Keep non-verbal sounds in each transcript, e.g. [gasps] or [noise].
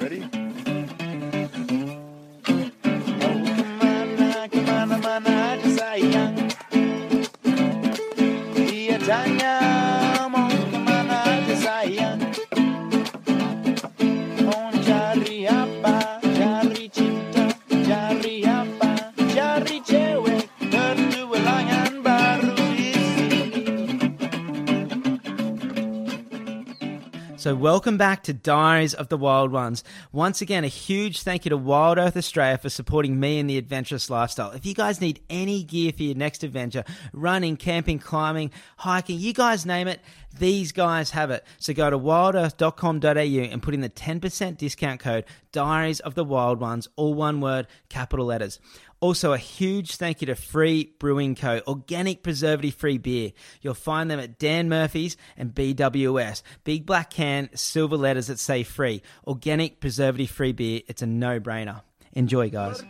Ready? Welcome back to Diaries of the Wild Ones. Once again, a huge thank you to Wild Earth Australia for supporting me in the adventurous lifestyle. If you guys need any gear for your next adventure, running, camping, climbing, hiking, you guys name it, these guys have it. So, go to wildearth.com.au and put in the 10% discount code Diaries of the Wild Ones, all one word, capital letters. Also, a huge thank you to Free Brewing Co., organic preservative free beer. You'll find them at Dan Murphy's and BWS. Big black can, silver letters that say free. Organic preservative free beer. It's a no brainer. Enjoy, guys.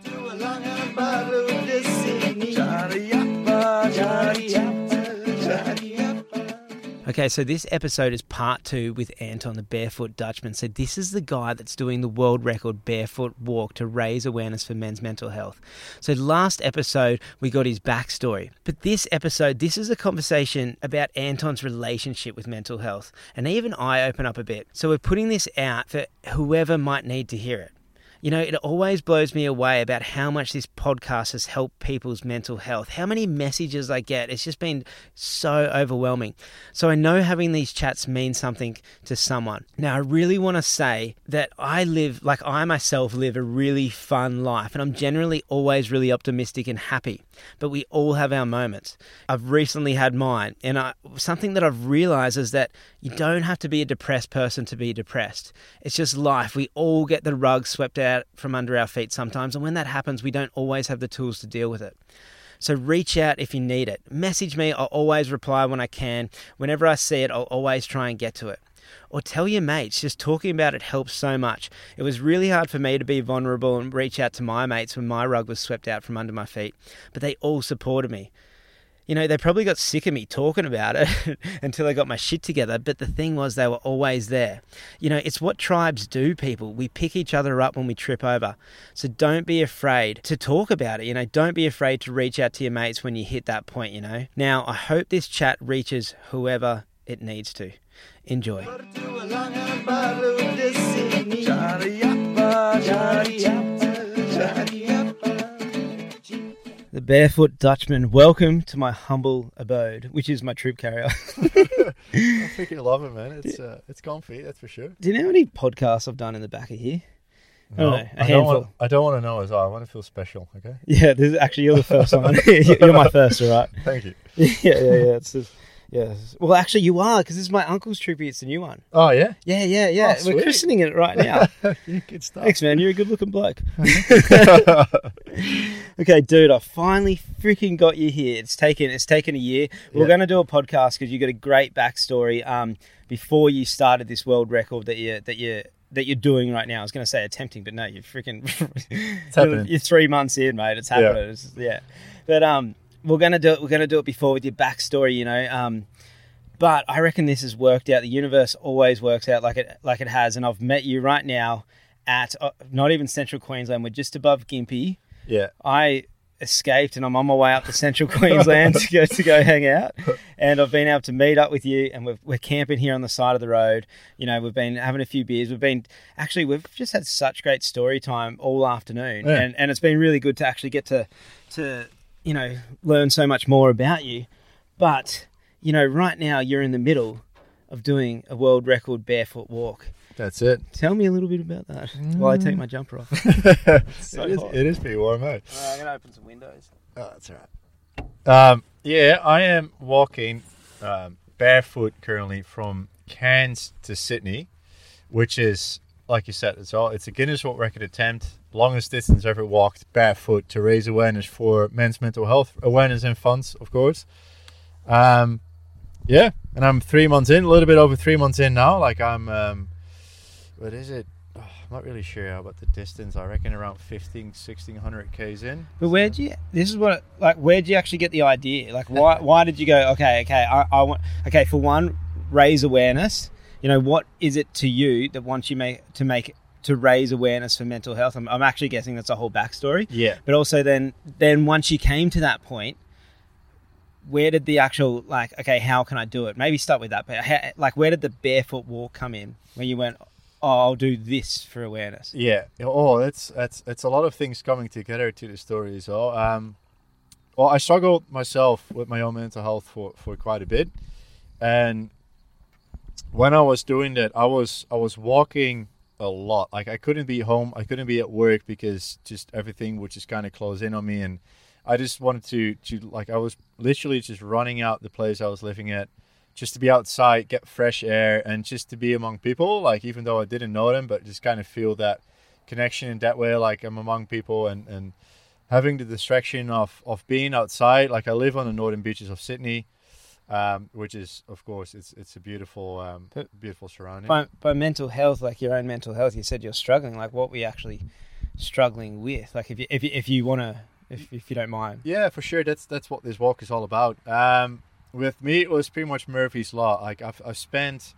Okay, so this episode is part two with Anton, the barefoot Dutchman. So, this is the guy that's doing the world record barefoot walk to raise awareness for men's mental health. So, last episode, we got his backstory. But this episode, this is a conversation about Anton's relationship with mental health. And even I open up a bit. So, we're putting this out for whoever might need to hear it. You know, it always blows me away about how much this podcast has helped people's mental health. How many messages I get. It's just been so overwhelming. So I know having these chats means something to someone. Now, I really want to say that I live, like I myself live a really fun life, and I'm generally always really optimistic and happy. But we all have our moments. I've recently had mine, and I, something that I've realized is that you don't have to be a depressed person to be depressed. It's just life. We all get the rug swept out from under our feet sometimes. And when that happens, we don't always have the tools to deal with it. So reach out if you need it. Message me. I'll always reply when I can. Whenever I see it, I'll always try and get to it. Or tell your mates. Just talking about it helps so much. It was really hard for me to be vulnerable and reach out to my mates when my rug was swept out from under my feet, but they all supported me you know, they probably got sick of me talking about it [laughs] until I got my shit together. But the thing was, they were always there. You know, it's what tribes do, people. We pick each other up when we trip over. So don't be afraid to talk about it. You know, don't be afraid to reach out to your mates when you hit that point, you know. Now, I hope this chat reaches whoever it needs to. Enjoy. Barefoot Dutchman. Welcome to my humble abode, which is my troop carrier. [laughs] [laughs] I think you love it, man. It's uh, it's comfy, that's for sure. Do you know how many podcasts I've done in the back of here? No, I don't know, I don't, want, I don't want to know as well. I want to feel special, okay? Yeah, this is, actually, you're the first one. [laughs] you're my first, all right? Thank you. Yeah, yeah, yeah. It's just, yeah. Well, actually, you are because this is my uncle's troopy. It's the new one. Oh, yeah? Yeah, yeah, yeah. Oh, We're christening it right now. [laughs] yeah, good stuff. Thanks, man. You're a good-looking bloke. [laughs] Okay, dude, I finally freaking got you here. It's taken it's taken a year. We're Yeah. going to do a podcast because you got a great backstory. Um, before you started this world record that you that you that you're doing right now. I was going to say attempting, but no, you're freaking. [laughs] it's happening. You're three months in, mate. It's happening. It's- Yeah, but um, we're gonna do it. We're gonna do it before with your backstory. You know, um, but I reckon this has worked out. The universe always works out like it like it has, and I've met you right now at uh, not even central Queensland. We're just above Gympie. yeah. I escaped and I'm on my way up to central [laughs] Queensland to go to go hang out. And I've been able to meet up with you and we're, we're camping here on the side of the road. You know, we've been having a few beers. We've been actually we've just had such great story time all afternoon. Yeah. And and it's been really good to actually get to to you know learn so much more about you. But, you know, right now you're in the middle of doing a world record barefoot walk. That's it. Tell me a little bit about that while I take my jumper off. [laughs] So it, is, hot. it is pretty warm out. I'm going to open some windows. Oh, that's all right. Um, yeah, I am walking um, barefoot currently from Cairns to Sydney, which is, like you said, it's all it's a Guinness World Record attempt, longest distance ever walked barefoot to raise awareness for men's mental health awareness and funds, of course. Um, yeah, and I'm three months in, a little bit over three months in now. Like I'm, um, what is it? Oh, I'm not really sure about the distance. I reckon around 15, 1600 k's in. But where'd you? This is what like where'd you actually get the idea? Like why [laughs] why did you go? Okay, okay, I, I want okay for one raise awareness. You know what is it to you that wants you make to make to raise awareness for mental health. I'm, I'm actually guessing that's a whole backstory. Yeah. But also then then once you came to that point, where did the actual like okay how can I do it? Maybe start with that. But how, like where did the barefoot walk come in when you went? Oh, I'll do this for awareness. Yeah. Oh, that's that's it's a lot of things coming together to the story as well. Um, well, I struggled myself with my own mental health for, for quite a bit, and when I was doing that, I was I was walking a lot. Like I couldn't be home, I couldn't be at work because just everything would just kind of close in on me, and I just wanted to to like I was literally just running out the place I was living at, just to be outside, get fresh air, and just to be among people. Like even though I didn't know them, but just kind of feel that connection in that way. Like I'm among people and and having the distraction of of being outside. Like I live on the northern beaches of Sydney. Um, which is, of course, it's it's a beautiful, um, But- beautiful surrounding. By, by mental health, like your own mental health, you said you're struggling. Like what we actually struggling with? Like if you if you, if you want to, if, if you don't mind. Yeah, for sure. That's that's what this walk is all about. Um, with me, it was pretty much Murphy's law. Like I've I've spent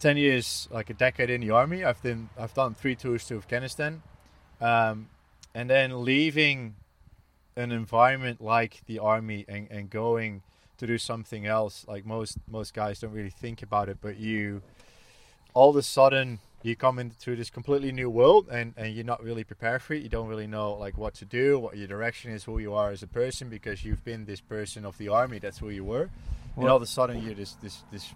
ten years, like a decade in the army. I've been I've done three tours to Afghanistan, um, and then leaving an environment like the army and, and going to do something else. Like most most guys don't really think about it, but you all of a sudden you come into this completely new world and, and you're not really prepared for it. You don't really know like what to do, what your direction is, who you are as a person because you've been this person of the army. That's who you were. and Well- all of a sudden you're this this this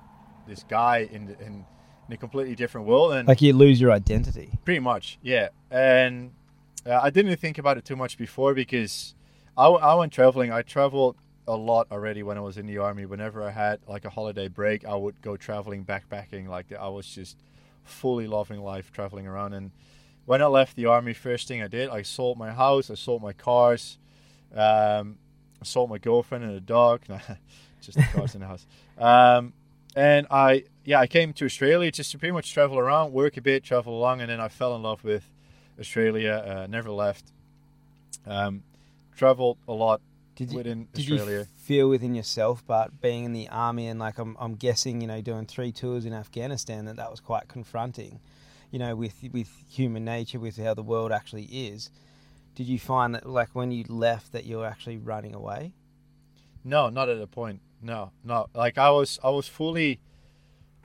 this guy in the, in, in a completely different world and Like you lose your identity. Pretty much, yeah. And uh, I didn't think about it too much before because I, I went traveling. I traveled a lot already when I was in the army. Whenever I had like a holiday break, I would go traveling, backpacking. Like I was just fully loving life, traveling around. And when I left the army, first thing I did, I sold my house, I sold my cars, um, I sold my girlfriend and a dog. [laughs] Just the cars in the house. Um, and I yeah I came to Australia just to pretty much travel around, work a bit, travel along, and then I fell in love with Australia. Uh, never left. Um, traveled a lot Did you, within did Australia. you feel within yourself, but being in the army and like I'm, I'm guessing, you know, doing three tours in Afghanistan, that that was quite confronting, you know, with with human nature, with how the world actually is. Did you find that, like, when you left, that you were actually running away? No, not at a point. No, no. Like I was, I was fully.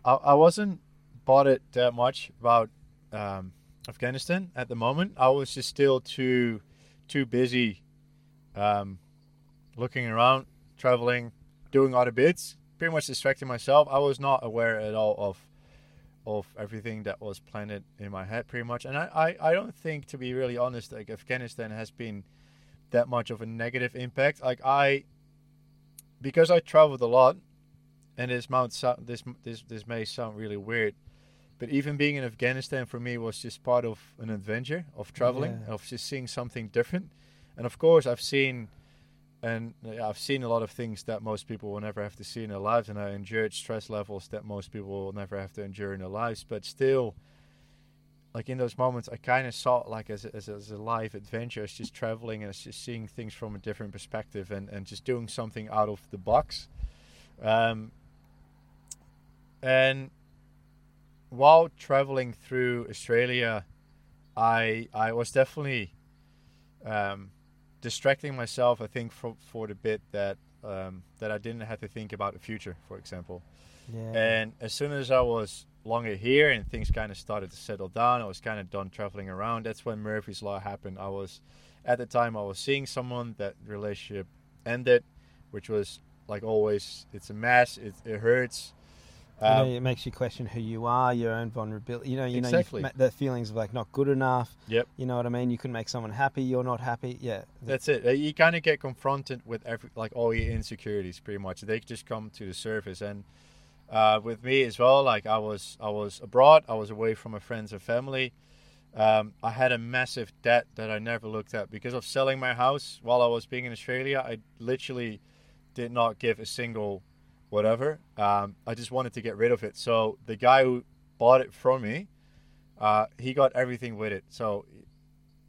I, I wasn't bothered that much about um, Afghanistan at the moment. I was just still too, too busy, um, looking around, traveling, doing other bits, pretty much distracting myself. I was not aware at all of, of everything that was planted in my head, pretty much. And I, I, I don't think, to be really honest, like Afghanistan has been that much of a negative impact. Like I because I traveled a lot, and this mount this this this may sound really weird, but even being in Afghanistan for me was just part of an adventure of traveling, Yeah. of just seeing something different, and of course I've seen, and yeah, I've seen a lot of things that most people will never have to see in their lives, and I endured stress levels that most people will never have to endure in their lives, but still. Like in those moments, I kind of saw it like as a, as, a, as a live adventure. It's just traveling and it's just seeing things from a different perspective and, and just doing something out of the box. Um, and while traveling through Australia, I I was definitely um, distracting myself. I think for for the bit that um, that I didn't have to think about the future, for example. Yeah. And as soon as I was longer here and things kind of started to settle down, I was kind of done traveling around. That's when Murphy's Law happened. I was, at the time, I was seeing someone that relationship ended, which was like always, it's a mess. It, it hurts. You know, Um, it makes you question who you are, your own vulnerability. You know, you Exactly. know, the feelings of like not good enough. Yep. You know what I mean? You can make someone happy. You're not happy. Yeah. That's it. You kind of get confronted with every like all your insecurities, pretty much. They just come to the surface, and uh, with me as well. Like I was, I was abroad. I was away from my friends and family. Um, I had a massive debt that I never looked at because of selling my house while I was being in Australia. I literally did not give a single whatever. Um, I just wanted to get rid of it. So the guy who bought it from me, uh, he got everything with it. So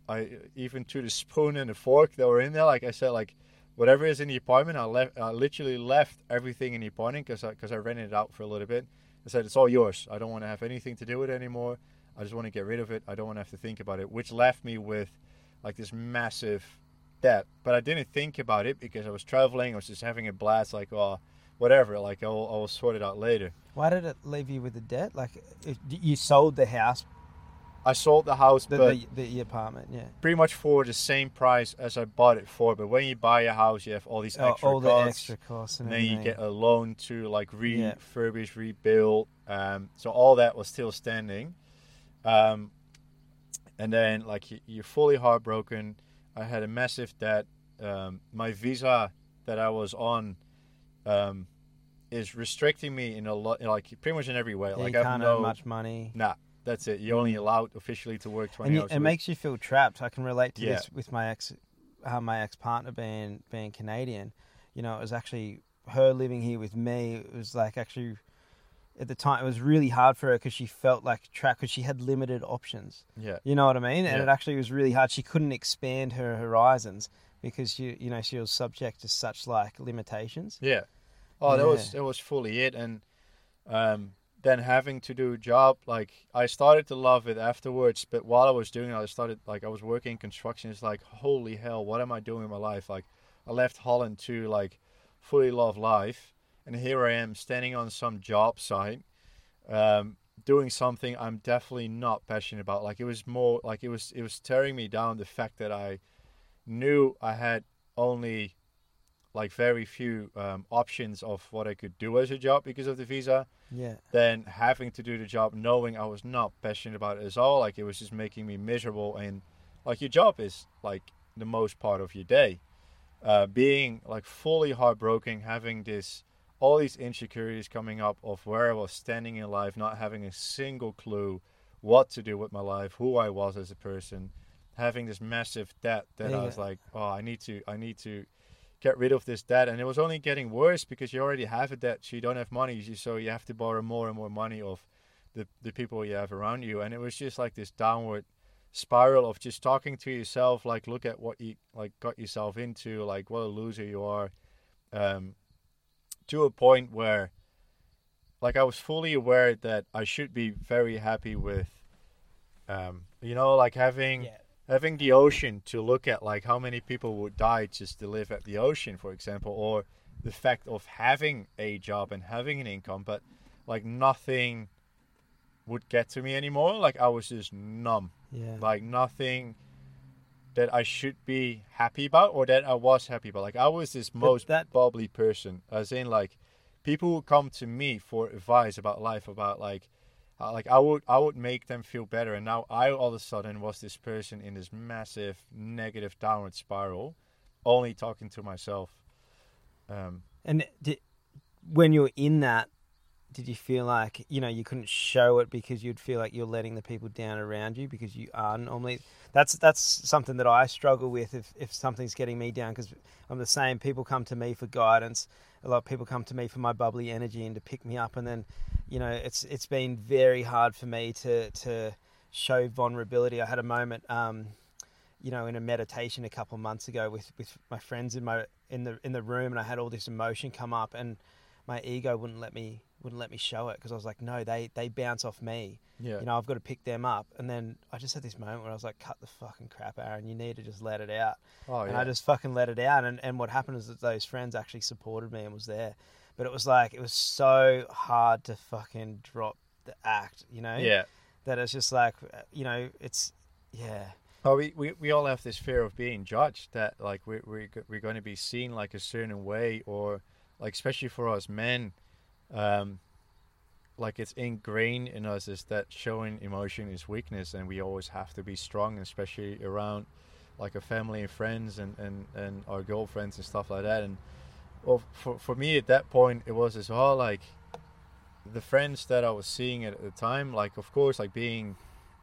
I even to the spoon and the fork that were in there. Like I said, like whatever is in the apartment, I left. I literally left everything in the apartment because because I, rented it out for a little bit. I said it's all yours. I don't want to have anything to do with it anymore. I just want to get rid of it. I don't want to have to think about it, which left me with like this massive debt. But I didn't think about it because I was traveling. I was just having a blast. Like, oh, whatever. Like, I'll, I'll sort it out later. Why did it leave you with the debt? Like, you sold the house, I sold the house, the, but the, the apartment, yeah. pretty much for the same price as I bought it for. But when you buy a house, you have all these Oh, extra all the costs. extra costs and and then you get a loan to like Yeah. refurbish, rebuild. Um, so all that was still standing. Um, and then like you- you're fully heartbroken. I had a massive debt. Um, my visa that I was on um, is restricting me in a lot, like pretty much in every way. Like you I can't have no, much money. nah, that's it. You're only allowed officially to work twenty and you, hours. it makes you feel trapped. I can relate to Yeah. this with my ex, uh, my ex partner being being Canadian. You know, it was actually her living here with me. It was like actually at the time it was really hard for her because she felt like trapped because she had limited options. yeah, You know what I mean? And Yeah. it actually was really hard. She couldn't expand her horizons because she, you know, she was subject to such like limitations. Yeah. Oh, that was that was fully it, and um, then having to do a job like I started to love it afterwards. But while I was doing it, I started like I was working in construction. It's like holy hell, what am I doing in my life? Like I left Holland to like fully love life, and here I am standing on some job site, um, doing something I'm definitely not passionate about. Like it was more like it was it was tearing me down. The fact that I knew I had only like very few um, options of what I could do as a job because of the visa. Yeah. Then having to do the job, knowing I was not passionate about it at all, like it was just making me miserable. And like your job is like the most part of your day. Uh, being like fully heartbroken, having this all these insecurities coming up of where I was standing in life, not having a single clue what to do with my life, who I was as a person, having this massive debt that I was like, oh, I need to, I need to get rid of this debt, and it was only getting worse because you already have a debt, so you don't have money, so you have to borrow more and more money of the the people you have around you, and it was just like this downward spiral of just talking to yourself, like look at what you like got yourself into, like what a loser you are, um, to a point where, like I was fully aware that I should be very happy with, um, you know, like having Yeah. Having the ocean to look at like how many people would die just to live at the ocean for example or the fact of having a job and having an income but like nothing would get to me anymore. Like i was just numb. Yeah. like nothing that i should be happy about or that i was happy about. Like i was this most that- bubbly person as in like people would come to me for advice about life about like uh, like I would I would make them feel better and now I all of a sudden was this person in this massive negative downward spiral only talking to myself um And did, when you're in that, did you feel like you know you couldn't show it because you'd feel like you're letting the people down around you because you are normally that's that's something that I struggle with if if something's getting me down because I'm the same. People come to me for guidance. A lot of people come to me for my bubbly energy and to pick me up, and then you know it's it's been very hard for me to to show vulnerability. I had a moment. Um, you know, in a meditation a couple months ago with, with my friends in my in the in the room, and I had all this emotion come up, and my ego wouldn't let me wouldn't let me show it because I was like, no, they they bounce off me. yeah You know, I've got to pick them up, and then I just had this moment where I was like, cut the fucking crap, Aaron. You need to just let it out. oh yeah. and I just fucking let it out. And and what happened is that those friends actually supported me and was there, but it was like it was so hard to fucking drop the act. You know, yeah that it's just like you know, it's yeah. Oh, we, we, we all have this fear of being judged that like we we we're going to be seen like a certain way or like especially for us men, um, like it's ingrained in us is that showing emotion is weakness and we always have to be strong, especially around like a family and friends and, and, and our girlfriends and stuff like that. And well, for for me at that point it was as well like the friends that I was seeing at the time, like of course like being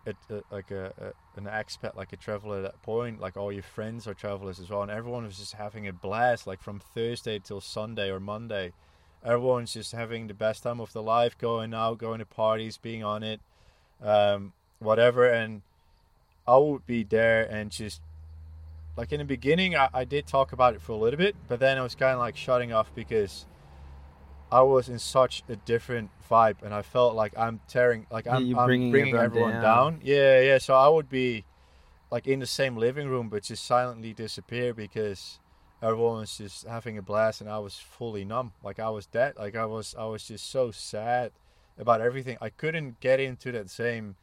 a, a, like a, a an expat, like a traveler at that point, like all your friends are travelers as well, and everyone was just having a blast, like from Thursday till Sunday or Monday. Everyone's just having the best time of their life, going out, going to parties, being on it, um, whatever. And I would be there and just like in the beginning, I, I did talk about it for a little bit, but then I was kind of like shutting off because I was in such a different vibe, and I felt like I'm tearing, like I'm, you're I'm bringing bringing, everyone everyone, down. down. Yeah, yeah. So I would be like in the same living room, but just silently disappear because everyone was just having a blast, and I was fully numb. Like I was dead. Like I was, I was just so sad about everything. I couldn't get into that same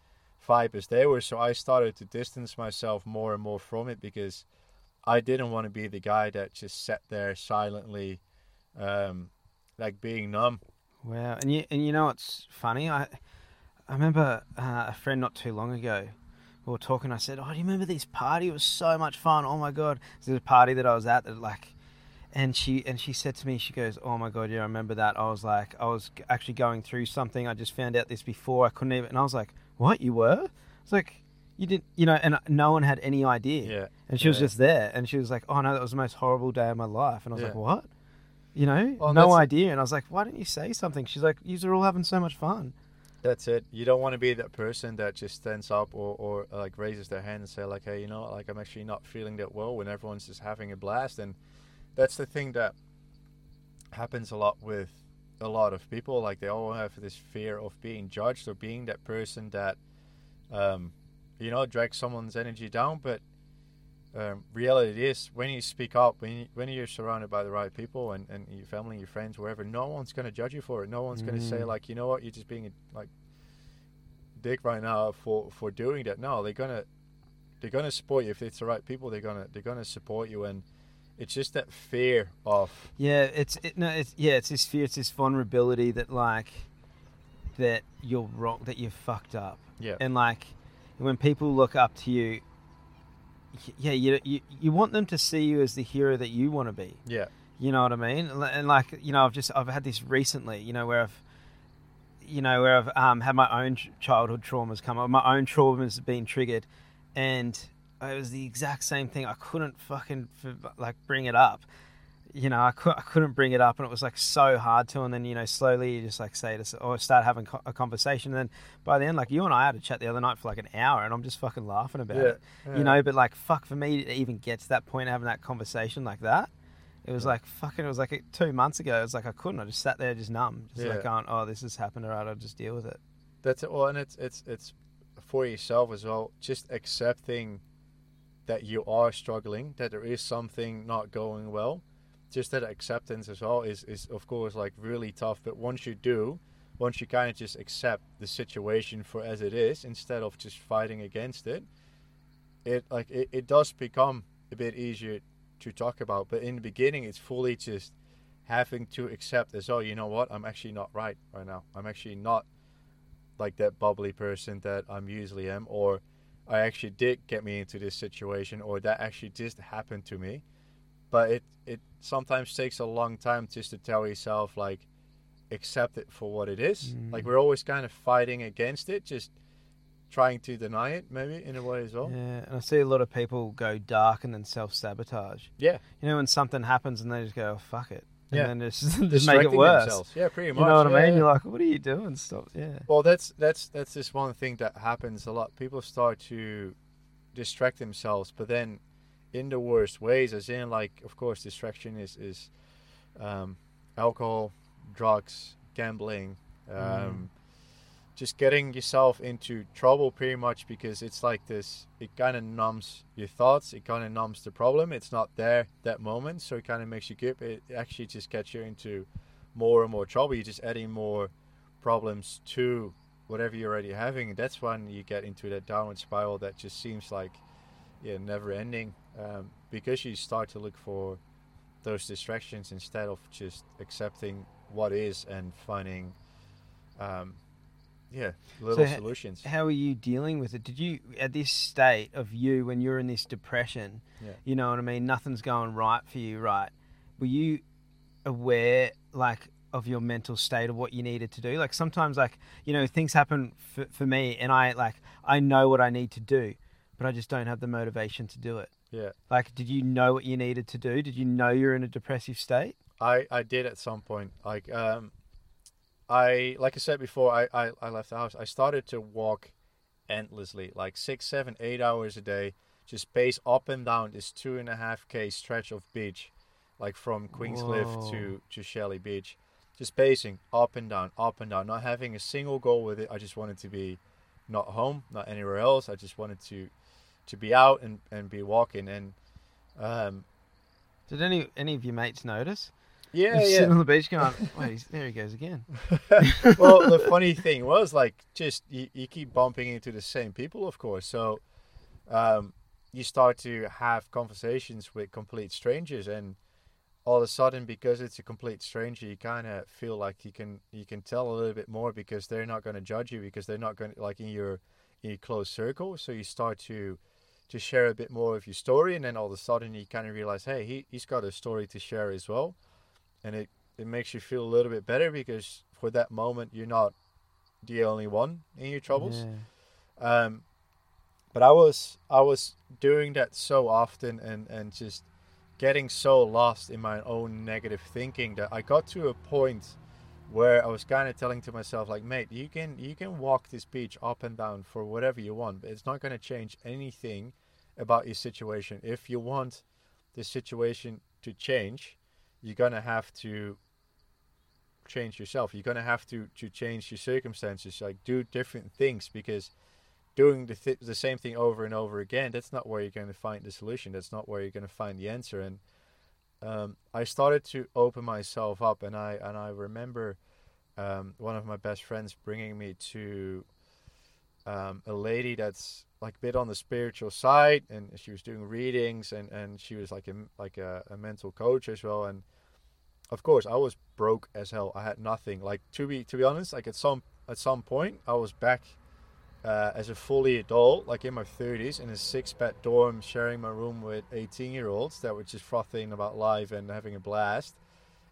vibe as they were, so I started to distance myself more and more from it because I didn't want to be the guy that just sat there silently, um, like being numb. Wow, and you and you know it's funny? I I remember uh, a friend not too long ago. We were talking. I said, "Oh, do you remember this party? It was so much fun. Oh my god!" There's a party that I was at that like, and she and she said to me, she goes, "Oh my god, yeah, I remember that." I was like, I was actually going through something. I just found out this before. I couldn't even. And I was like, "What? You were?" It's like you didn't, you know, and no one had any idea. Yeah. And she was just there, and she was like, "Oh no, that was the most horrible day of my life." And I was Yeah. like, "What?" You know, Well, no idea. And I was like, "Why didn't you say something?" She's like, "Yous are all having so much fun." That's it. You don't want to be that person that just stands up or, or like raises their hand and say like, hey, you know, like I'm actually not feeling that well when everyone's just having a blast. And that's the thing that happens a lot with a lot of people. Like they all have this fear of being judged or being that person that, um, you know, drags someone's energy down. But um, reality is when you speak up, when you, when you're surrounded by the right people and, and your family, your friends, wherever, no one's gonna judge you for it. No one's gonna say Mm. like, you know what, you're just being a, like dick right now for for doing that. No, they're gonna they're gonna support you if it's the right people. They're gonna they're gonna support you, and it's just that fear of Yeah, it's it, no, it's yeah, it's this fear, it's this vulnerability that like that you're wrong, that you're fucked up, yeah and like when people look up to you, yeah, you you you want them to see you as the hero that you want to be. yeah You know what I mean? And like, you know, I've just I've had this recently, you know, where I've you know, where I've um, had my own childhood traumas come up, my own traumas have been triggered, and it was the exact same thing. I couldn't fucking like bring it up. You know, I, cou- I couldn't bring it up, and it was like so hard to. And then you know, slowly you just like say to, or start having a conversation. And then by the end, like you and I had a chat the other night for like an hour, and I'm just fucking laughing about yeah, it yeah. you know but like fuck for me to even get to that point having that conversation like that it was Yeah. like fucking it was like two months ago it was like i couldn't i just sat there just numb just Yeah. like going oh this has happened alright i'll just deal with it That's it. Well, and it's it's it's for yourself as well. Just accepting that you are struggling, that there is something not going well. Just that acceptance as well is is of course like really tough. But once you do, once you kind of just accept the situation for as it is, instead of just fighting against it, it like it, it does become a bit easier to talk about. But in the beginning, it's fully just having to accept as oh, you know what, I'm actually not right right now. I'm actually not like that bubbly person that I'm usually am, or I actually did get me into this situation, or that actually just happened to me. But it it sometimes takes a long time just to tell yourself like accept it for what it is. Mm. Like we're always kind of fighting against it, just trying to deny it, maybe in a way as well. yeah and i see a lot of people go dark and then self-sabotage Yeah, you know when something happens and they just go oh, fuck it and Yeah. then just, [laughs] just make it worse themselves. Yeah, pretty much. you know what yeah, i mean yeah. you're like what are you doing stop yeah Well, that's that's that's just one thing that happens a lot. People start to distract themselves, but then in the worst ways, as in like, of course, distraction is is um, alcohol, drugs, gambling, um, Mm. just getting yourself into trouble, pretty much because it's like this. It kind of numbs your thoughts. It kind of numbs the problem. It's not there that moment, so it kind of makes you. But it actually just gets you into more and more trouble. You're just adding more problems to whatever you're already having and that's when you get into that downward spiral that just seems like yeah never ending um, because you start to look for those distractions instead of just accepting what is and finding um, yeah little ha- solutions how are you dealing with it? Did you at this state of you when you're in this depression? Yeah. You know what I mean. Nothing's going right for you, right? Were you aware, like, of your mental state of what you needed to do? Like sometimes, like you know, things happen for, for me, and I like I know what I need to do, but I just don't have the motivation to do it. yeah Like, did you know what you needed to do? Did you know you're in a depressive state? I, I did at some point. Like um, I like I said before, I, I, I left the house. I started to walk endlessly, like six, seven, eight hours a day, just pace up and down this two and a half k stretch of beach, like from Queenscliff to to Shelley Beach, just pacing up and down, up and down, not having a single goal with it. I just wanted to be not home, not anywhere else. I just wanted to to be out and, and be walking. And um, Did any any of your mates notice? yeah, yeah. Sitting on the beach going, wait, he's, there he goes again. [laughs] [laughs] well, the funny thing was like just you, you keep bumping into the same people, of course. So um, you start to have conversations with complete strangers, and all of a sudden, because it's a complete stranger, you kind of feel like you can you can tell a little bit more because they're not going to judge you because they're not going to like in your in your close circle. So you start to to share a bit more of your story, and then all of a sudden you kind of realize, hey, he he's got a story to share as well, and it it makes you feel a little bit better because for that moment you're not the only one in your troubles. Yeah. Um, but I was I was doing that so often and and just getting so lost in my own negative thinking that I got to a point where I was kind of telling to myself like, mate, you can you can walk this beach up and down for whatever you want, but it's not going to change anything about your situation. If you want the situation to change, you're gonna have to change yourself. You're gonna have to to change your circumstances, like do different things because doing the th- the same thing over and over again, that's not where you're going to find the solution. That's not where you're going to find the answer. And um, I started to open myself up, and I and I remember um, one of my best friends bringing me to um, a lady that's like bit on the spiritual side, and she was doing readings, and, and she was like a like a, a mental coach as well. And of course, I was broke as hell. I had nothing. Like to be to be honest, like at some at some point, I was back uh, as a fully adult, like in my 30s, in a six bed dorm, sharing my room with 18 year olds that were just frothing about life and having a blast.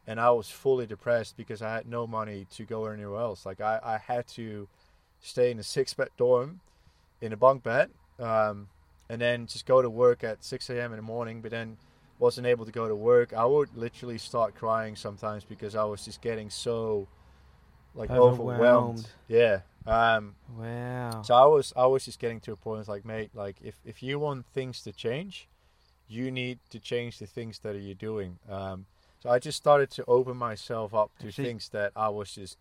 And I was fully depressed because I had no money to go anywhere else. Like I, I had to stay in a six bed dorm in a bunk bed um, and then just go to work at 6 a.m. in the morning, but then wasn't able to go to work. I would literally start crying sometimes because I was just getting so like overwhelmed. Overwhelmed. Yeah. Um, Wow. so I was I was just getting to a point. Like, mate, like if if you want things to change, you need to change the things that you're doing. Um, so I just started to open myself up to Actually- things that I was just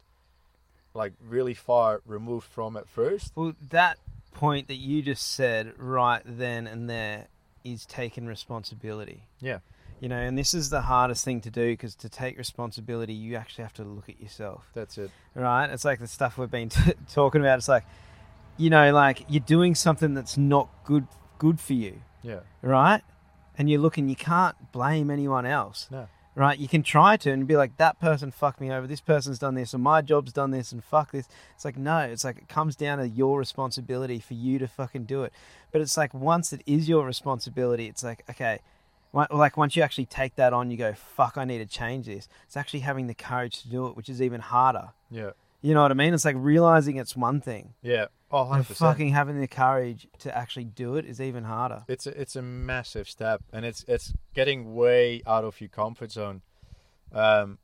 like really far removed from at first. Well, that point that you just said right then and there is taking responsibility. Yeah. You know, and this is the hardest thing to do because to take responsibility, you actually have to look at yourself, That's it. right? It's like the stuff we've been [laughs] t- talking about. It's like, you know, like you're doing something that's not good good for you, Yeah. right? And you're looking, you can't blame anyone else. No. Right? You can try to and be like, that person fucked me over, this person's done this, or my job's done this, and fuck this. It's like, no, it's like it comes down to your responsibility for you to fucking do it. But it's like, once it is your responsibility, it's like, okay, like once you actually take that on, you go, fuck, I need to change this. It's actually having the courage to do it, which is even harder. Yeah. You know what I mean? It's like realizing it's one thing. Yeah. Oh, 100%. Fucking having the courage to actually do it is even harder. it's a, it's a massive step and it's it's getting way out of your comfort zone um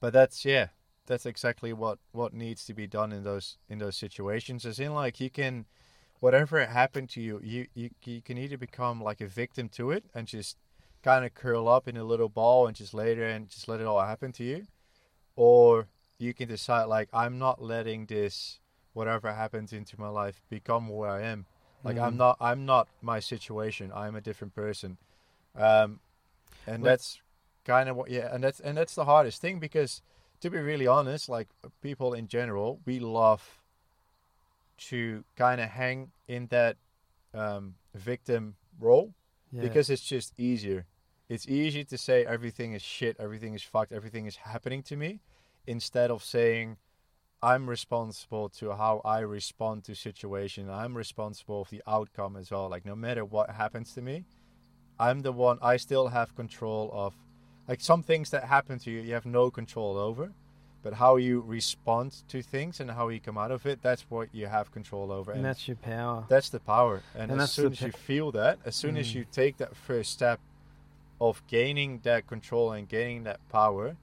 but that's yeah that's exactly what what needs to be done in those in those situations as in like you can whatever happened to you you you, you can either become like a victim to it and just kind of curl up in a little ball and just lay there and just let it all happen to you or you can decide like i'm not letting this whatever happens into my life become who i am like I'm Mhm. not I'm not my situation. I'm a different person. Um and Well- that's kind of what yeah, and that's and that's the hardest thing because to be really honest, like people in general, we love to kind of hang in that um victim role Yeah. because it's just easier. It's easy to say everything is shit, everything is fucked, everything is happening to me instead of saying I'm responsible to how I respond to situation. I'm responsible for the outcome as well. Like no matter what happens to me, I'm the one I still have control of like some things that happen to you you have no control over. But how you respond to things and how you come out of it, that's what you have control over. and that's your power. That's the power. And, And as soon as you feel that, as soon as Mm. you take that first step of gaining that control and gaining that power,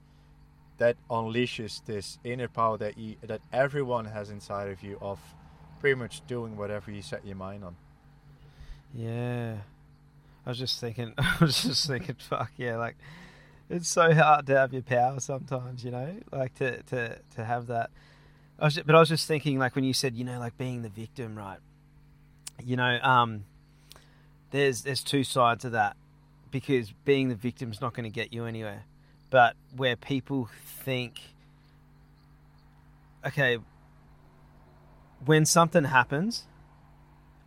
that unleashes this inner power that you that everyone has inside of you of pretty much doing whatever you set your mind on. Yeah. I was just thinking [laughs] I was just thinking, fuck yeah, like it's so hard to have your power sometimes, you know, like to to to have that. I was, but I was just thinking, like when you said, you know, like being the victim, right? You know, um, there's there's two sides of that because being the victim's not going to get you anywhere. But where people think, okay, when something happens,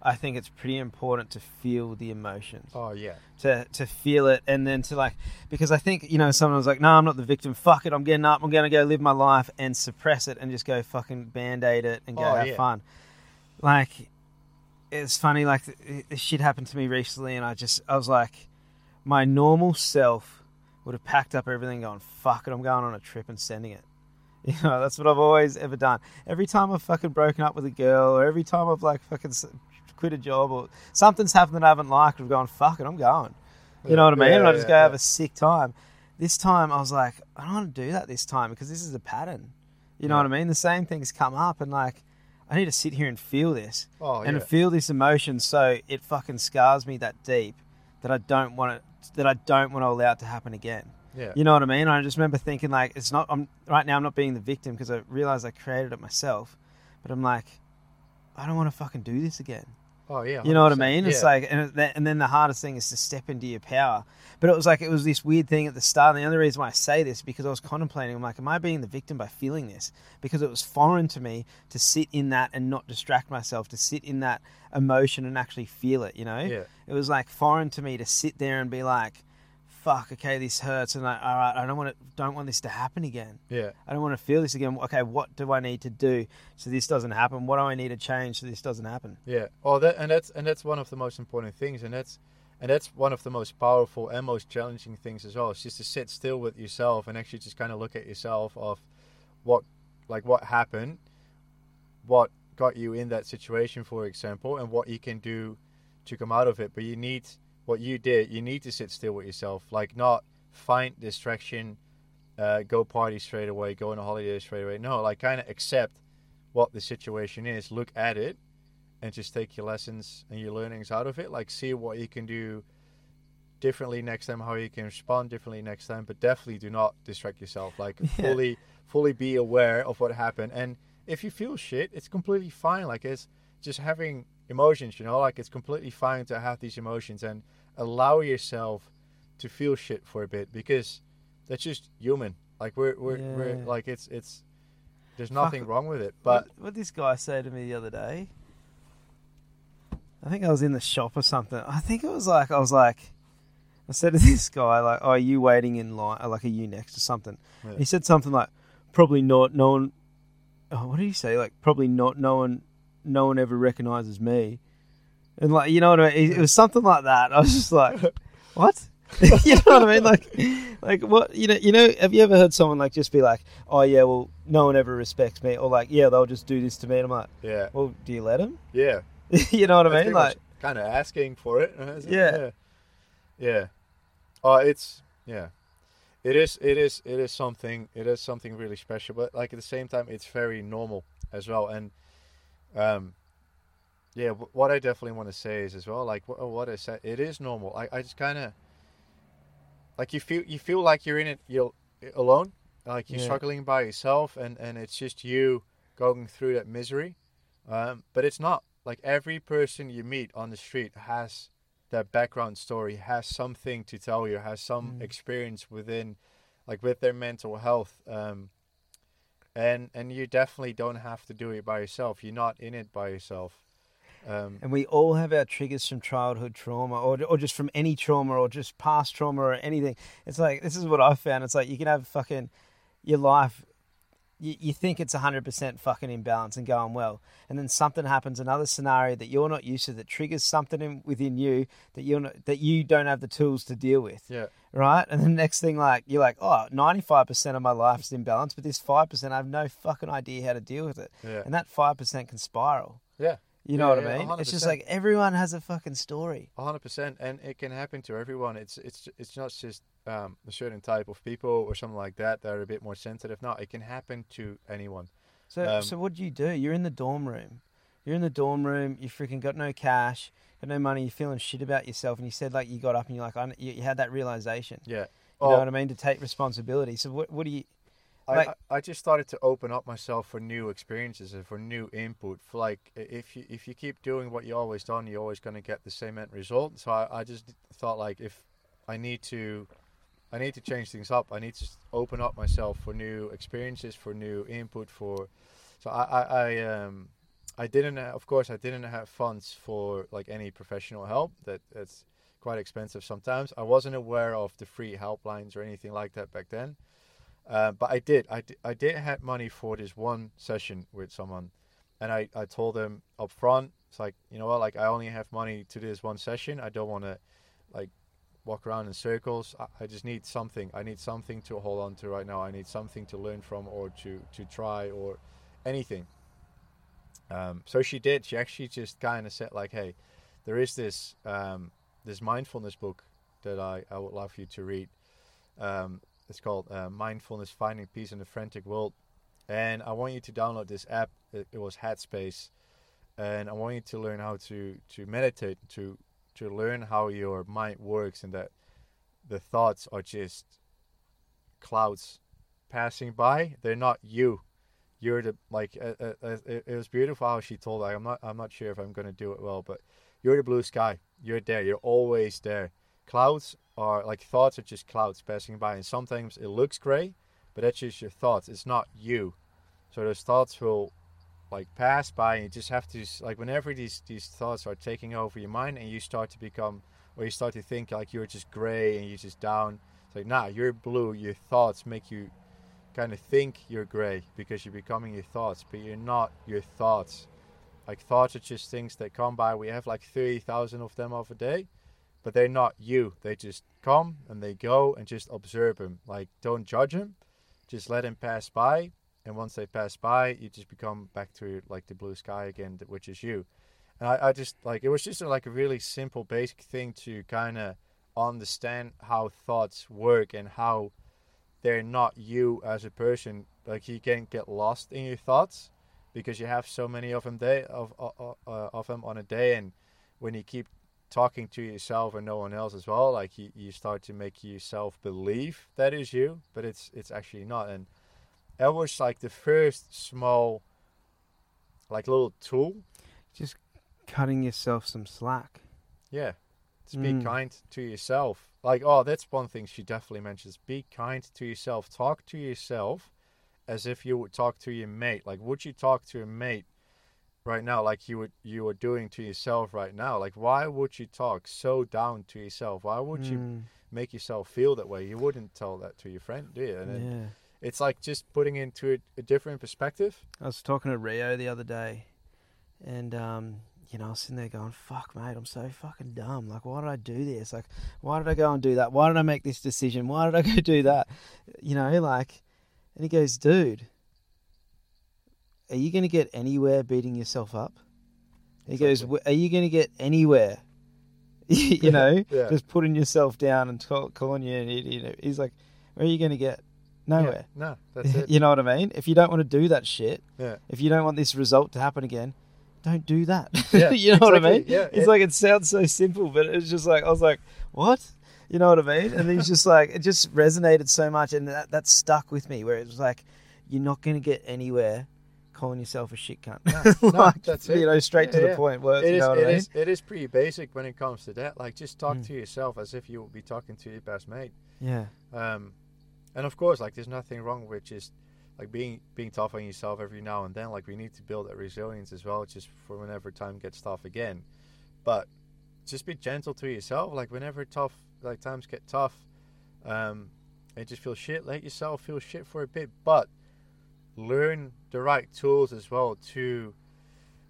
I think it's pretty important to feel the emotions. Oh yeah. to to feel it and then to like because I think you know someone was like no I'm not the victim. Fuck it. I'm getting up. I'm gonna go live my life and suppress it and just go fucking band-aid it and go Oh, have yeah. fun. Like it's funny like this shit happened to me recently and I just I was like my normal self would have packed up everything going fuck it I'm going on a trip and sending it [laughs] you know that's what I've always ever done every time I've fucking broken up with a girl or every time I've like fucking quit a job or something's happened that I haven't liked I've gone fuck it I'm going you know what I mean? Yeah, and I just yeah, go have a sick time. This time I was like, I don't want to do that this time because this is a pattern. You know what I mean? The same things come up and like I need to sit here and feel this. Oh and yeah. feel this emotion so it fucking scars me that deep that I don't want it that I don't want to allow it to happen again. yeah. You know what I mean? I just remember thinking like it's not I'm right now I'm not being the victim because I realized I created it myself. But I'm like I don't want to fucking do this again. Oh yeah. You know what I 100%. mean? It's Yeah. like, and then the hardest thing is to step into your power. But it was like, it was this weird thing at the start. And the only reason why I say this because I was contemplating, I'm like, am I being the victim by feeling this? Because it was foreign to me to sit in that and not distract myself, to sit in that emotion and actually feel it, you know? Yeah. It was like foreign to me to sit there and be like, fuck, okay, this hurts. And like, all right, I don't want to, don't want this to happen again. Yeah. I don't want to feel this again. Okay, what do I need to do so this doesn't happen? What do I need to change so this doesn't happen? Yeah. Oh, that and that's and that's one of the most important things, and that's and that's one of the most powerful and most challenging things as well. It's just to sit still with yourself and actually just kind of look at yourself of what, like what happened, what got you in that situation, for example, and what you can do to come out of it. But you need what you did. You need to sit still with yourself, like not find distraction, uh, go party straight away, go on a holiday straight away. No, like kind of accept what the situation is, look at it, and just take your lessons and your learnings out of it. Like see what you can do differently next time, how you can respond differently next time. But definitely do not distract yourself. Like [laughs] Yeah. fully, fully be aware of what happened. And if you feel shit, it's completely fine. Like it's just having emotions. You know, like it's completely fine to have these emotions and allow yourself to feel shit for a bit because that's just human. Like we're we're, we're like it's it's there's Fuck. nothing wrong with it. But what, what this guy say to me the other day? I think I was in the shop or something. I think it was like I was like, I said to [laughs] this guy like, "Oh, are you waiting in line? Or like, are you next or something?" Yeah. He said something like, "Probably not. No one." Oh, what did he say? Like, probably not. No one. No one ever recognizes me. And like, you know what I mean? It was something like that. I was just like, [laughs] what? [laughs] you know what I mean? Like, like what? You know? You know? Have you ever heard someone like just be like, "Oh yeah, well, no one ever respects me," or like, "Yeah, they'll just do this to me," and I'm like, yeah, "Well, do you let them?" yeah. [laughs] you know what I mean? Like, kind of asking for it. it? Yeah. yeah, yeah. Oh, it's yeah. It is. It is. It is something. It is something really special. But like at the same time, it's very normal as well. And um, yeah. What I definitely want to say is as well, like wh- what I said, it is normal. I I just kind of like you feel you feel like you're in it. You're alone. Like you're Yeah. struggling by yourself, and and it's just you going through that misery. Um, but it's not like every person you meet on the street has that background story, has something to tell you, has some Mm. experience within, like with their mental health. Um, and and you definitely don't have to do it by yourself. You're not in it by yourself. Um, and we all have our triggers from childhood trauma, or or just from any trauma, or just past trauma, or anything. It's like this is what I've found. It's like you can have fucking your life. You, you think it's hundred percent fucking imbalance and going well, and then something happens, another scenario that you're not used to that triggers something in, within you that you're not, that you don't have the tools to deal with. yeah, right? And the next thing, like, you're like, oh, 95% of my life is in balance, but this 5%, I have no fucking idea how to deal with it. yeah, And that 5% can spiral. yeah. You know Yeah, what I mean? It's just like everyone has a fucking story. Hundred percent, and it can happen to everyone. It's it's it's not just um, a certain type of people or something like that that are a bit more sensitive. No, it can happen to anyone. So, Um, so what do you do? You're in the dorm room. You're in the dorm room. You freaking got no cash, got no money. You're feeling shit about yourself, and you said like you got up and you're like, I, you, you had that realization. Yeah, You know Oh. what I mean? To take responsibility. So what? What do you? I, Like- I just started to open up myself for new experiences and for new input. For like, if you if you keep doing what you always done, you're always going to get the same end result. So I, I just thought like, if I need to, I need to change things up. I need to open up myself for new experiences, for new input. For so I I, I um I didn't of course I didn't have funds for like any professional help. That that's quite expensive sometimes. I wasn't aware of the free helplines or anything like that back then. Uh, but I did. I, di- I did have money for this one session with someone, and I, I told them up front. It's like you know what, like I only have money to do this one session. I don't want to, like, walk around in circles. I, I just need something. I need something to hold on to right now. I need something to learn from or to to try or anything. Um, so she did. She actually just kind of said like, hey, there is this um, this mindfulness book that I, I would love for you to read. Um, it's called uh, Mindfulness Finding Peace in a Frantic World. And I want you to download this app. It, it was Headspace. And I want you to learn how to, to meditate, to, to learn how your mind works, and that the thoughts are just clouds passing by. They're not you. You're the like. Uh, uh, uh, it, it was beautiful how she told. Like, I'm not. I'm not sure if I'm gonna do it well, but you're the blue sky. You're there. You're always there. Clouds are like thoughts are just clouds passing by, and sometimes it looks gray, but that's just your thoughts. It's not you. So those thoughts will like pass by, and you just have to like whenever these these thoughts are taking over your mind, and you start to become, or you start to think like you're just gray and you're just down. It's like nah, you're blue. Your thoughts make you kind of think you're gray because you're becoming your thoughts, but you're not your thoughts. Like thoughts are just things that come by. We have like thirty thousand of them of a day but they're not you. They just come and they go and just observe them. Like don't judge them, just let them pass by. And once they pass by, you just become back to like the blue sky again, which is you. And I, I just like it was just like a really simple, basic thing to kind of understand how thoughts work and how they're not you as a person. Like you can get lost in your thoughts because you have so many of them day of uh, uh, of them on a day, and when you keep talking to yourself and no one else as well like you, you start to make yourself believe that is you but it's it's actually not. And that was like the first small like little tool. Just cutting yourself some slack. yeah. Just be Mm. kind to yourself. Like oh that's one thing she definitely mentions. Be kind to yourself. Talk to yourself as if you would talk to your mate. Like would you talk to a mate right now like you would you are doing to yourself right now like why would you talk so down to yourself why would you Mm, make yourself feel that way you wouldn't tell that to your friend do you and yeah. it's like just putting into a, a different perspective I was talking to Rio the other day, and um, you know, I was sitting there going, "Fuck, mate, I'm so fucking dumb. Like, why did I do this? Like, why did I go and do that? Why did I make this decision? Why did I go do that? You know, like." And he goes, "Dude, are you going to get anywhere beating yourself up?" He goes, Exactly. "W- "Are you going to get anywhere?" [laughs] you [laughs] know, Yeah. just putting yourself down and call, calling you an idiot. You know, he's like, "Where are you going to get? Nowhere." yeah, no [laughs] that's it you know what I mean? If you don't want to do that shit, yeah if you don't want this result to happen again, don't do that. Yeah, you know what I mean? Yeah, It's it- like it sounds so simple, but it's just like I was like, what? You know what I mean? And he's just like it just resonated so much, and that that stuck with me. Where it was like, you're not going to get anywhere calling yourself a shit cunt. [laughs] No, no, like, that's you it. know, straight to Yeah, the point. Words, it you know what it I mean? is it is pretty basic when it comes to that like just talk Mm. to yourself as if you would be talking to your best mate Yeah, um and of course like there's nothing wrong with just like being being tough on yourself every now and then like we need to build that resilience as well just for whenever time gets tough again but just be gentle to yourself like whenever tough like times get tough um and just feel shit let yourself feel shit for a bit but learn the right tools as well to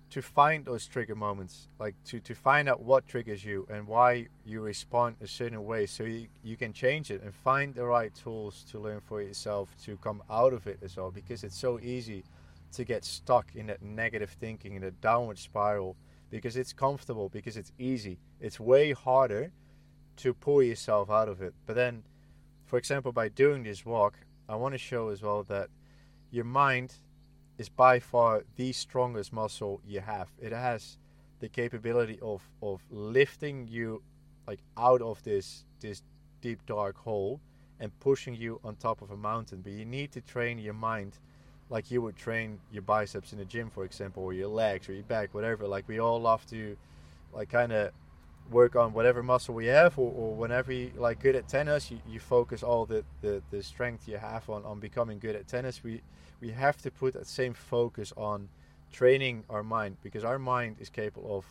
to find those trigger moments like to to find out what triggers you and why you respond a certain way so you, you can change it and find the right tools to learn for yourself to come out of it as well because it's so easy to get stuck in that negative thinking in a downward spiral because it's comfortable because it's easy. It's way harder to pull yourself out of it. But then for example by doing this walk i want to show as well that your mind is by far the strongest muscle you have. It has the capability of of lifting you like out of this this deep dark hole and pushing you on top of a mountain. But you need to train your mind like you would train your biceps in the gym, for example, or your legs or your back, whatever. Like we all love to, like, kind of work on whatever muscle we have, or, or whenever you like good at tennis, you, you focus all the, the, the strength you have on, on becoming good at tennis. We we have to put that same focus on training our mind because our mind is capable of,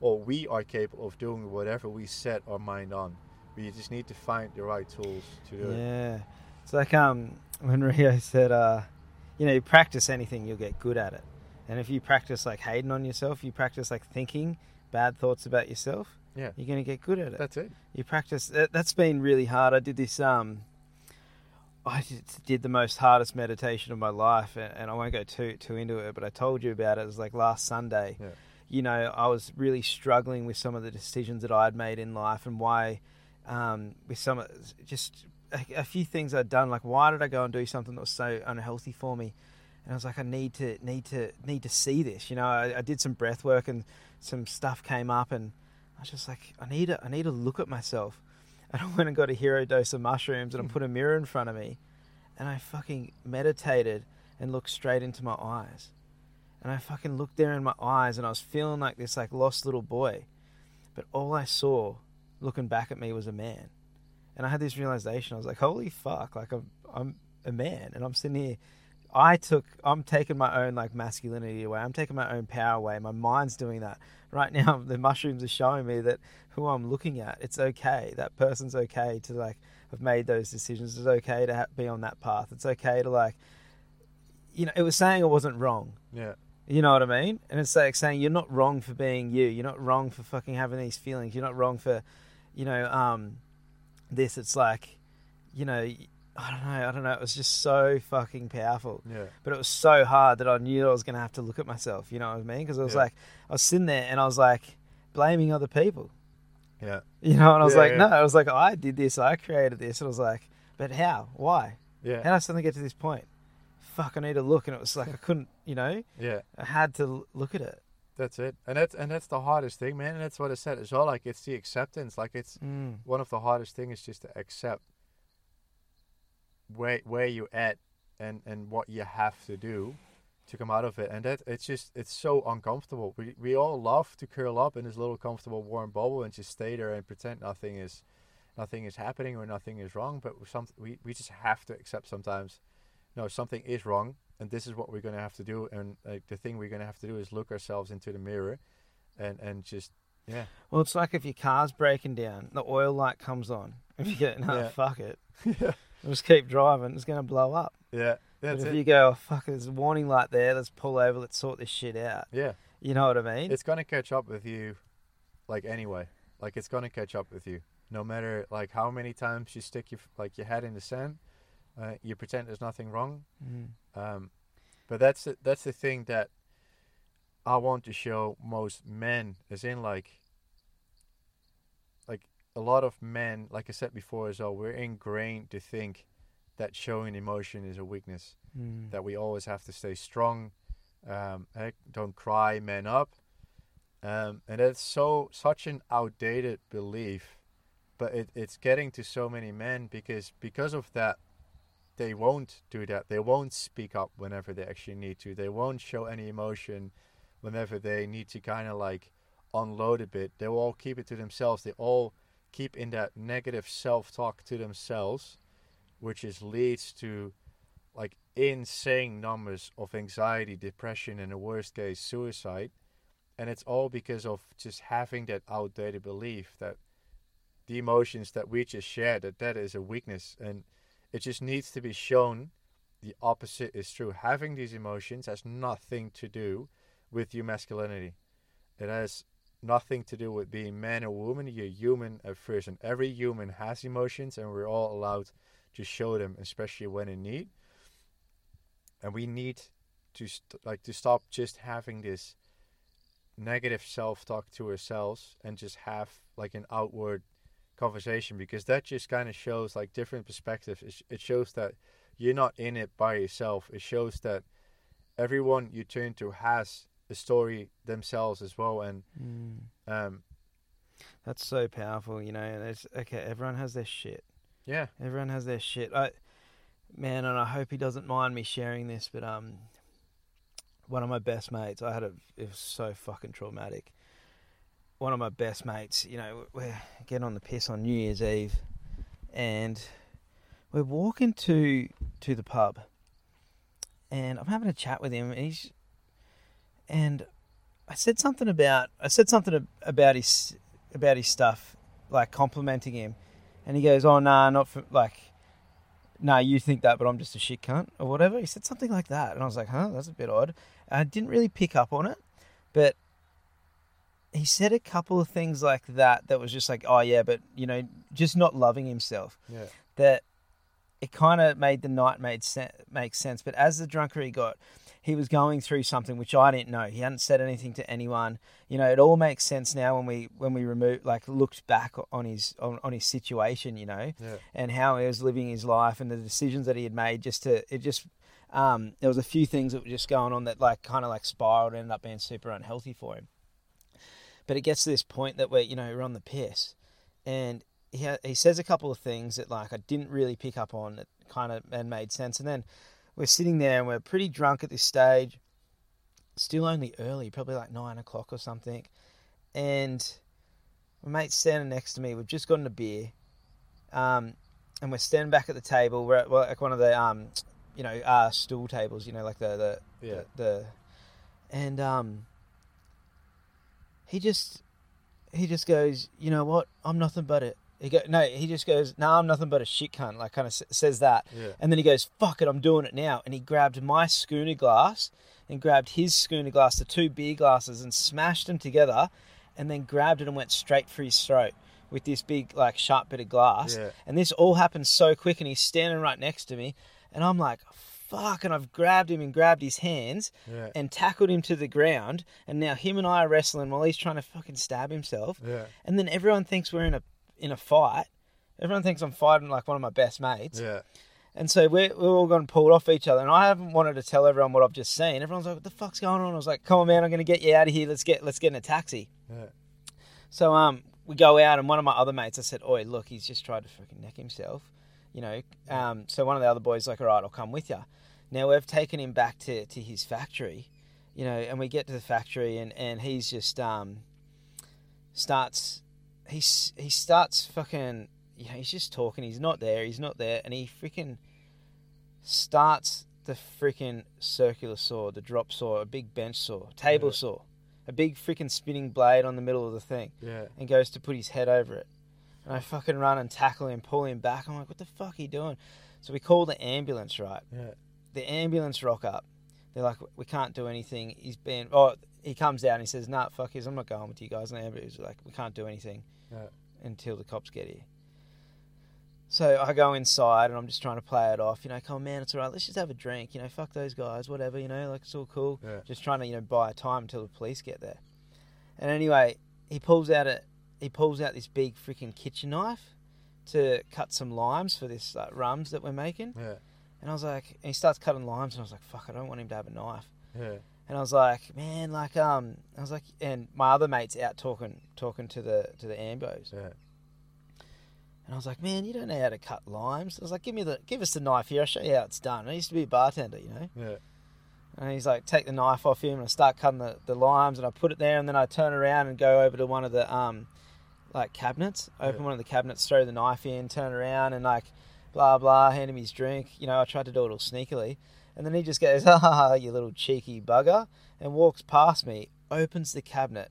or we are capable of doing whatever we set our mind on. We just need to find the right tools to do it. Yeah. It's like um when Rio said uh you know, you practice anything, you'll get good at it. And if you practice like hating on yourself, you practice like thinking bad thoughts about yourself, Yeah, you're going to get good at it. that's it. You practice. That, that's been really hard. I did this. Um, I did, did the most hardest meditation of my life, and, and I won't go too too into it. But I told you about it. It was like last Sunday. Yeah. You know, I was really struggling with some of the decisions that I had made in life, and why, um, with some just a, a few things I'd done. Like, why did I go and do something that was so unhealthy for me? And I was like, I need to need to need to see this. You know, I, I did some breath work and some stuff came up, and I was just like, I need to I need to look at myself. [laughs] And I went and got a hero dose of mushrooms and I put a mirror in front of me, and I fucking meditated and looked straight into my eyes, and I fucking looked there in my eyes, and I was feeling like this like lost little boy, but all I saw, looking back at me, was a man, and I had this realization. I was like, holy fuck, like I'm I'm a man, and I'm sitting here. I took I'm taking my own like masculinity away. I'm taking my own power away. My mind's doing that. Right [laughs] now the mushrooms are showing me that who I'm looking at, it's okay. That person's okay to like have made those decisions. It's okay to be on that path. It's okay to like you know, it was saying I wasn't wrong. Yeah, You know what I mean? And it's like saying you're not wrong for being you. You're not wrong for fucking having these feelings. You're not wrong for, you know, um, this. It's like, you know, I don't know. I don't know. It was just so fucking powerful. yeah, But it was so hard that I knew I was going to have to look at myself. You know what I mean? Because I was Yeah. like, I was sitting there and I was like blaming other people. yeah, You know, and I was Yeah, like, yeah. no, I was like, I did this, I created this. And I was like, but how? Why? How yeah, did I suddenly get to this point? Fuck, I need to look. And it was like, I couldn't, you know, yeah. I had to look at it. That's it, and that's and that's the hardest thing, man. And that's what I said as well. Like it's the acceptance. Like it's Mm. one of the hardest things is just to accept where where you at and and what you have to do to come out of it. And that it's just it's so uncomfortable. We we all love to curl up in this little comfortable warm bubble and just stay there and pretend nothing is nothing is happening or nothing is wrong. But some we we just have to accept sometimes. No, something is wrong, and this is what we're gonna have to do. And like the thing we're gonna have to do is look ourselves into the mirror, and and just yeah Well, it's like if your car's breaking down, the oil light comes on. If you get, no, Yeah. fuck it. [laughs] yeah Just keep driving. It's going to blow up. yeah But if it. you go, oh, fuck, there's a warning light there. Let's pull over. Let's sort this shit out. yeah. You know what I mean? it's gonna catch up with you like anyway like it's gonna catch up with you no matter like how many times you stick your like your head in the sand uh, you pretend there's nothing wrong Mm. um, but that's the, that's the thing that I want to show most men is in like a lot of men like I said before as well we're ingrained to think that showing emotion is a weakness Mm. that we always have to stay strong. Um, don't cry, man up. Um, and it's so such an outdated belief, but it, it's getting to so many men because because of that, they won't do that. They won't speak up whenever they actually need to. They won't show any emotion whenever they need to kind of like unload a bit. They will all keep it to themselves. They all keep in that negative self-talk to themselves, which is leads to like insane numbers of anxiety, depression, and the worst case, suicide. And it's all because of just having that outdated belief that the emotions that we just shared that that is a weakness, and it just needs to be shown. The opposite is true. Having these emotions has nothing to do with your masculinity. It has nothing to do with being man or woman. You're human at first, and every human has emotions, and we're all allowed to show them, especially when in need. And we need to st- like to stop just having this negative self-talk to ourselves and just have like an outward conversation because that just kind of shows like different perspectives. It, sh- it shows that you're not in it by yourself. It shows that everyone you turn to has a story themselves as well and Mm. um That's so powerful, you know. And it's okay. Everyone has their shit. Yeah. Everyone has their shit. I, man, and I hope he doesn't mind me sharing this, but um, one of my best mates, I had a, it was so fucking traumatic. One of my best mates, you know, we're getting on the piss on New Year's Eve, and we're walking to to the pub, and I'm having a chat with him, and he's, and I said something about I said something about his about his stuff, like complimenting him, and he goes, "Oh nah, not for like, nah, you think that, but I'm just a shit cunt or whatever." He said something like that, and I was like, "Huh, that's a bit odd." I didn't really pick up on it, but he said a couple of things like that that was just like, "Oh yeah," but you know, just not loving himself. Yeah. That it kind of made the night made sen- make sense, but as the drunker he got, he was going through something which I didn't know. He hadn't said anything to anyone. You know, it all makes sense now when we when we remove like looked back on his on, on his situation. You know, Yeah. and how he was living his life and the decisions that he had made. Just to it just um, there was a few things that were just going on that like kind of like spiraled and ended up being super unhealthy for him. But it gets to this point that we're you know we're on the piss, and he ha- he says a couple of things that like I didn't really pick up on that kind of and made sense, and then we're sitting there and we're pretty drunk at this stage, still only early, probably like nine o'clock or something, and my mate's standing next to me. We've just gotten a beer, um, and we're standing back at the table. We're at well, like one of the um, you know, uh, stool tables. You know, like the the Yeah. the, the and um, he just he just goes, you know what? I'm nothing but a. He go no. He just goes, no, I'm nothing but a shit cunt. Like kind of s- says that, Yeah. and then he goes, fuck it, I'm doing it now. And he grabbed my schooner glass and grabbed his schooner glass, the two beer glasses, and smashed them together, and then grabbed it and went straight for his throat with this big like sharp bit of glass. Yeah. And this all happened so quick, and he's standing right next to me, and I'm like, fuck, and I've grabbed him and grabbed his hands Yeah. and tackled him to the ground, and now him and I are wrestling while he's trying to fucking stab himself. Yeah. And then everyone thinks we're in a in a fight. Everyone thinks I'm fighting like one of my best mates. Yeah. And so we're, we're all going to pull off each other. And I haven't wanted to tell everyone what I've just seen. Everyone's like, what the fuck's going on? I was like, come on, man, I'm going to get you out of here. Let's get let's get in a taxi. Yeah. So um, we go out, and one of my other mates, I said, oi, look, he's just tried to fucking neck himself. You know, um, so one of the other boys like, all right, I'll come with you. Now we've taken him back to, to his factory, you know, and we get to the factory, and, and he's just um, starts he's he starts fucking know, he's just talking, he's not there, he's not there, and he freaking starts the freaking circular saw, the drop saw, a big bench saw, table Yeah. saw, a big freaking spinning blade on the middle of the thing, Yeah. and goes to put his head over it. And I fucking run and tackle him, pull him back. I'm like, what the fuck are you doing? So we call the ambulance, right? Yeah. the ambulance rock up. They're like, we can't do anything. He's been. Oh, he comes out and he says, "Nah, fuck. I'm not going with you guys." And the ambulance is like, we can't do anything Yeah. until the cops get here. So I go inside and I'm just trying to play it off. You know, come on, man, it's all right. Let's just have a drink. You know, fuck those guys, whatever. You know, like it's all cool. Yeah. Just trying to you know buy time until the police get there. And anyway, he pulls out a he pulls out this big freaking kitchen knife to cut some limes for this like, rums that we're making. Yeah. And I was like, and he starts cutting limes, and I was like, fuck, I don't want him to have a knife. Yeah. And I was like, man, like, um, I was like, and my other mate's out talking, talking to the to the ambos, Yeah. and I was like, man, you don't know how to cut limes. I was like, give me the, give us the knife here. I'll show you how it's done. I used to be a bartender, you know. Yeah. And he's like, take the knife off him, and I start cutting the, the limes, and I put it there, and then I turn around and go over to one of the um, like cabinets, open Yeah. one of the cabinets, throw the knife in, turn around, and like, blah blah, hand him his drink. You know, I tried to do it all sneakily, and then he just goes, [laughs] "Ha ha, you little cheeky bugger," and walks past me, opens the cabinet,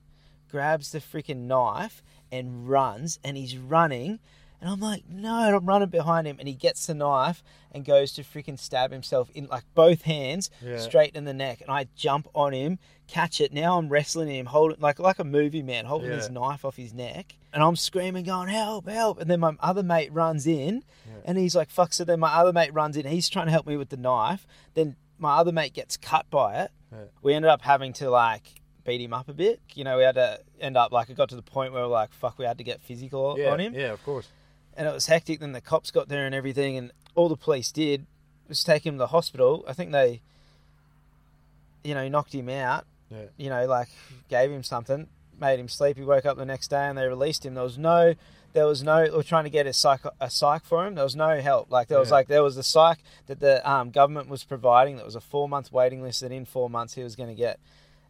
grabs the freaking knife, and runs, and he's running. And I'm like, no, I'm running behind him, and he gets the knife and goes to freaking stab himself in like both hands, Yeah. straight in the neck. And I jump on him, catch it. Now I'm wrestling him, holding like like a movie man, holding Yeah. his knife off his neck, and I'm screaming, going, help, help! And then my other mate runs in, Yeah. and he's like, fuck. So then my other mate runs in, he's trying to help me with the knife. Then my other mate gets cut by it. We ended up having to like beat him up a bit. You know, we had to end up like it got to the point where we're like, fuck, we had to get physical on him Yeah. Of course. And it was hectic. Then the cops got there and everything, and all the police did was take him to the hospital. I think they, you know, knocked him out. Yeah. You know, like gave him something. made him sleep. He woke up the next day and they released him. There was no, there was no. They were trying to get a psych, a psych for him. There was no help. Like there was like there was the psych that the um, government was providing. That was a four month waiting list that in four months he was going to get.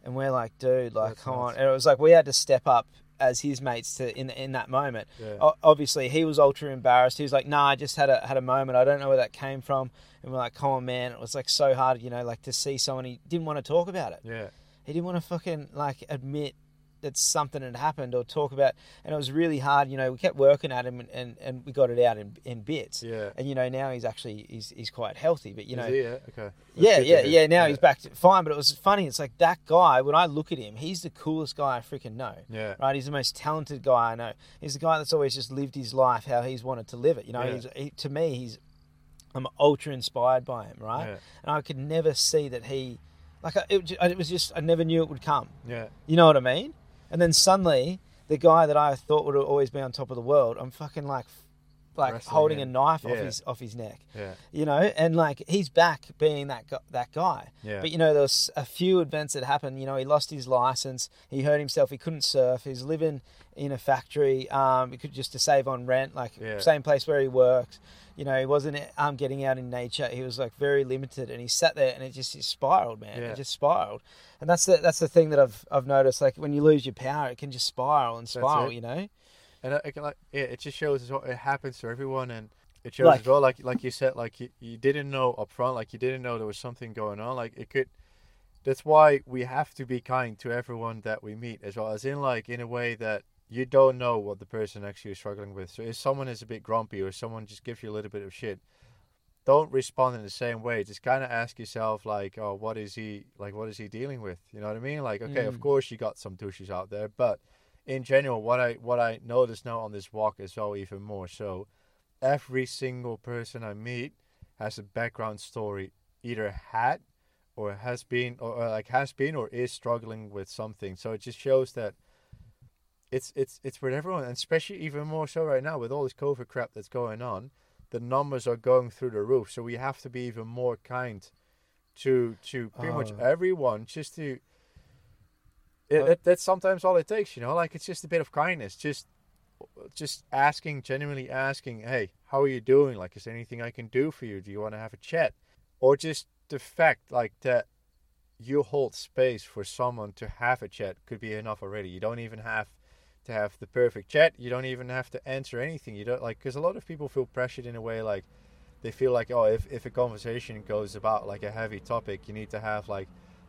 And we're like, dude, like, That's come on. And it was like we had to step up as his mates to in in that moment. Yeah. O- obviously, he was ultra embarrassed. He was like, "Nah, I just had a had a moment. I don't know where that came from." And we're like, "Come on, man!" It was like so hard, you know, like to see someone he didn't want to talk about it. Yeah. He didn't want to fucking like admit that something had happened or talk about. And it was really hard, you know. We kept working at him, and, and, and we got it out in in bits. Yeah. And you know, now he's actually he's he's quite healthy. But you know, he? Yeah. Okay. Yeah, yeah, yeah. Now he's back to fine. But it was funny. It's like that guy. When I look at him, he's the coolest guy I freaking know. Yeah. Right, he's the most talented guy I know. He's the guy that's always just lived his life how he's wanted to live it. You know, Yeah. he's he, to me, he's I'm ultra inspired by him, right? Yeah. And I could never see that he, like, it, it was just I never knew it would come. Yeah. You know what I mean? And then suddenly, the guy that I thought would always be on top of the world, I'm fucking like, like Wrestling holding a knife off Yeah. his off his neck. Yeah. You know, and like he's back being that gu- that guy. Yeah. But you know, there was a few events that happened. You know, he lost his license. He hurt himself. He couldn't surf. He's living in a factory. Um, he could just to save on rent, like Yeah. same place where he works. You know, he wasn't um getting out in nature. He was like very limited, and he sat there, and it just it spiraled, man. Yeah. It just spiraled, and that's the that's the thing that I've I've noticed. Like when you lose your power, it can just spiral and spiral. You know. And I, I can like it just shows as well, it happens to everyone, and it shows Like- as well. Like like you said, like you, you didn't know up front, like you didn't know there was something going on. Like it could. That's why we have to be kind to everyone that we meet, as well as in like in a way that you don't know what the person actually is struggling with. So if someone is a bit grumpy or someone just gives you a little bit of shit, don't respond in the same way. Just kind of ask yourself like, oh, what is he like? What is he dealing with? You know what I mean? Like, okay, of Mm. course you got some douches out there, but in general, what I what I notice now on this walk as well, even more so, every single person I meet has a background story, either had or has been or, or like has been or is struggling with something. So it just shows that it's it's it's with everyone, and especially even more so right now with all this COVID crap that's going on. The numbers are going through the roof, so we have to be even more kind to to pretty much Oh. everyone, just to. It, it, that's sometimes all it takes, you know. Like it's just a bit of kindness, just just asking, genuinely asking, "Hey, how are you doing? Like, is there anything I can do for you? Do you want to have a chat?" Or just the fact, like that, you hold space for someone to have a chat could be enough already. You don't even have to have the perfect chat. You don't even have to answer anything. You don't like because a lot of people feel pressured in a way like they feel like oh if if a conversation goes about like a heavy topic, you need to have like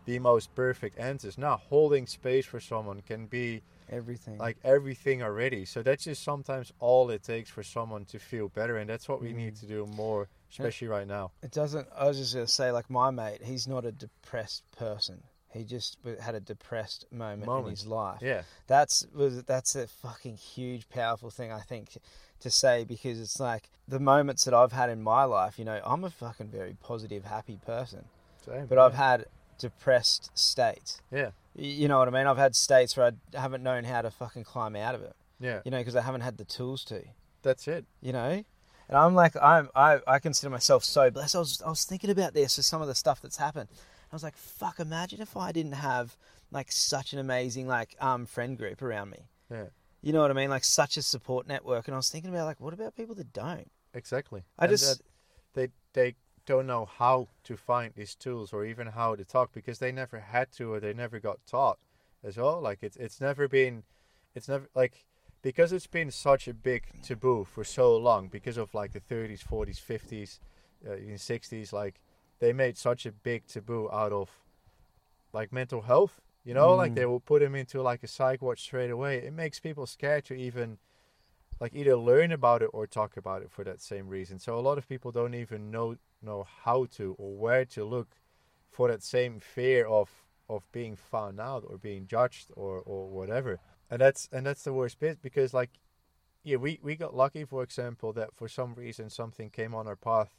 the most perfect answers. Now, holding space for someone can be Everything. like everything already. So that's just sometimes all it takes for someone to feel better, and that's what we need Mm. to do more, especially right now. It doesn't. I was just gonna say, like my mate, he's not a depressed person. He just had a depressed moment, in his life. Yeah, That's was that's a fucking huge, powerful thing I think to say because it's like the moments that I've had in my life. You know, I'm a fucking very positive, happy person, same. but I've had depressed states. yeah, You know what I mean? I've had states where I haven't known how to fucking climb out of it. yeah, You know, because I haven't had the tools to. That's it. you know? And i'm like i'm i, I consider myself so blessed. I was, I was thinking about this for some of the stuff that's happened. I was like fuck imagine if i didn't have like such an amazing like um friend group around me. Yeah, you know what i mean? Like such a support network. And i was thinking about like what about people that don't? Exactly. i And just that they they don't know how to find these tools or even how to talk because they never had to or they never got taught as well. Like it's it's never been, it's never like because it's been such a big taboo for so long because of like the 30s, 40s, 50s, uh, even 60s. Like they made such a big taboo out of like mental health. You know, like Mm. they will put him into like a psych ward straight away. It makes people scared to even like either learn about it or talk about it for that same reason. So a lot of people don't even know know how to or where to look for that same fear of of being found out or being judged or or whatever. And that's and that's the worst bit because like yeah, we we got lucky for example that for some reason something came on our path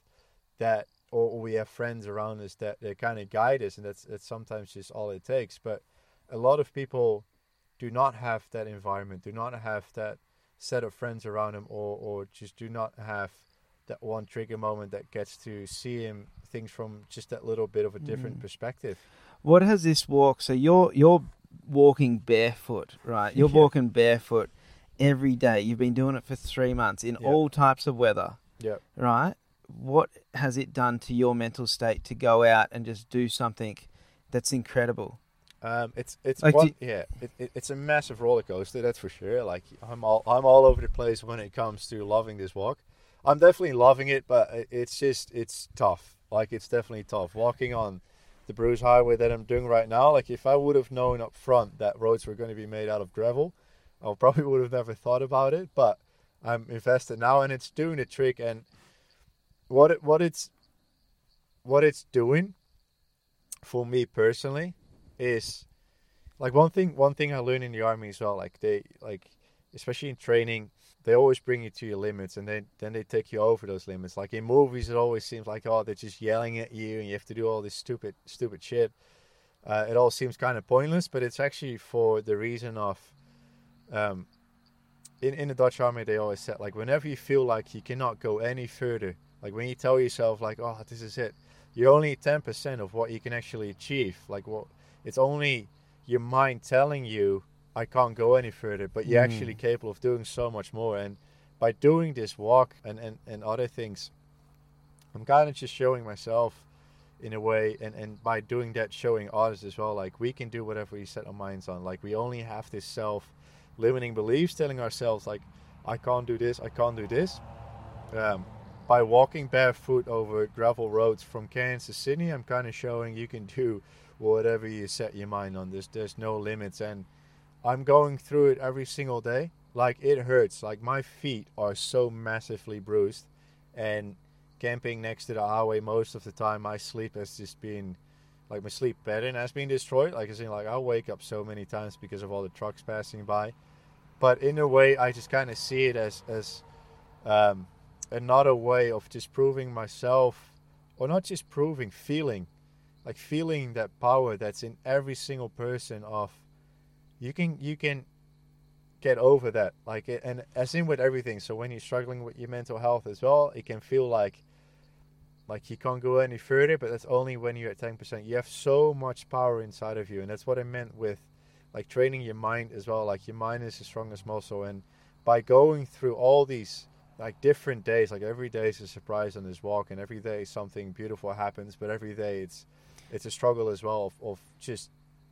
that or, we have friends around us that they kind of guide us and that's that's sometimes just all it takes. But a lot of people do not have that environment, do not have that set of friends around him or, or just do not have that one trigger moment that gets to see him things from just that little bit of a different Mm. perspective. what has this walk so you're you're walking barefoot, right? You're [laughs] Yeah. walking barefoot every day. You've been doing it for three months in Yeah. all types of weather, Yeah. right? What has it done to your mental state to go out and just do something that's incredible? Um, it's it's Like, one, do- yeah, it, it, it's a massive roller coaster. That's for sure. Like I'm all I'm all over the place when it comes to loving this walk. I'm definitely loving it, but it's just it's tough. Like it's definitely tough walking on the Bruce Highway that I'm doing right now. Like if I would have known up front that roads were going to be made out of gravel, I [laughs] probably would have never thought about it. But I'm invested now, and it's doing the trick. And what it, what it's what it's doing for me personally is like one thing one thing I learned in the army as well like they like especially in training they always bring you to your limits and then then they take you over those limits. Like in movies it always seems like oh they're just yelling at you and you have to do all this stupid stupid shit. Uh, it all seems kind of pointless but it's actually for the reason of um in, in the Dutch army they always said like whenever you feel like you cannot go any further like when you tell yourself like oh this is it you're only 10% of what you can actually achieve like what it's only your mind telling you I can't go any further, but you're Mm. actually capable of doing so much more. And by doing this walk and, and, and other things, I'm kind of just showing myself in a way, and, and by doing that, showing others as well. Like we can do whatever we set our minds on. Like we only have this self limiting beliefs telling ourselves, like, I can't do this, I can't do this. Um, by walking barefoot over gravel roads from Cairns to Sydney, I'm kind of showing you can do whatever you set your mind on. There's there's no limits, and I'm going through it every single day. Like it hurts. Like my feet are so massively bruised, and camping next to the highway most of the time, my sleep has just been like my sleep pattern has been destroyed. Like I saying, like I'll wake up so many times because of all the trucks passing by. But in a way, I just kind of see it as as um, another way of just proving myself, or not just proving, feeling like feeling that power that's in every single person of you can you can get over that like it, and as in with everything. So when you're struggling with your mental health as well it can feel like like you can't go any further but that's only when you're at 10% you have so much power inside of you and that's what i meant with like training your mind as well. Like your mind is the strongest muscle and by going through all these like different days like every day is a surprise on this walk and every day something beautiful happens but every day it's it's a struggle as well of, of just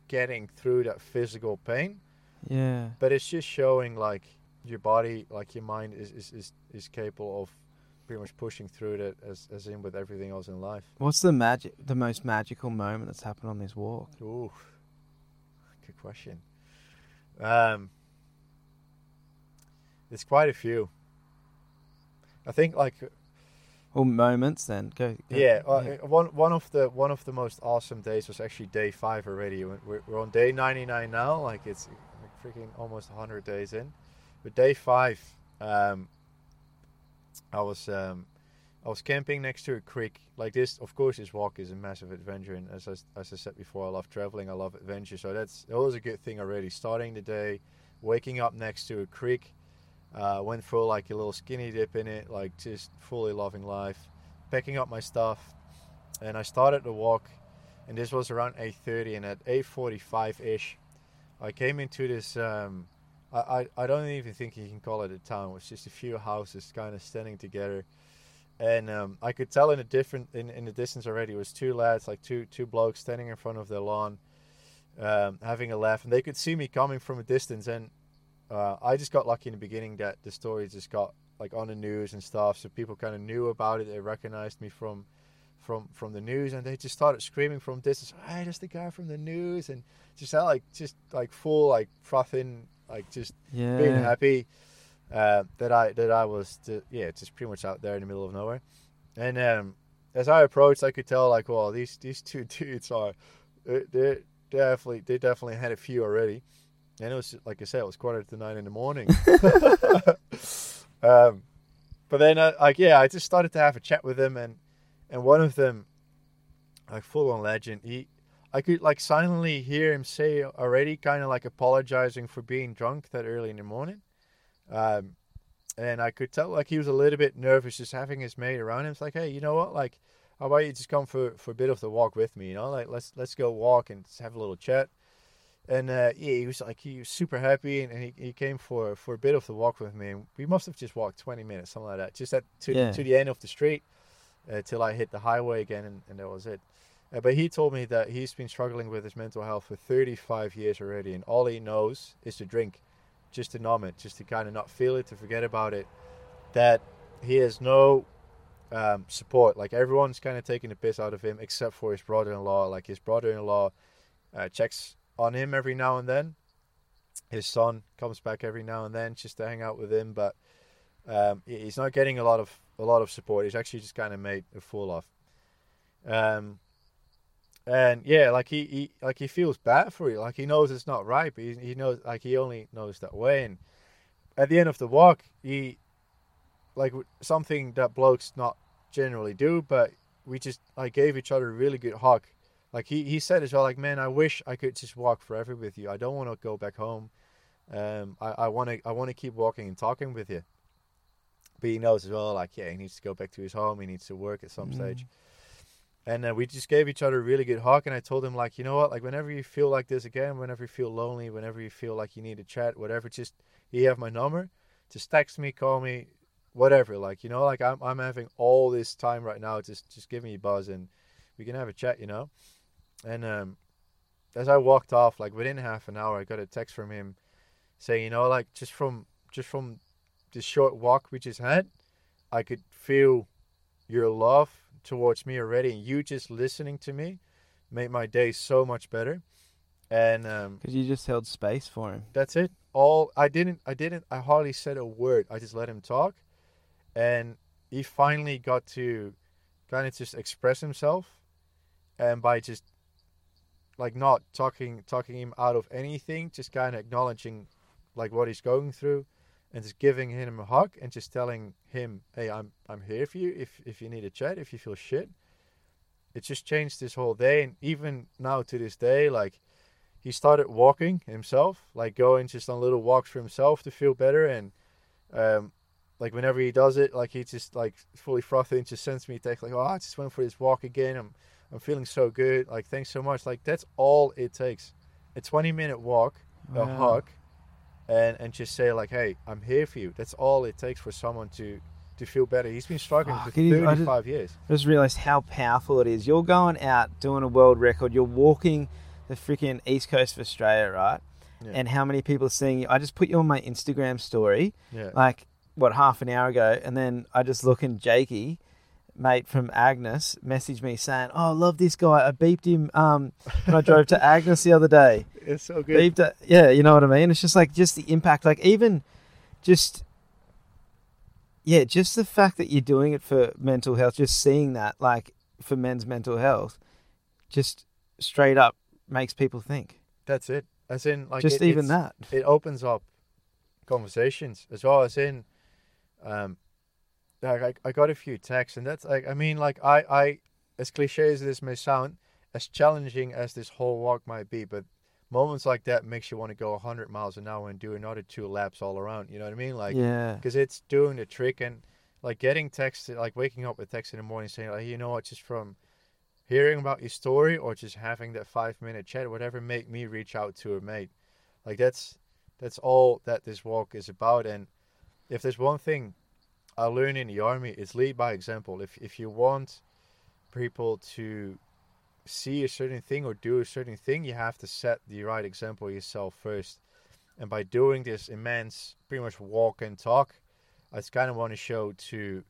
getting through that physical pain Yeah. but it's just showing like your body like your mind is is, is, is capable of pretty much pushing through that as, as in with everything else in life What's the magic, the most magical moment that's happened on this walk? Ooh, good question um there's quite a few i think like Or moments? Then go. go- Yeah, uh, one one of the one of the most awesome days was actually day five already. We're, we're- we're on day ninety nine now, like it's like freaking almost hundred days in. But day five, um, I was um, I was camping next to a creek. Like this, of course, this walk is a massive adventure, and as I, as I said before, I love traveling, I love adventure. So that's always a good thing already. Starting the day, waking up next to a creek. Uh, went for like a little skinny dip in it, like just fully loving life, packing up my stuff, and I started to walk. And this was around 8:30, and at 8:45 ish, I came into this. Um, I, I I don't even think you can call it a town. It was just a few houses kind of standing together, and um, I could tell in the different in, in the distance already. It was two lads, like two two blokes standing in front of their lawn, um, having a laugh, and they could see me coming from a distance. And uh, I just got lucky in the beginning that the story just got like on the news and stuff, so people kind of knew about it. They recognized me from from from the news, and they just started screaming from distance, "Hey, that's the guy from the news!" And just had like just like full like frothing, like just Yeah. being happy uh, that I that I was ju- yeah just pretty much out there in the middle of nowhere. And um, as I approached, I could tell like, well, these these two [laughs] dudes are they they definitely they definitely had a few already. And it was like I said, it was quarter to nine in the morning. [laughs] [laughs] um, but then uh, like yeah, I just started to have a chat with them, and and one of them, like full on legend, he. I could like silently hear him say already, kind of like apologizing for being drunk that early in the morning. Um, and I could tell like he was a little bit nervous just having his mate around him. It's like, hey, you know what? Like, how about you just come for, for a bit of the walk with me? You know, like let's let's go walk and just have a little chat. And uh, yeah, he was like he was super happy, and, and he, he came for for a bit of the walk with me. And we must have just walked twenty minutes, something like that, just at to Yeah. to the end of the street, uh, till I hit the highway again, and, and that was it. Uh, but he told me that he's been struggling with his mental health for 35 years already, and all he knows is to drink, just to numb it, just to kind of not feel it, to forget about it. That he has no um, support. Like everyone's kind of taking the piss out of him, except for his brother-in-law. Like his brother-in-law uh, checks on him every now and then. His son comes back every now and then just to hang out with him, but um, he's not getting a lot of a lot of support. He's actually just kind of made a fool of. Um, and yeah, like he, he like he feels bad for you. Like he knows it's not right, but he, he knows like he only knows that way. And at the end of the walk, he like something that blokes not generally do, but we just like gave each other a really good hug. Like he, he said as well, like man, I wish I could just walk forever with you. I don't want to go back home. Um, I, I want to I want to keep walking and talking with you. But he knows as well, like yeah, he needs to go back to his home. He needs to work at some Mm. stage. And uh, we just gave each other a really good hug. And I told him like, you know what, like whenever you feel like this again, whenever you feel lonely, whenever you feel like you need to chat, whatever, just you have my number. Just text me, call me, whatever. Like you know, like I'm I'm having all this time right now. Just just give me a buzz and we can have a chat. You know. And um, as I walked off, like within half an hour, I got a text from him saying, you know, like just from just from this short walk we just had, I could feel your love towards me already, and you just listening to me made my day so much better. And um, Because you just held space for him. that's it. All I didn't, I didn't, I hardly said a word. I just let him talk, and he finally got to kind of just express himself, and by just like not talking, talking him out of anything, just kind of acknowledging like what he's going through, and just giving him a hug and just telling him, "Hey, I'm I'm here for you if if you need a chat, if you feel shit." It just changed this whole day, and even now to this day, like he started walking himself, like going just on little walks for himself to feel better. And um, like whenever he does it, like he just like fully frothy and just sends me a text like, "Oh, I just went for this walk again. I'm I'm feeling so good. Like thanks so much." Like that's all it takes. A 20 minute walk, a Wow. hug, and and just say like, "Hey, I'm here for you." That's all it takes for someone to to feel better. He's been struggling Fuck, for it is- I did- 35 years. I just realized how powerful it is. You're going out doing a world record. You're walking the freaking east coast of Australia, right? Yeah. And how many people are seeing you? I just put you on my Instagram story, Yeah. like what half an hour ago, and then I just look and Jakey, mate from Agnes, messaged me saying, "Oh, I love this guy. I beeped him um, when I drove to [laughs] Agnes the other day. It's so good. Beeped, yeah, you know what I mean. It's just like just the impact, like even just." Yeah, just the fact that you're doing it for mental health, just seeing that, like for men's mental health, just straight up makes people think. That's it. As in, like just it- even that. it opens up conversations as well as in um like I, I got a few texts and that's like I mean like I I as cliche as this may sound as challenging as this whole walk might be but moments like that makes you want to go 100 miles an hour and do another two laps all around you know what I mean like yeah. because it's doing the trick and like getting texts, like waking up with text in the morning saying like you know what just from hearing about your story or just having that five minute chat whatever make me reach out to a mate like that's that's all that this walk is about and if there's one thing i learned in the army is lead by example. If if you want people to see a certain thing or do a certain thing you have to set the right example yourself first. And by doing this immense pretty much walk and talk i just kind of want to show to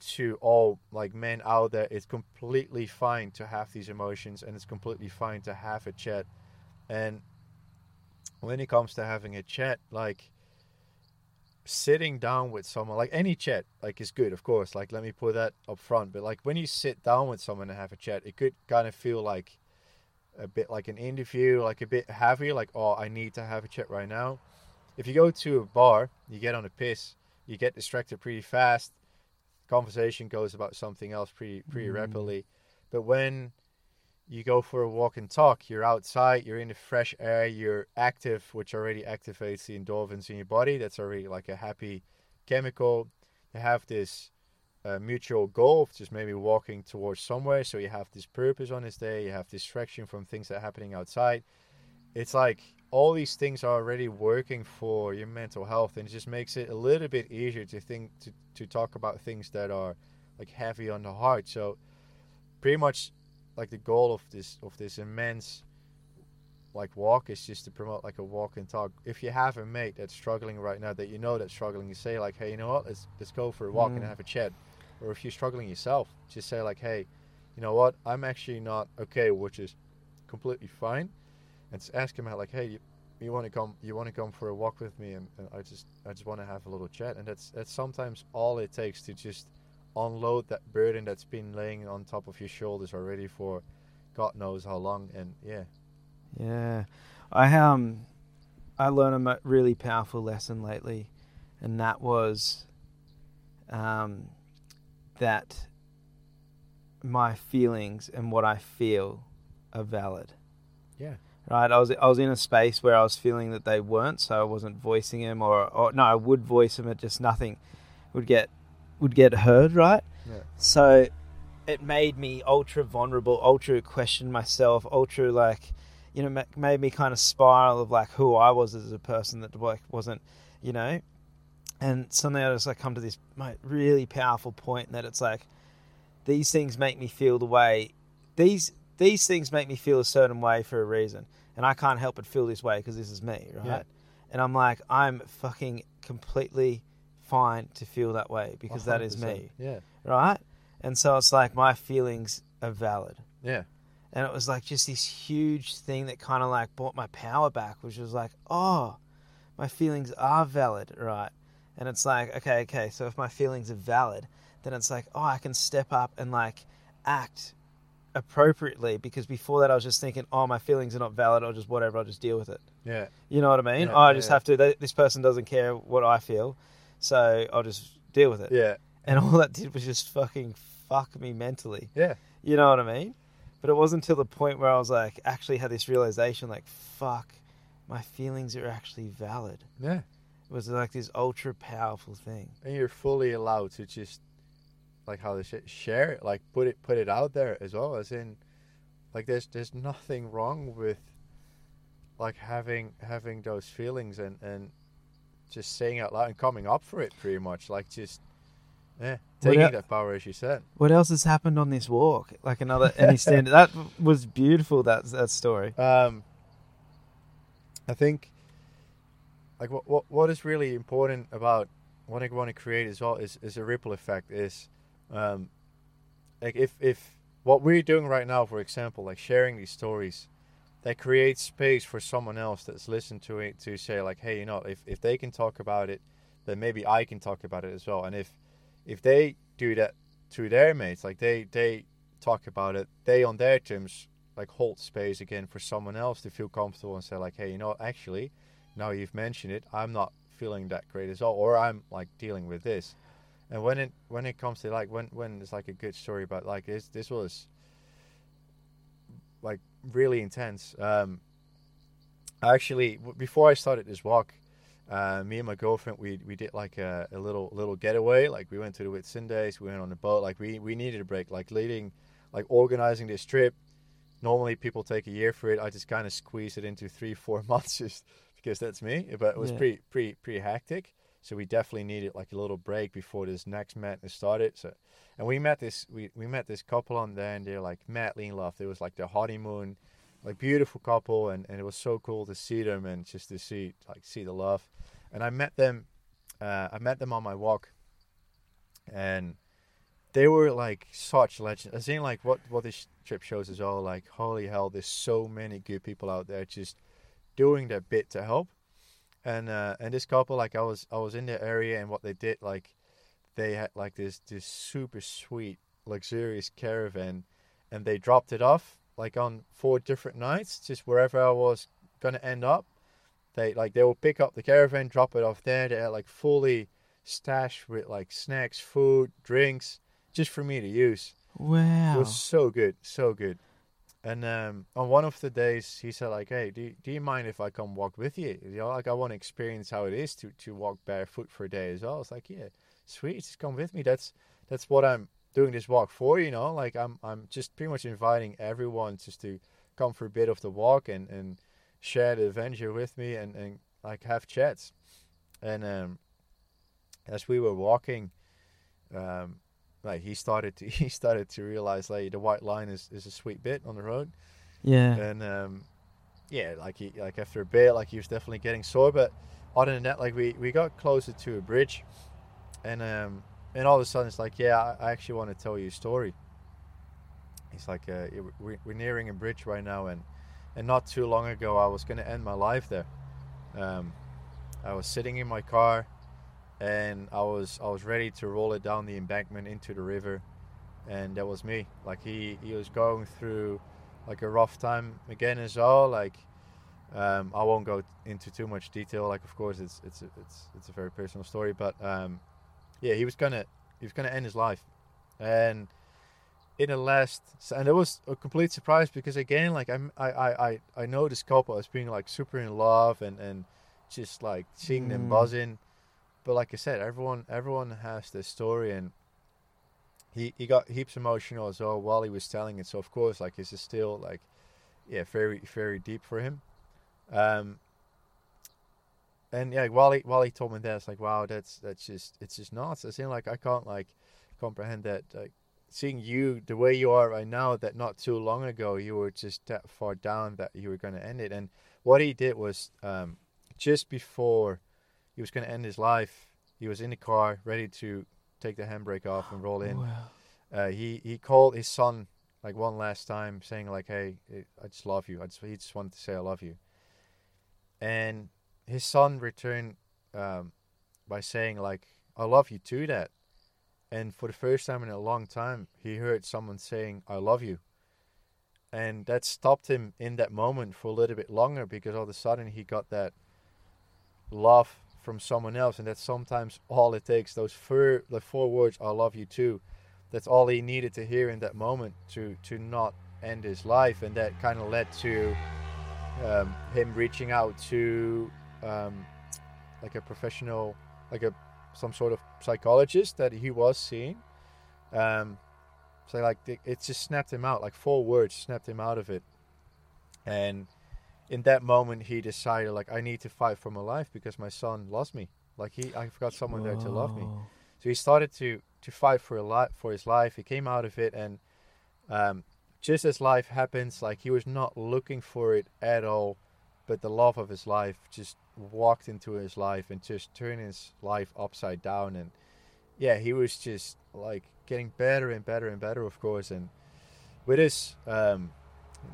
to all like men out there it's completely fine to have these emotions and it's completely fine to have a chat. And when it comes to having a chat like sitting down with someone like any chat like is good of course like let me put that up front but like when you sit down with someone and have a chat it could kind of feel like a bit like an interview like a bit heavy like oh i need to have a chat right now if you go to a bar you get on a piss you get distracted pretty fast conversation goes about something else pretty pretty Mm. rapidly but when you go for a walk and talk you're outside you're in the fresh air you're active which already activates the endorphins in your body. That's already like a happy chemical. You have this uh, mutual goal just maybe walking towards somewhere. So you have this purpose on this day you have distraction from things that are happening outside. It's like all these things are already working for your mental health, and it just makes it a little bit easier to think to to talk about things that are like heavy on the heart. So pretty much like the goal of this of this immense like walk is just to promote like a walk and talk. If you have a mate that's struggling right now, that you know that's struggling, you say like, hey, you know what, let's let's go for a walk Mm. and have a chat. Or if you're struggling yourself, just say like, hey, you know what, I'm actually not okay, which is completely fine. And just ask him out like, hey, you, you want to come, you want to come for a walk with me, and, and I just I just want to have a little chat. And that's that's sometimes all it takes to just unload that burden that's been laying on top of your shoulders already for God knows how long. And yeah, Yeah, I um, I learned a really powerful lesson lately, and that was, um, that my feelings and what I feel are valid. Yeah. Right. I was I was in a space where I was feeling that they weren't, so I wasn't voicing them, or, or no, I would voice them, but just nothing would get would get heard. Right. Yeah. So it made me ultra vulnerable, ultra question myself, ultra like, you know, made me kind of spiral of like who I was as a person that like wasn't, you know, and suddenly I just like come to this really powerful point that it's like these things make me feel the way these these things make me feel a certain way for a reason, and I can't help but feel this way because this is me, right? Yeah. And I'm like, I'm fucking completely fine to feel that way because that is 100%. me Yeah. right? And so it's like my feelings are valid. Yeah. And it was like just this huge thing that kind of like brought my power back, which was like, oh, my feelings are valid, right? And it's like, okay, okay, so if my feelings are valid, then it's like, oh, I can step up and like act appropriately because before that I was just thinking, oh, my feelings are not valid or just whatever, I'll just deal with it. Yeah. You know what I mean? Yeah, oh, I just yeah. have to, th- this person doesn't care what I feel, so I'll just deal with it. Yeah. And all that did was just fucking fuck me mentally. Yeah. You know what I mean? But it wasn't until the point where I was like, actually had this realization, like, fuck, my feelings are actually valid. Yeah. It was like this ultra powerful thing. And you're fully allowed to just like how they share it, like put it put it out there as well as in like there's there's nothing wrong with like having having those feelings and and just saying out loud and coming up for it pretty much like just yeah taking el- that power as you said What else has happened on this walk? Like another any standard that was beautiful. That that story. um i think like what what, what is really important about what i want to create as well is, is a ripple effect is um like if if what we're doing right now for example like sharing these stories that creates space for someone else that's listened to it to say like hey you know if, if they can talk about it then maybe i can talk about it as well. And if if they do that to their mates like they they talk about it they on their terms like hold space again for someone else to feel comfortable and say like hey you know actually now you've mentioned it i'm not feeling that great as well or i'm like dealing with this. And when it when it comes to like when when it's like a good story about like this this was like really intense. Um I actually before i started this walk uh, me and my girlfriend we we did like a, a little little getaway. Like we went to the Whitsundays we went on a boat. Like we we needed a break. Like leading like organizing this trip normally people take a year for it. I just kind of squeezed it into three four [laughs] months just because that's me but it was Yeah. pretty pretty pretty hectic. So we definitely needed like a little break before this next madness started. So and we met this we, we met this couple on there and they're like madly in love it was like their honeymoon like beautiful couple and, and it was so cool to see them and just to see like see the love and i met them uh, i met them on my walk and they were like such legends. I think like what what this trip shows is all like holy hell, there's so many good people out there just doing their bit to help. And uh, and this couple like I was I was in their area and what they did like they had like this this super sweet luxurious caravan and they dropped it off like on four different nights just wherever I was gonna end up. They like they will pick up the caravan, drop it off there. They're like fully stashed with like snacks, food, drinks, just for me to use. Wow, it was so good, so good. And um, on one of the days, he said like, "Hey, do you, do you mind if I come walk with you? You know, like I want to experience how it is to to walk barefoot for a day as well." I was like, "Yeah, sweet, just come with me. That's that's what I'm doing this walk for. You know, like I'm I'm just pretty much inviting everyone just to come for a bit of the walk and and share the adventure with me and, and like have chats. And um, as we were walking, um, like he started to [laughs] he started to realize like the white line is, is a sweet bit on the road. Yeah. And um, yeah, like he like after a bit, like he was definitely getting sore. But other than that, like we, we got closer to a bridge, and um, and all of a sudden it's like, yeah, I, actually want to tell you a story. It's like, uh, we're, we're nearing a bridge right now, and and not too long ago I was gonna end my life there. Um, I was sitting in my car, and I was I was ready to roll it down the embankment into the river, and that was me. Like he he was going through like a rough time again as well. Like um, I won't go into too much detail. Like of course it's it's it's it's a very personal story, but um, yeah, he was gonna he was gonna end his life, and in the last and it was a complete surprise because again like I'm, I I I I know this couple as being like super in love and and just like seeing them Mm. buzzing, but like I said, everyone everyone has their story and. He, he got heaps emotional as well while he was telling it. So of course, like this is still like, yeah, very very deep for him. Um, and yeah, while he while he told me that, it's like, wow, that's that's just it's just nuts. I seem like I can't like comprehend that. Like seeing you the way you are right now, that not too long ago you were just that far down that you were going to end it. And what he did was um, just before he was going to end his life, he was in the car ready to take the handbrake off and roll in. Wow. Uh, he he called his son like one last time, saying like, "Hey, I just love you." I just he just wanted to say I love you. And his son returned um, by saying like, "I love you too, Dad." And for the first time in a long time, he heard someone saying, "I love you." And that stopped him in that moment for a little bit longer because all of a sudden he got that love from someone else, and that's sometimes all it takes. Those four, the four words, "I love you too." That's all he needed to hear in that moment to to not end his life, and that kind of led to um, him reaching out to um, like a professional, like a some sort of psychologist that he was seeing. Um, so like it, it just snapped him out, like four words snapped him out of it, and in that moment he decided like I need to fight for my life because my son lost me. Like he, I've got someone there to love me. So he started to to fight for a lot for his life. He came out of it, and um, just as life happens, like he was not looking for it at all, but the love of his life just walked into his life and just turned his life upside down. And yeah, he was just like getting better and better and better, of course. And with his um,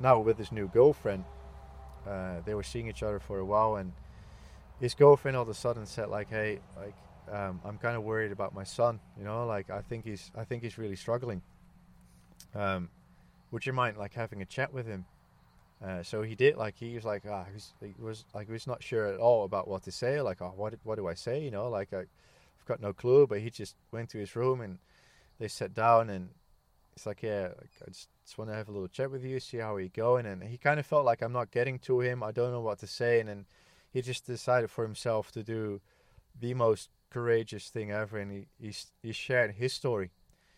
now with his new girlfriend, uh, they were seeing each other for a while, and his girlfriend all of a sudden said like, "Hey, like." um, I'm kind of worried about my son. You know, like I think he's I think he's really struggling. Um, would you mind like having a chat with him? Uh, so he did. Like he was like ah, he was, he was like he was not sure at all about what to say. Like oh, what what do I say? You know, like I, I've got no clue. But he just went to his room and they sat down and it's like yeah, like, I just, just want to have a little chat with you, see how he going. And he kind of felt like I'm not getting to him. I don't know what to say. And then he just decided for himself to do the most courageous thing ever and he, he he shared his story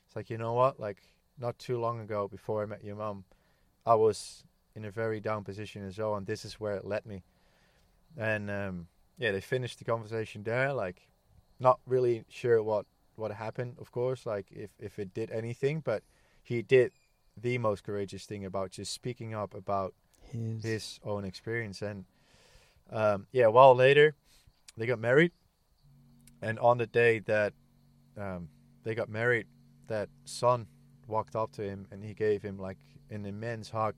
it's like you know what like not too long ago before i met your mum i was in a very down position as well and this is where it led me. And um yeah they finished the conversation there like not really sure what what happened of course like if if it did anything but he did the most courageous thing about just speaking up about His. his own experience. And um yeah a while later they got married. And on the day that um, they got married, that son walked up to him and he gave him like an immense hug,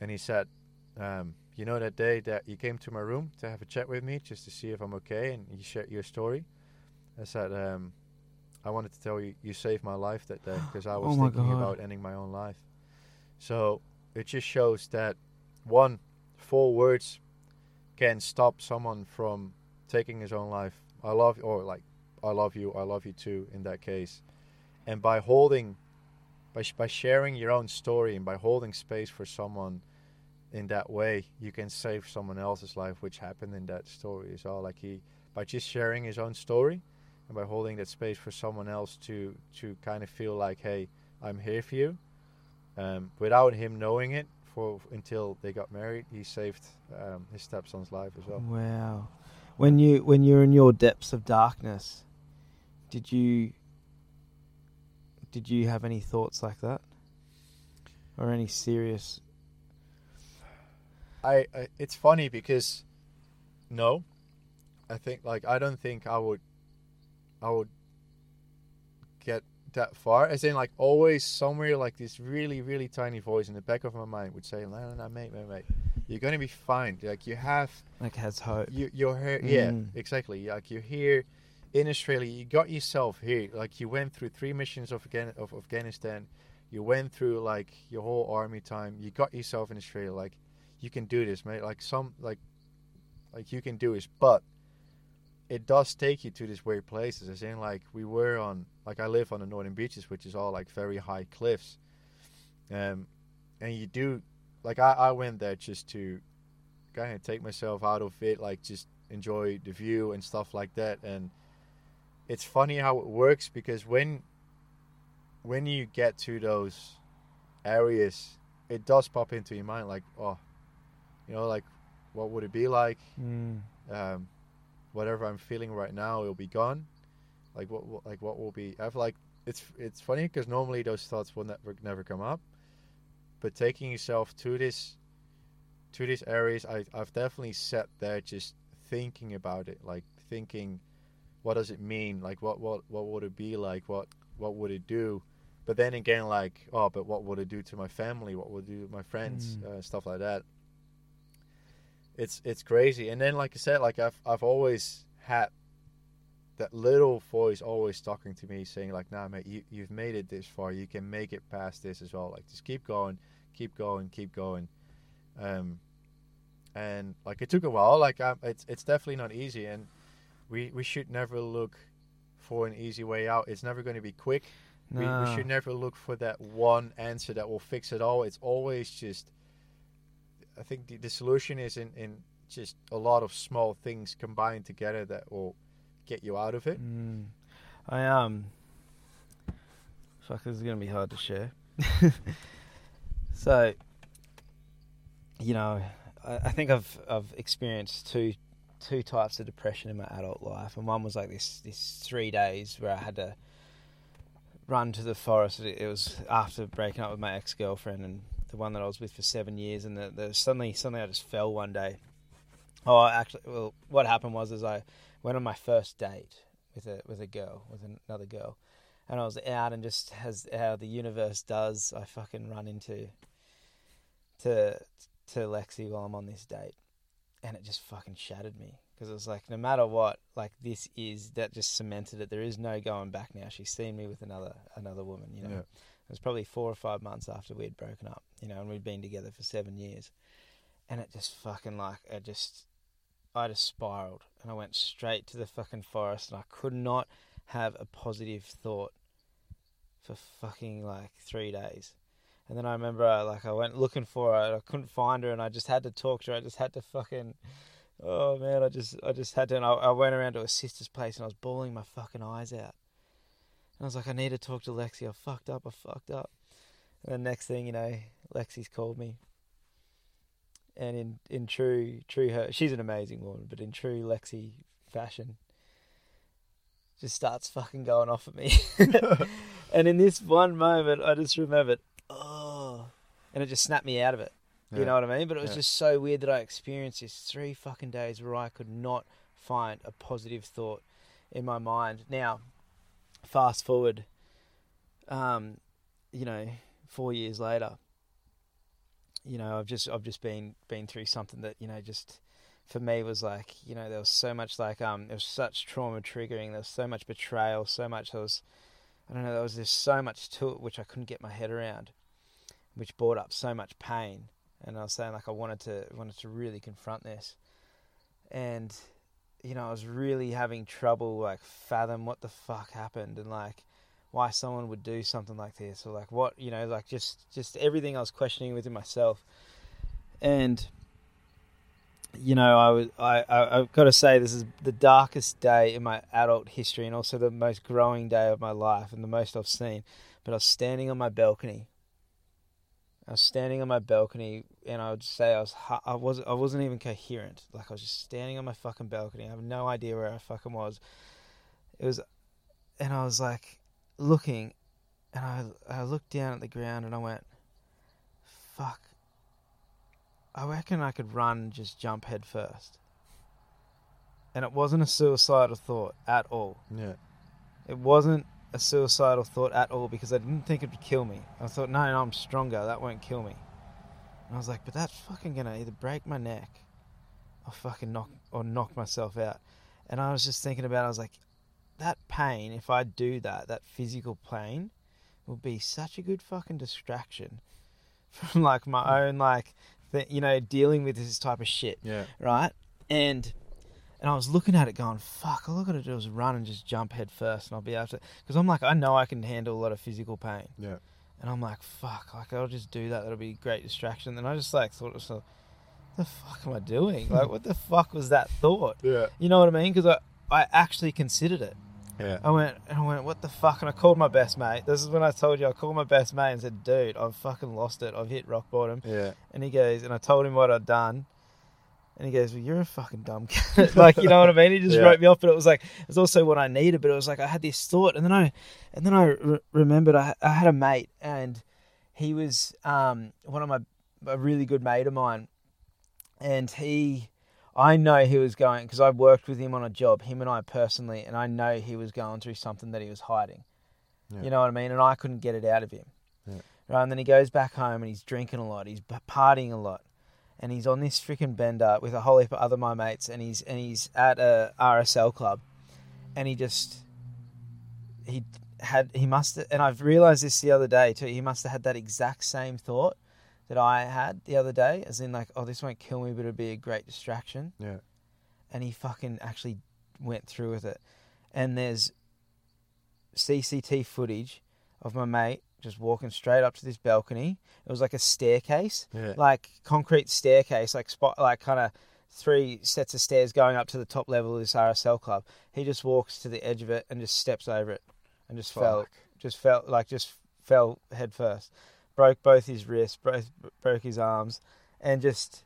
and he said, um, "You know that day that you came to my room to have a chat with me just to see if I'm okay, and you shared your story." I said, um, "I wanted to tell you you saved my life that day because I [gasps] was Oh thinking God. about ending my own life." So it just shows that one, four words can stop someone from taking his own life. I love or like I love you, I love you too in that case. And by holding by by sharing your own story and by holding space for someone in that way, you can save someone else's life which happened in that story as well. Like he by just sharing his own story and by holding that space for someone else to to kind of feel like, hey, I'm here for you. Um, without him knowing it, for until they got married. He saved um, his stepson's life as well. Wow. When you when you're in your depths of darkness, did you did you have any thoughts like that? Or any serious I, I it's funny because no, I think like I don't think I would I would get that far. As in like always somewhere like this really really tiny voice in the back of my mind would say, "No, no, no, mate, mate, mate, you're gonna be fine. Like you have like has hope. you you're here. Yeah, Mm. exactly. Like you're here in Australia. You got yourself here. Like you went through three missions of of Afghanistan. You went through like your whole army time. You got yourself in Australia. Like you can do this, mate. Like some like like you can do this, but it does take you to these weird places. As in, like we were on, like I live on the northern beaches, which is all like very high cliffs, um, and you do, like I, I went there just to kind of take myself out of it, like just enjoy the view and stuff like that. And it's funny how it works because when when you get to those areas, it does pop into your mind, like oh, you know, like what would it be like? Mm. um, whatever I'm feeling right now, it'll be gone. Like what, what like what will be? I've like it's it's funny because normally those thoughts will never never come up, but taking yourself to this to these areas, I I've definitely sat there just thinking about it, like thinking, what does it mean? Like what what what would it be like? What what would it do? But then again, like oh, but what would it do to my family? What would it do to my friends? Mm. Uh, stuff like that it's it's crazy. And then, like I said, like I've I've always had that little voice always talking to me, saying like, "Nah, mate, you you've made it this far. You can make it past this as well. Like just keep going, keep going, keep going." Um, and like it took a while. Like um, it's it's definitely not easy, and we we should never look for an easy way out. It's never going to be quick. We, No. we should never look for that one answer that will fix it all. It's always just. I think the, the solution is in, in just a lot of small things combined together that will get you out of it. Mm. I um. Fuck, this is gonna be hard to share. [laughs] so, you know, I, I think I've I've experienced two two types of depression in my adult life, and one was like this this three days where I had to run to the forest. It, was after breaking up with my ex girlfriend and the one that I was with for seven years, and the, the suddenly suddenly I just fell one day. Oh, actually, well, what happened was is I went on my first date with a with a girl with another girl, and I was out and just as how the universe does, I fucking run into to to Lexi while I'm on this date, and it just fucking shattered me because it was like no matter what, like this is that just cemented it. There is no going back now. She's seen me with another another woman, you know. Yeah. It was probably four or five months after we had broken up, you know, and we'd been together for seven years, and it just fucking like it just I just spiraled and I went straight to the fucking forest and I could not have a positive thought for fucking like three days. And then I remember I, like I went looking for her I couldn't find her and I just had to talk to her. I just had to fucking oh man, I just I just had to and I, I went around to her sister's place and I was bawling my fucking eyes out. And I was like, I need to talk to Lexi. I fucked up, I fucked up. And the next thing, you know, Lexi's called me and in in true true her she's an amazing woman, but in true Lexi fashion, just starts fucking going off at me. [laughs] and in this one moment, I just remembered, and it just snapped me out of it. You know what I mean? But it was Yeah. just so weird that I experienced this three fucking days where I could not find a positive thought in my mind. Now, fast forward, um, you know, four years later, you know, I've just I've just been been through something that you know just for me was like you know there was so much like um there was such trauma triggering there was so much betrayal so much there was I don't know there was just so much to it which I couldn't get my head around which brought up so much pain and I was saying like I wanted to wanted to really confront this. And you know I was really having trouble like fathom what the fuck happened and like why someone would do something like this or like what you know like just just everything I was questioning within myself. And you know I was I, I I've got to say this is the darkest day in my adult history and also the most growing day of my life and the most I've seen. But I was standing on my balcony I was standing on my balcony, and I would say I was I was I wasn't even coherent. Like I was just standing on my fucking balcony. I have no idea where I fucking was. It was, and I was like looking, and I I looked down at the ground, and I went, "Fuck." I reckon I could run and just jump head first. And it wasn't a suicidal thought at all. Yeah. It wasn't a suicidal thought at all because I didn't think it would kill me. I thought, no, no, I'm stronger. That won't kill me. And I was like, but that's fucking gonna either break my neck or fucking knock or knock myself out. And I was just thinking about. it, I was like, that pain. If I do that, that physical pain, will be such a good fucking distraction [laughs] from like my hmm. own like, th- you know, dealing with this type of shit Yeah. right? And and I was looking at it, going, "Fuck! All I got to do is run and just jump head first, and I'll be able to." Because I'm like, I know I can handle a lot of physical pain, Yeah. and I'm like, "Fuck! Like I'll just do that. That'll be a great distraction." And I just like thought, to myself, "The fuck am I doing? [laughs] Like, what the fuck was that thought?" Yeah. You know what I mean? Because I I actually considered it. Yeah. I went and I went, "What the fuck?" And I called my best mate. This is when I told you I called my best mate and said, "Dude, I've fucking lost it. I've hit rock bottom." Yeah. And he goes, and I told him what I'd done. And he goes, Well, you're a fucking dumb kid. [laughs] like, you know what I mean? He just Yeah. wrote me off, but it was like, it was also what I needed, but it was like, I had this thought. And then I, and then I re- remembered I, I had a mate and he was, um, one of my, a really good mate of mine. And he, I know he was going, because I worked with him on a job, him and I personally, and I know he was going through something that he was hiding. Yeah. You know what I mean? And I couldn't get it out of him. Yeah. Right, and then he goes back home and he's drinking a lot. He's partying a lot, and he's on this freaking bender with a whole heap of other my mates, and he's and he's at a RSL club, and he just he had he must and I've realized this the other day too. He must have had that exact same thought that I had the other day, as in like, oh, this won't kill me, but it'll be a great distraction. Yeah. And he fucking actually went through with it. And there's CCT footage of my mate just walking straight up to this balcony. It was like a staircase, Yeah. like concrete staircase, like spot, like kind of three sets of stairs going up to the top level of this RSL club. He just walks to the edge of it and just steps over it and just fell, just fell, like just fell head first. Broke both his wrists, both broke his arms, and just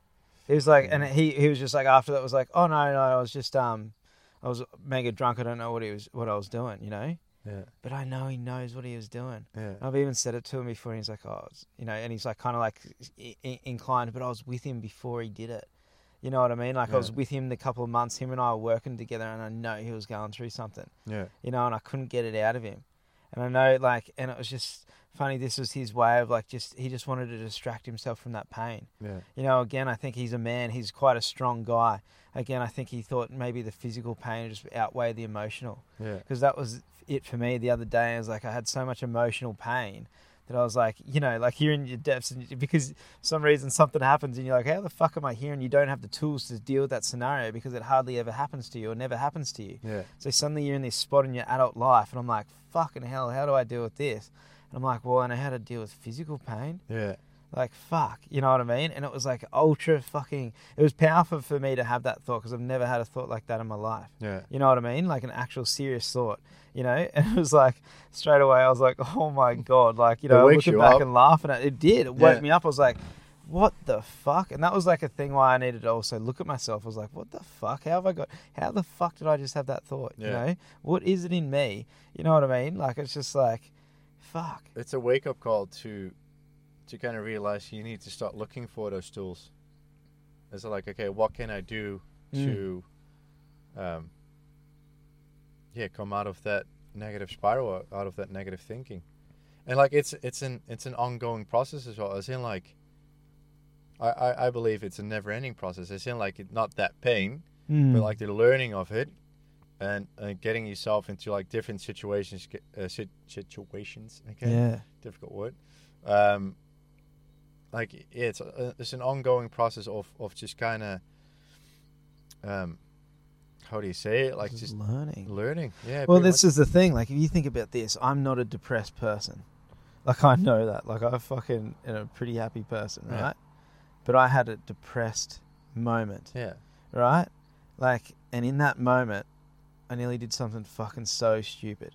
he was like, and he he was just like after that was like, oh no no, I was just um, I was mega drunk. I don't know what he was what I was doing, you know. Yeah. But I know he knows what he was doing. Yeah. I've even said it to him before, and he's like, "Oh, you know," and he's like, kind of like i- inclined. But I was with him before he did it. You know what I mean? Like I was with him the couple of months. Him and I were working together, and I know he was going through something. Yeah. You know, and I couldn't get it out of him. And I know, like, and it was just funny. This was his way of like, just he just wanted to distract himself from that pain. Yeah. You know, again, I think he's a man. He's quite a strong guy. Again, I think he thought maybe the physical pain just outweigh the emotional Yeah. because that was it for me the other day. I was like, I had so much emotional pain that I was like, you know, like you're in your depths, and because some reason something happens, and you're like, how the fuck am I here? And you don't have the tools to deal with that scenario because it hardly ever happens to you or never happens to you. Yeah. So suddenly you're in this spot in your adult life, and I'm like, fucking hell, how do I deal with this? And I'm like, well, I know how to deal with physical pain. Yeah. Like, fuck, you know what I mean? And it was like ultra fucking, it was powerful for me to have that thought because I've never had a thought like that in my life. Yeah. You know what I mean? Like an actual serious thought, you know? [laughs] And it was like straight away I was like, oh my God. Like, you know, looking you back up. and laughing at it. It did. It woke Yeah. me up. I was like, what the fuck? And that was like a thing why I needed to also look at myself. I was like, what the fuck? How have I got, how the fuck did I just have that thought? Yeah. You know? What is it in me? You know what I mean? Like, it's just like, fuck. It's a wake up call to to kind of realize you need to start looking for those tools. It's like, okay, what can I do Mm. to um yeah, come out of that negative spiral, out of that negative thinking. And like it's it's an it's an ongoing process as well. As in like I, I, I believe it's a never ending process. As in like it, not that pain, Mm. but like the learning of it and uh, getting yourself into like different situations uh, situations okay Yeah. difficult word um like yeah, it's a, it's an ongoing process of of just kind of um how do you say it like Just just learning. learning yeah Well, this much. is the thing. Like, if you think about this, I'm not a depressed person. Like, I know that. Like, I fucking am a pretty happy person, Yeah. right? But I had a depressed moment, yeah right? Like, and in that moment, I nearly did something fucking so stupid,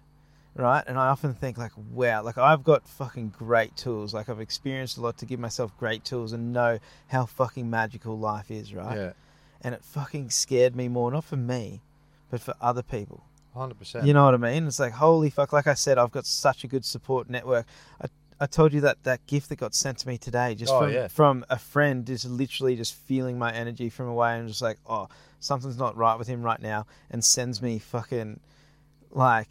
right? And I often think like, wow, like I've got fucking great tools. Like I've experienced a lot to give myself great tools and know how fucking magical life is, right? Yeah. And it fucking scared me more, not for me, but for other people. Hundred percent. You know what I mean? It's like holy fuck. Like I said, I've got such a good support network. I I told you that that gift that got sent to me today, just Oh, from yeah. from a friend, just literally just feeling my energy from away and just like, oh, something's not right with him right now, and sends me fucking like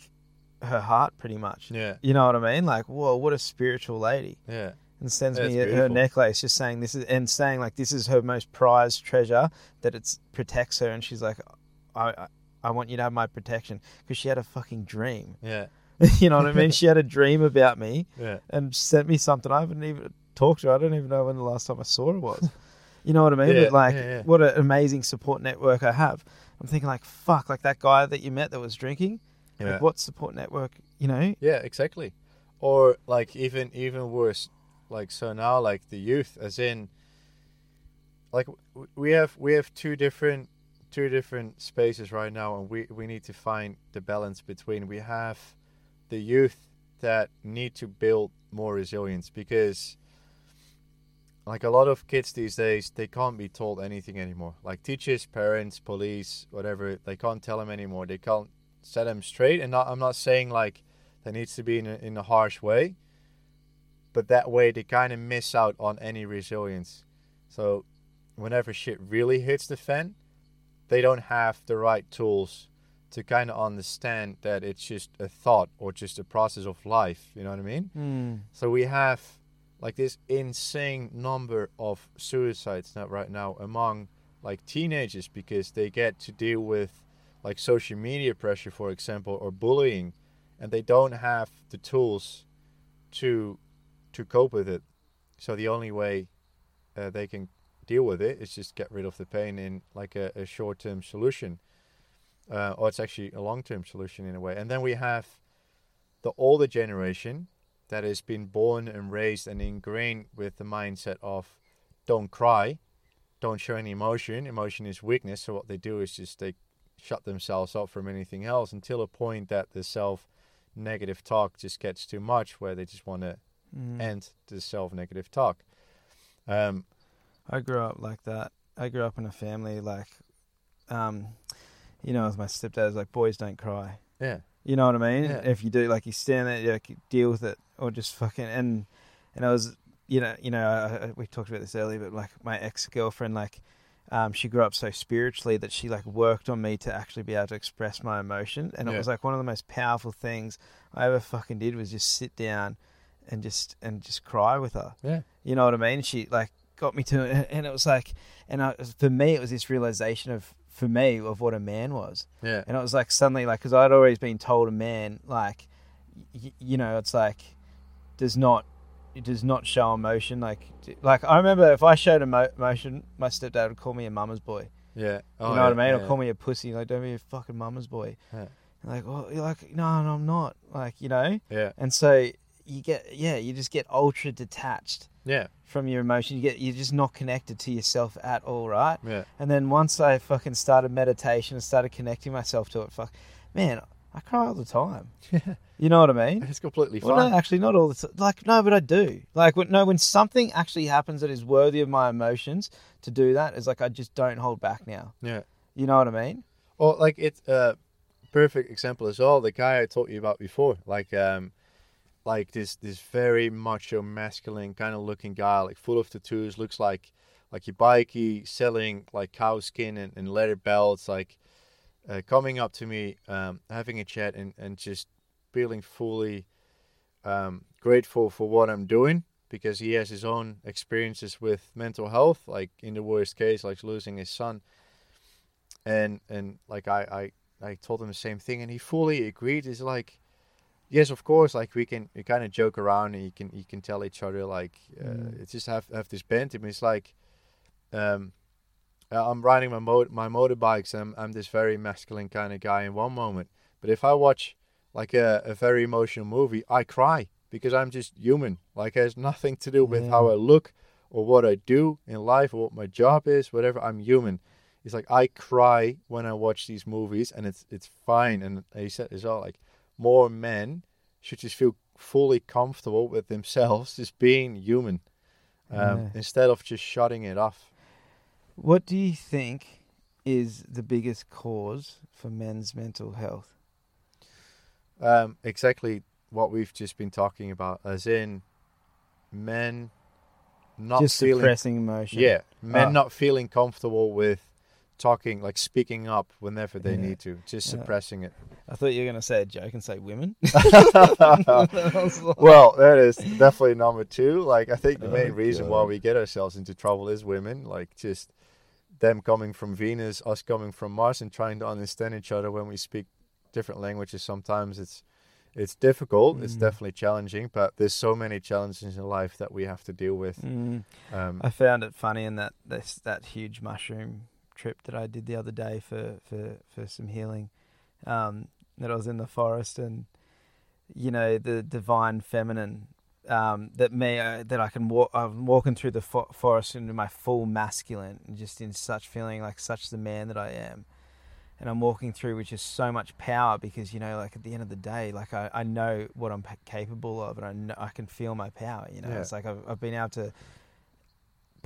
her heart, pretty much. Yeah. You know what I mean? Like, whoa, what a spiritual lady. Yeah. And sends That's me her necklace, just saying this is, and saying like this is her most prized treasure that it protects her, and she's like, I, I, I want you to have my protection because she had a fucking dream. Yeah. [laughs] you know what I mean? [laughs] She had a dream about me Yeah. and sent me something. I haven't even talked to her. I don't even know when the last time I saw her was. [laughs] You know what I mean? Yeah, but like, yeah, yeah. what an amazing support network I have. I'm thinking like, fuck, like that guy that you met that was drinking. Like, what support network? You know? Yeah, exactly. Or like even even worse, like so now like the youth, as in, like we have we have two different two different spaces right now, and we we need to find the balance between. We have the youth that need to build more resilience because like a lot of kids these days they can't be told anything anymore. Like teachers parents police whatever they can't tell them anymore. They can't set them straight. And not, i'm not saying like that needs to be in a, in a harsh way but that way they kind of miss out on any resilience. So whenever shit really hits the fan they don't have the right tools to kind of understand that it's just a thought or just a process of life you know what i mean Mm. so we have like this insane number of suicides now right now among like teenagers because they get to deal with like social media pressure for example or bullying and they don't have the tools to to cope with it. So the only way uh, they can deal with it is just get rid of the pain in like a, a short-term solution. Uh, or it's actually a long-term solution in a way. And then we have the older generation that has been born and raised and ingrained with the mindset of don't cry, don't show any emotion. Emotion is weakness. So what they do is just they shut themselves off from anything else until a point that the self negative talk just gets too much where they just want to Mm. end the self negative talk. Um, I grew up like that. I grew up in a family like, um, you know, with my stepdad's like, boys don't cry. yeah. You know what I mean? Yeah. If you do, like, you stand there, you like, deal with it, or just fucking and and I was, you know, you know, I, I- we talked about this earlier, but like my ex girlfriend, like, um, she grew up so spiritually that she like worked on me to actually be able to express my emotion, and it was like one of the most powerful things I ever fucking did was just sit down and just and just cry with her. Yeah. You know what I mean? She like got me to and it was like, and I, for me, it was this realization of for me of what a man was. Yeah. And it was like suddenly, like, because I'd always been told a man, like, y- you know, it's like, does not, it does not show emotion. Like, d- like I remember if I showed emo- emotion, my stepdad would call me a mama's boy. Yeah. Oh, You know yeah, what I mean? yeah. Or call me a pussy. Like, don't be a fucking mama's boy. Yeah. Like, oh, you're like, no, no, I'm not. Like, you know. Yeah. And so you get, yeah, you just get ultra detached Yeah. from your emotion. You get, you're just not connected to yourself at all, right? Yeah. And then once I fucking started meditation and started connecting myself to it, fuck, man, I cry all the time. [laughs] Yeah. You know what I mean? It's completely fine. Well, no, actually, not all the time. Like, no, but I do. Like, when, no, when something actually happens that is worthy of my emotions, to do that is like I just don't hold back now. Yeah. You know what I mean? Or like it's a perfect example as well. The guy I told you about before, like um, like this this very macho, masculine kind of looking guy, like full of tattoos, looks like like bikey, selling like cow skin and, and leather belts, like uh, coming up to me, um, having a chat, and and just feeling fully um, grateful for what I'm doing because he has his own experiences with mental health, like in the worst case, like losing his son. And and like I, I I told him the same thing and he fully agreed. He's like yes of course like we can we kind of joke around and you can you can tell each other like uh, Mm. it's just have have this banter but it's like um I'm riding my mo- my motorbikes and I'm, I'm this very masculine kind of guy in one moment but if I watch like a, a very emotional movie I cry because I'm just human like it has nothing to do with Yeah. how I look or what I do in life or what my job is whatever I'm human it's like I cry when I watch these movies, and it's it's fine. And he said as well, like more men should just feel fully comfortable with themselves, just being human, um, Yeah. instead of just shutting it off. What do you think is the biggest cause for men's mental health? Um, exactly what we've just been talking about, as in men not Just feeling suppressing emotion. Yeah, men Ah. not feeling comfortable with talking, like speaking up whenever they Yeah. need to, just Yeah. suppressing it. I thought you were going to say a joke and say women. [laughs] [laughs] well, that is definitely number two. Like, I think the Oh, main reason why we get ourselves into trouble is women. Like, just them coming from Venus, us coming from Mars, and trying to understand each other when we speak different languages. Sometimes it's it's difficult. It's Mm. definitely challenging, but there's so many challenges in life that we have to deal with. Mm. Um, I found it funny in that this, that huge mushroom trip that I did the other day for for, for some healing. Um, that I was in the forest and you know the divine feminine um, that me uh, that I can walk. I'm walking through the fo- forest in my full masculine, and just in such feeling like such the man that I am. And I'm walking through which is so much power because you know, like at the end of the day, like I, I know what I'm pa- capable of, and I know, I can feel my power. You know, Yeah. it's like I've, I've been able to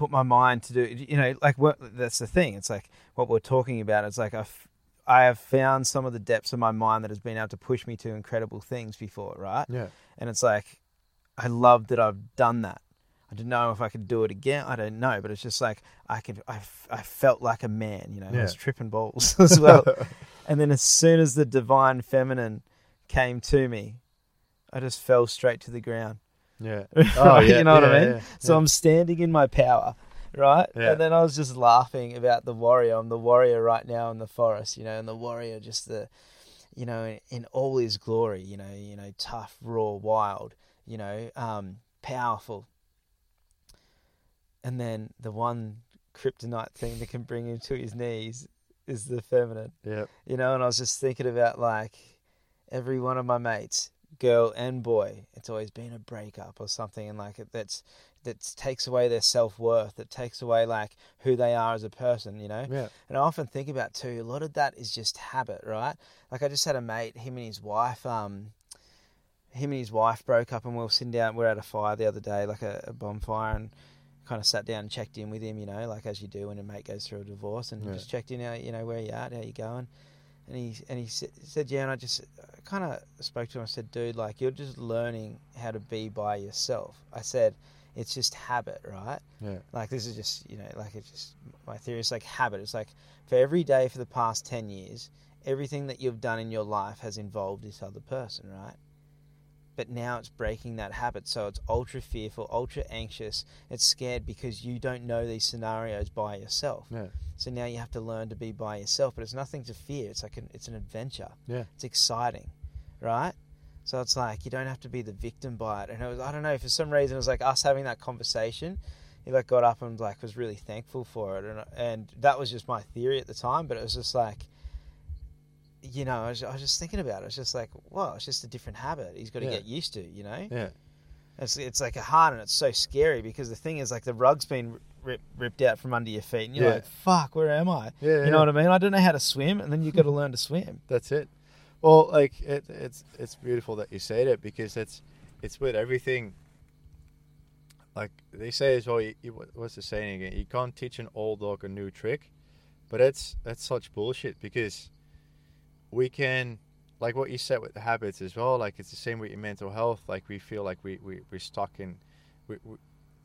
put my mind to do. You know, like what that's the thing. It's like what we're talking about. It's like I've I have found some of the depths of my mind that has been able to push me to incredible things before, right? yeah, And it's like, I love that I've done that. I don't know if I could do it again. I don't know, but it's just like I could. I felt like a man, you know. I was Yeah. tripping balls [laughs] as well. [laughs] and then as soon as the divine feminine came to me, I just fell straight to the ground. Yeah. [laughs] Right? you know what I yeah, mean? yeah, So yeah. I'm standing in my power, right? Yeah. And then I was just laughing about the warrior. I'm the warrior right now in the forest, you know, and the warrior just the, you know, in, in all his glory, you know, you know, tough, raw, wild, you know, um, powerful. And then the one kryptonite thing that can bring him to his knees is the feminine yeah. you know and i was just thinking about like every one of my mates girl and boy it's always been a breakup or something and like it that's that takes away their self-worth that takes away like who they are as a person you know yeah. and i often think about too a lot of that is just habit right like i just had a mate him and his wife um him and his wife broke up and we were sitting down we are at a fire the other day like a, a bonfire and kind of sat down and checked in with him, you know, like as you do when a mate goes through a divorce, and Yeah. just checked in, you know, where you at, how you going, and he and he said, yeah, and I just kind of spoke to him. I said, dude, like you're just learning how to be by yourself. I said, it's just habit, right? Yeah. Like this is just, you know, like it's just my theory is like habit. It's like for every day for the past ten years, everything that you've done in your life has involved this other person, right? But now it's breaking that habit, so it's ultra fearful, ultra anxious. It's scared because you don't know these scenarios by yourself. Yeah. So now you have to learn to be by yourself. But it's nothing to fear. It's like an, it's an adventure. Yeah. It's exciting, right? So it's like you don't have to be the victim by it. And it was I don't know for some reason it was like us having that conversation. He like got up and like was really thankful for it, and and that was just my theory at the time. But it was just like, you know, I was, I was just thinking about it. It's just like, well, it's just a different habit. He's got to Yeah. get used to, you know. Yeah. It's it's like a hard and it's so scary because the thing is like the rug's been rip, ripped out from under your feet, and you're Yeah. like, fuck, where am I? Yeah. You know what I mean? I don't know how to swim, and then you've got to learn to swim. [laughs] That's it. Well, like it, it's it's beautiful that you say that because it's it's with everything. Like they say as well. You, you, what's the saying again? You can't teach an old dog a new trick, but that's that's such bullshit because we can, like what you said with the habits as well. Like it's the same with your mental health. Like we feel like we we we're stuck in, we. we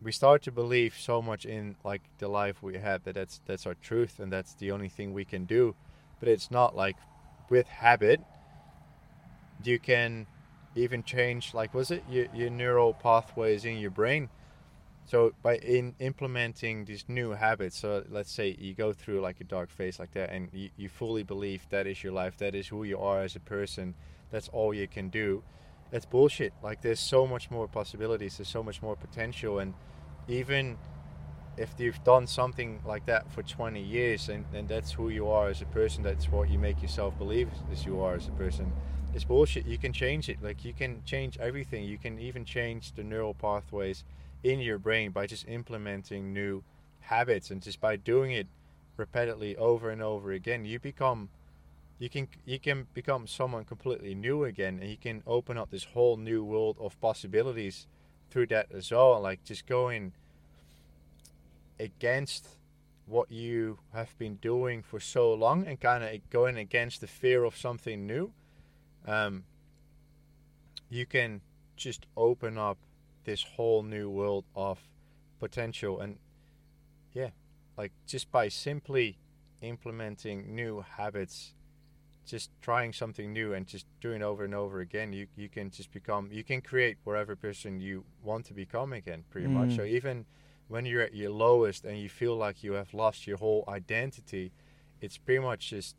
we start to believe so much in like the life we have that that's that's our truth and that's the only thing we can do but it's not like with habit you can even change like was it your, your neural pathways in your brain so by in implementing these new habits so let's say you go through like a dark phase like that and you, you fully believe that is your life that is who you are as a person that's all you can do that's bullshit. Like there's so much more possibilities there's so much more potential and even if you've done something like that for 20 years and, and that's who you are as a person that's what you make yourself believe as you are as a person it's bullshit. You can change it. Like you can change everything. You can even change the neural pathways in your brain by just implementing new habits and just by doing it repeatedly over and over again you become you can you can become someone completely new again, and you can open up this whole new world of possibilities through that as well. Like just going against what you have been doing for so long and kind of going against the fear of something new. Um, you can just open up this whole new world of potential. And yeah like just by simply implementing new habits just trying something new and just doing over and over again you you can just become you can create whatever person you want to become again pretty much. Mm. so even when you're at your lowest and you feel like you have lost your whole identity it's pretty much just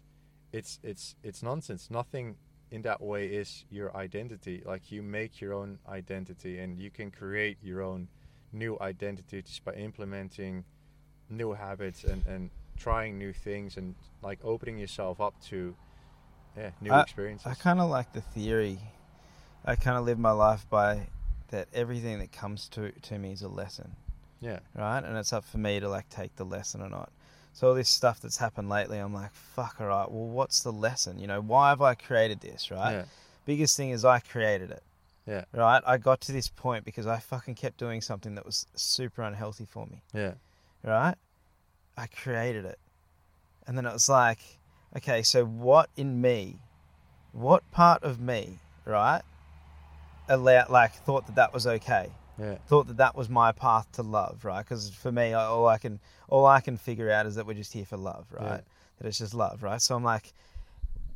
it's it's it's nonsense. Nothing in that way is your identity like you make your own identity and you can create your own new identity just by implementing new habits and and trying new things and like opening yourself up to yeah new I- experiences I kind of like the theory. I kind of live my life by that everything that comes to to me is a lesson, yeah right? And it's up for me to like take the lesson or not. So all this stuff that's happened lately, I'm like, fuck, all right. Well, what's the lesson? You know, why have I created this, right? yeah Biggest thing is I created it. Yeah. Right. I got to this point because I fucking kept doing something that was super unhealthy for me. yeah right? I created it. And then it was like, okay, so what in me, what part of me, right, allow, like, thought that that was okay? Yeah Thought that that was my path to love, right? Because for me, all I can, all I can figure out is that we're just here for love, right? Yeah. That it's just love, right? So I'm like,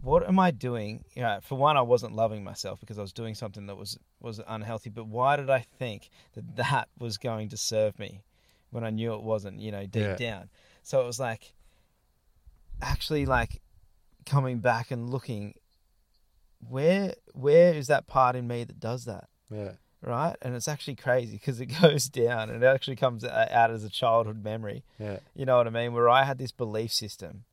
what am I doing? You know, for one, I wasn't loving myself because I was doing something that was was unhealthy. But why did I think that that was going to serve me when I knew it wasn't? You know, deep Yeah. down. So it was like, actually, like coming back and looking, where where is that part in me that does that? yeah right? And it's actually crazy because it [laughs] goes down and it actually comes out as a childhood memory. yeah You know what I mean? Where I had this belief system.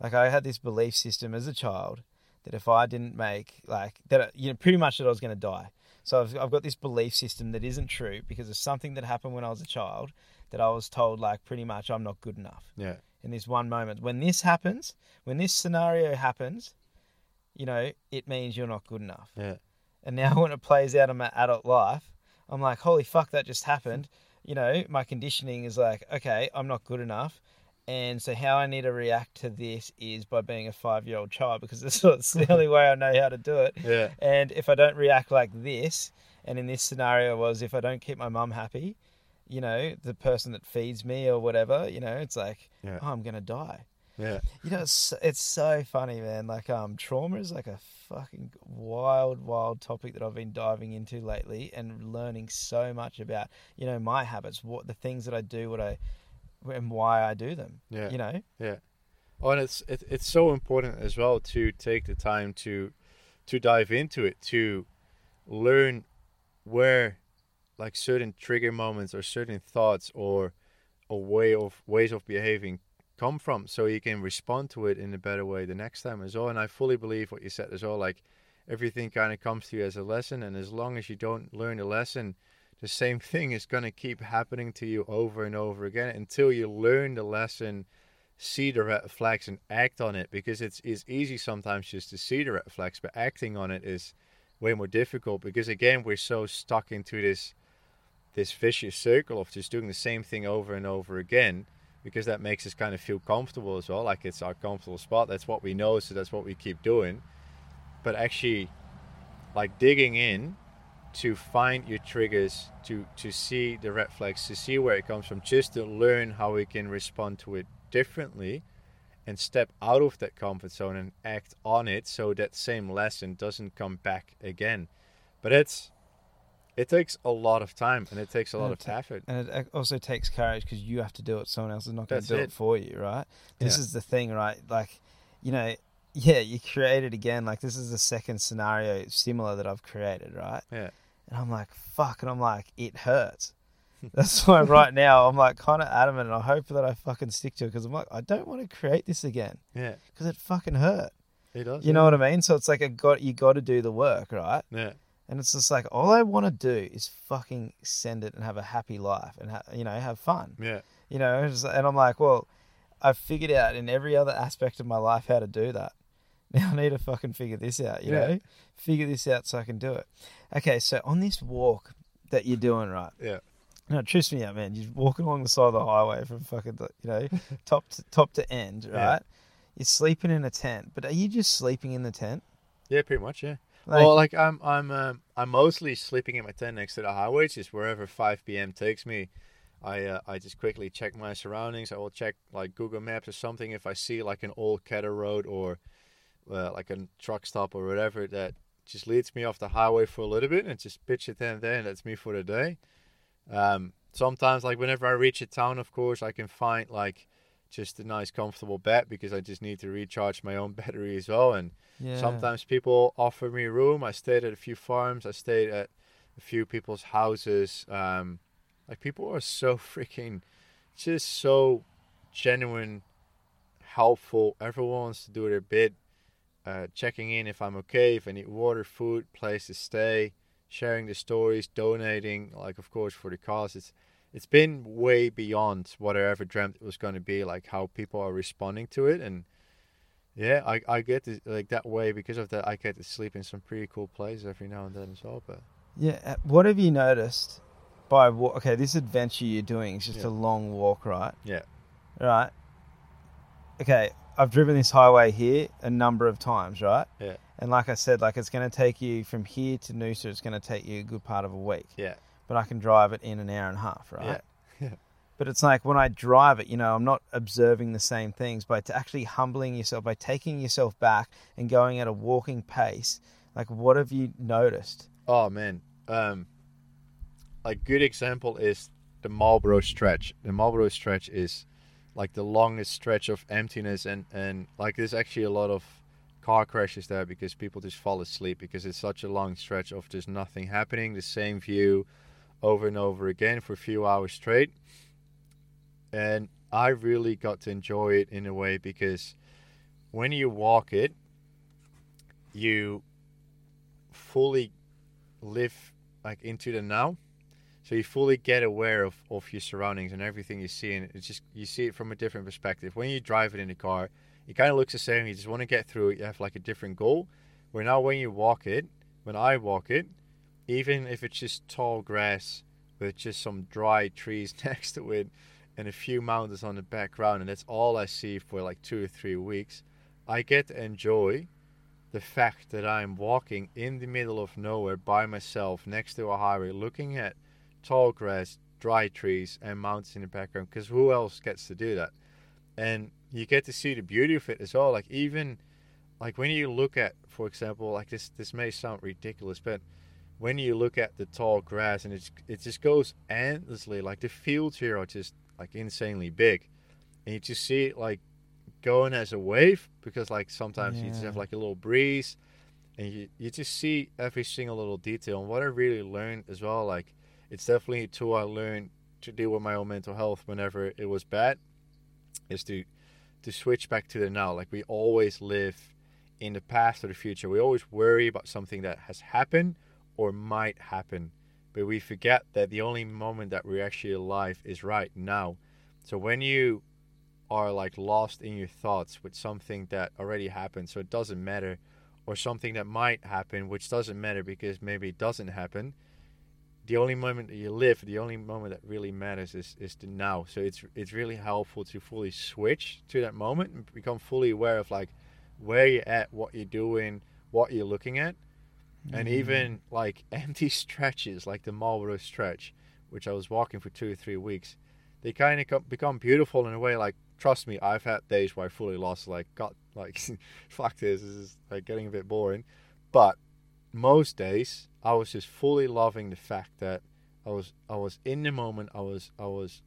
Like I had this belief system as a child that if I didn't make like that, uh, you know, pretty much that I was going to die. So I've, I've got this belief system that isn't true because of something that happened when I was a child that I was told like pretty much I'm not good enough yeah in this one moment. When this happens, when this scenario happens, you know, it means you're not good enough. yeah And now [laughs] when it plays out in my adult life, I'm like, holy fuck, that just happened. You know, my conditioning is like, okay, I'm not good enough. And so how I need to react to this is by being a five year old child because [laughs] that's that's the only way I know how to do it. yeah And if I don't react like this, and in this scenario was if I don't keep my mum happy, you know, the person that feeds me or whatever, you know, it's like, Yeah. oh, I'm gonna die. yeah You know, it's it's so funny, man. Like, um, trauma is like a fucking wild, wild topic that I've been diving into lately and learning so much about. You know, my habits, what the things that I do, what I, and why I do them. yeah You know, Yeah. Oh, and it's it, it's so important as well to take the time to to dive into it to learn where like certain trigger moments or certain thoughts or a way of ways of behaving come from so you can respond to it in a better way the next time as well. And i fully believe what you said as well like everything kind of comes to you as a lesson and as long as you don't learn the lesson the same [laughs] thing is going to keep happening to you over and over again until you learn the lesson see the red flags and act on it. Because it's it's easy sometimes just to see the red flags but acting on it is way more difficult because again we're so stuck into this this vicious circle of just doing the same thing over and over again because that makes us kind of feel comfortable as well like it's our comfortable spot that's what we know so that's what we keep doing. But actually like digging in to find your triggers to to see the red flags to see where it comes from just to learn how we can respond to it differently and step out of that comfort zone and act on it so that same lesson doesn't come back again. But it's it takes a lot of time and it takes a lot of ta- effort and it also takes courage because you have to do it. Someone else is not going to do it. it. for you, right? This Yeah. is the thing, right? Like, you know, yeah, you create it again. Like, this is the second scenario similar that I've created, right? yeah And I'm like, fuck. And I'm like, it hurts. [laughs] That's why right now I'm like kind of adamant and I hope that I fucking stick to it because I'm like, I don't want to create this again yeah because it fucking hurt. it does You know what I mean? So it's like, a got, you got to do the work, right? yeah And it's just like, all I want to do is fucking send it and have a happy life and, ha- you know, have fun. yeah You know, and I'm like, well, I've figured out in every other aspect of my life how to do that. [laughs] Now I need to fucking figure this out, you Yeah. know? Figure this out so I can do it. Okay, so on this walk that you're doing, right? Yeah. No, trust me out, man. You're walking along the side of the highway from fucking, you know, [laughs] top to, top to end, right? Yeah. You're sleeping in a tent, but are you just sleeping in the tent? Yeah, pretty much. Yeah. Like, well, like I'm, I'm, um, I'm mostly sleeping in my tent next to the highway. Just wherever 5 p.m. takes me, I, uh, I just quickly check my surroundings. I will check like Google Maps or something if I see like an old cattle road or uh, like a truck stop or whatever that just leads me off the highway for a little bit and just pitch a tent there, and that's me for the day. Um, sometimes, like whenever I reach a town, of course, I can find like just a nice, comfortable bed because I just need to recharge my own [laughs] battery as well. And yeah. Sometimes people offer me room. I stayed at a few farms. I stayed at a few people's houses. Um, like people are so freaking, just so genuine, helpful. Everyone wants to do their bit. Uh, checking in if I'm okay, if I need water, food, place to stay, sharing the stories, donating. Like of course for the cause, it's it's been way beyond what I ever dreamt it was going to be. Like how people are responding to it and. Yeah, I, I get to, like that way because of that. I get to sleep in some pretty cool places every now and then as well. But Yeah. uh, What have you noticed by wa- okay? This adventure you're doing is just Yeah. a long walk, right? Yeah. Right. Okay, I've driven this highway here a number of times, right? Yeah. And like I said, like it's going to take you from here to Noosa. It's going to take you a good part of a week. yeah, But I can drive it in an hour and a half, right? yeah, [laughs] yeah. But it's like when I drive it, you know, I'm not observing the same things, but actually humbling yourself by taking yourself back and going at a walking pace. Like, what have you noticed? Oh man, um, a good example is the Marlborough stretch. The Marlborough stretch is like the longest stretch of emptiness, and and like there's actually a lot of car crashes there because people just fall asleep because it's such a long stretch of just nothing happening, the same view over and over again for a few hours straight. And I really got to enjoy it in a way because when you walk it, you fully live like into the now. So you fully get aware of, of your surroundings and everything you see, and it's just you see it from a different perspective. When you drive it in the car, it kind of looks the same. You just want to get through it. You have like a different goal. Where now, when you walk it, when I walk it, even if it's just tall grass with just some dry trees [laughs] next to it and a few mountains on the background, and that's all I see for like two or three weeks, I get to enjoy the fact that I'm walking in the middle of nowhere by myself next to a highway, looking at tall grass, dry trees, and mountains in the background. Because who else gets to do that? And you get to see the beauty of it as well. Like even like when you look at, for example, like this. This may sound ridiculous, but when you look at the tall grass and it's it just goes endlessly. Like the fields here are just like insanely big, and you just see it like going as a wave because like sometimes you just have like a little breeze and you, you just see every single little detail. And what i really learned as well like it's definitely a tool i learned to deal with my own mental health whenever it was bad is to to switch back to the now. Like we always live in the past or the future. We always worry about something that has happened or might happen. But we forget that the only moment that we're actually alive is right now. So when you are like lost in your thoughts with something that already happened so it doesn't matter or something that might happen which doesn't matter because maybe it doesn't happen the only moment that you live the only moment that really matters is, is the now. So it's it's really helpful to fully switch to that moment and become fully aware of like where you're at what you're doing what you're looking at and mm-hmm. even like [laughs] empty stretches like the Marlborough stretch which I was walking for two or three weeks they kind of become beautiful in a way like trust me I've had days where I fully lost like got like [laughs] fuck this this is like getting a bit boring. But most days I was just fully loving the fact that I was I was in the moment I was I was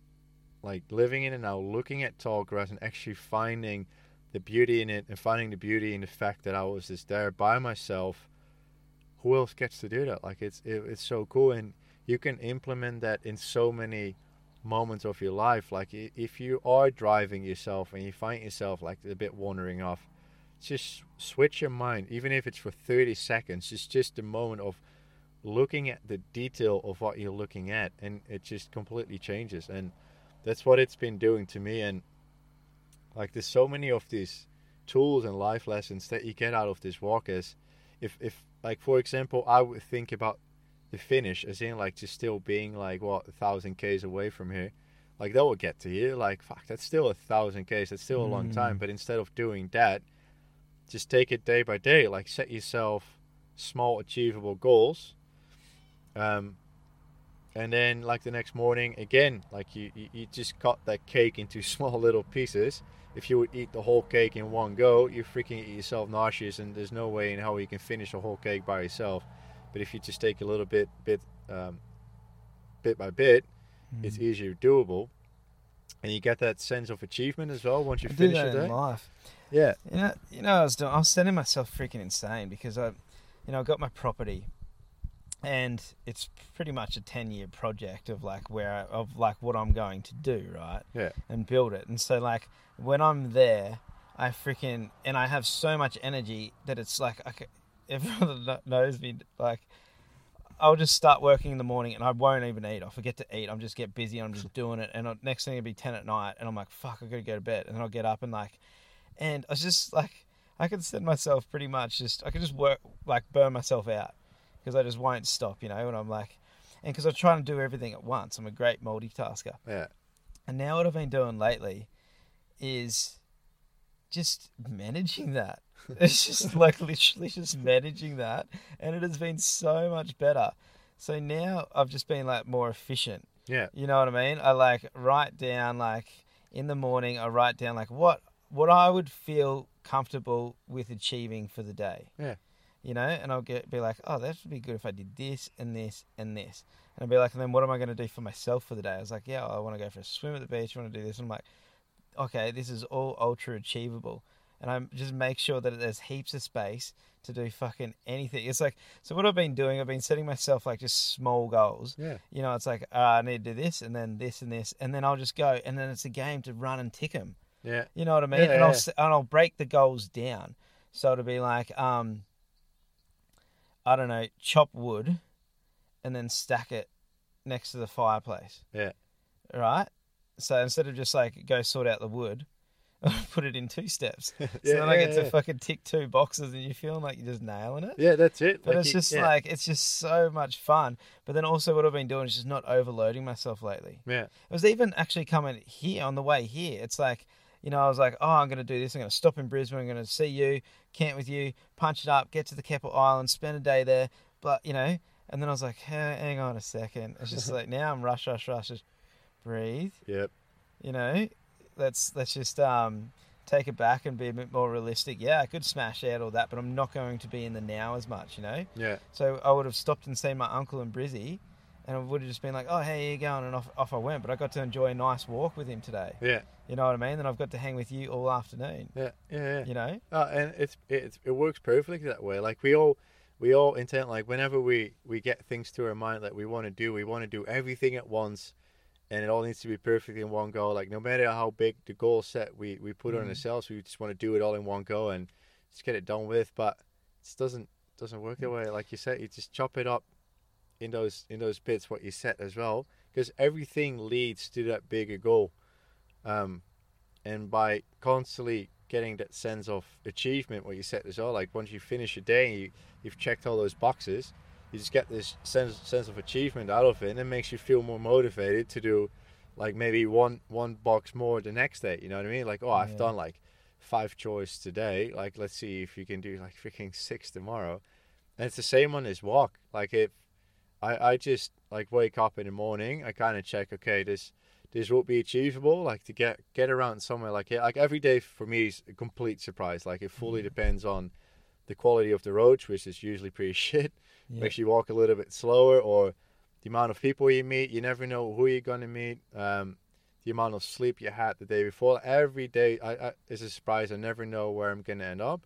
like living in it now looking at tall grass and actually finding the beauty in it and finding the beauty in the fact that I was just there by myself who else gets to do that? Like it's it, it's so cool and you can implement that in so many moments of your life. Like if you are driving yourself and you find yourself like a bit wandering off just switch your mind even if it's for 30 seconds it's just a moment of looking at the detail of what you're looking at and it just completely changes and that's what it's been doing to me and like there's so many of these tools and life lessons that you get out of this walk is if if like for example I would think about the finish as in like just still being like what a thousand k's away from here. Like that will get to here. like fuck that's still a thousand k's. That's still a long time. Mm. but instead of doing that just take it day by day. Like set yourself small achievable goals um and then like the next morning again like you, you, you just cut that cake into [laughs] small little pieces if you would eat the whole cake in one go you freaking eat yourself nauseous and there's no way in how you can finish a whole cake by yourself but if you just take a little bit bit um, bit by bit it's Mm. easier doable and you get that sense of achievement as well once you I do finish that a day in life. yeah You know, you know, I was doing. I was sending myself freaking insane because I, you know, I got my property, and it's pretty much a ten-year project of like where I, of like what I'm going to do, right? Yeah. And build it, and so like when I'm there, I freaking and I have so much energy that it's like I, ca- [laughs] everyone that knows me like. I'll just start working in the morning and I won't even eat. I'll forget to eat. I'm just get busy I'm just [laughs] doing it. And uh, next thing it'll be 10 at night. And I'm like, fuck, I gotta go to bed. And then I'll get up and like, and I was just like, I could send myself pretty much just, I could just work, like burn myself out because I just won't stop, you know. And I'm like, and because I try and do everything at once. I'm a great multitasker. yeah And now what I've been doing lately is just managing that. [laughs] It's just like literally just managing that. And it has been so much better. So now I've just been like more efficient. yeah You know what I mean? I like write down like in the morning I write down like what what I would feel comfortable with achieving for the day. Yeah. You know, and I'll get be like, oh, that would be good if I did this and this and this. And I'll be like, and then what am I going to do for myself for the day? I was like, yeah, I want to go for a swim at the beach. I want to do this. And I'm like, okay, this is all ultra achievable. And I just make sure that there's heaps of space to do fucking anything. It's like, so what I've been doing, I've been setting myself like just small goals yeah you know, it's like uh, I need to do this and then this and this, and then I'll just go, and then it's a game to run and tick them. yeah You know what I mean? Yeah, and I'll yeah. and I'll break the goals down, so it'll be like, um, I don't know, chop wood, and then stack it next to the fireplace. Yeah. Right. So instead of just like go sort out the wood, [laughs] put it in two steps. [laughs] So Yeah, then I yeah, get to yeah. fucking tick two boxes, and you're feeling like you're just nailing it. yeah that's it But Like it's you- just like it's just so much fun. But then also what I've been doing is just not overloading myself lately. yeah It was even actually coming here on the way here. It's like, you know, I was like, oh, I'm going to do this. I'm going to stop in Brisbane. I'm going to see you, camp with you, punch it up, get to the Keppel Island, spend a day there. But you know, and then I was like, hey, hang on a second. It's just [laughs] like now I'm rush, rush, rush. Breathe. yep You know, let's let's just um take it back and be a bit more realistic. Yeah, I could smash out all that, but I'm not going to be in the now as much. You know. yeah So I would have stopped and seen my uncle and Brizzy, and I would have just been like, "Oh, hey, you going?" And off, off I went. But I got to enjoy a nice walk with him today. yeah You know what I mean? And I've got to hang with you all afternoon. yeah yeah yeah You know? Uh, and it's it's it works perfectly that way. Like we all we all intend like whenever we we get things to our mind that we want to do, we want to do everything at once, and it all needs to be perfect in one go. Like no matter how big the goal set we we put on Mhm. ourselves, we just want to do it all in one go and just get it done with. But it doesn't doesn't work that way. Like you said, you just chop it up in those in those bits what you set as well, because everything leads to that bigger goal. Um, and by constantly getting that sense of achievement what you set as well like once you finish a day and you, you've checked all those boxes you just get this sense sense of achievement out of it and it makes you feel more motivated to do like maybe one one box more the next day you know what i mean? Like oh i've Yeah. done like five chores today like let's see if you can do like freaking six tomorrow. And it's the same on this walk like if i i just like wake up in the morning i kind of check okay this this will be achievable like to get get around somewhere like it. Like every day for me is a complete surprise like it fully mm-hmm. depends on the quality of the roads which is usually pretty [laughs] shit Yeah. makes you walk a little bit slower or the amount of people you meet you never know who you're going to meet um the amount of sleep you had the day before every day I, I is a surprise i never know where i'm going to end up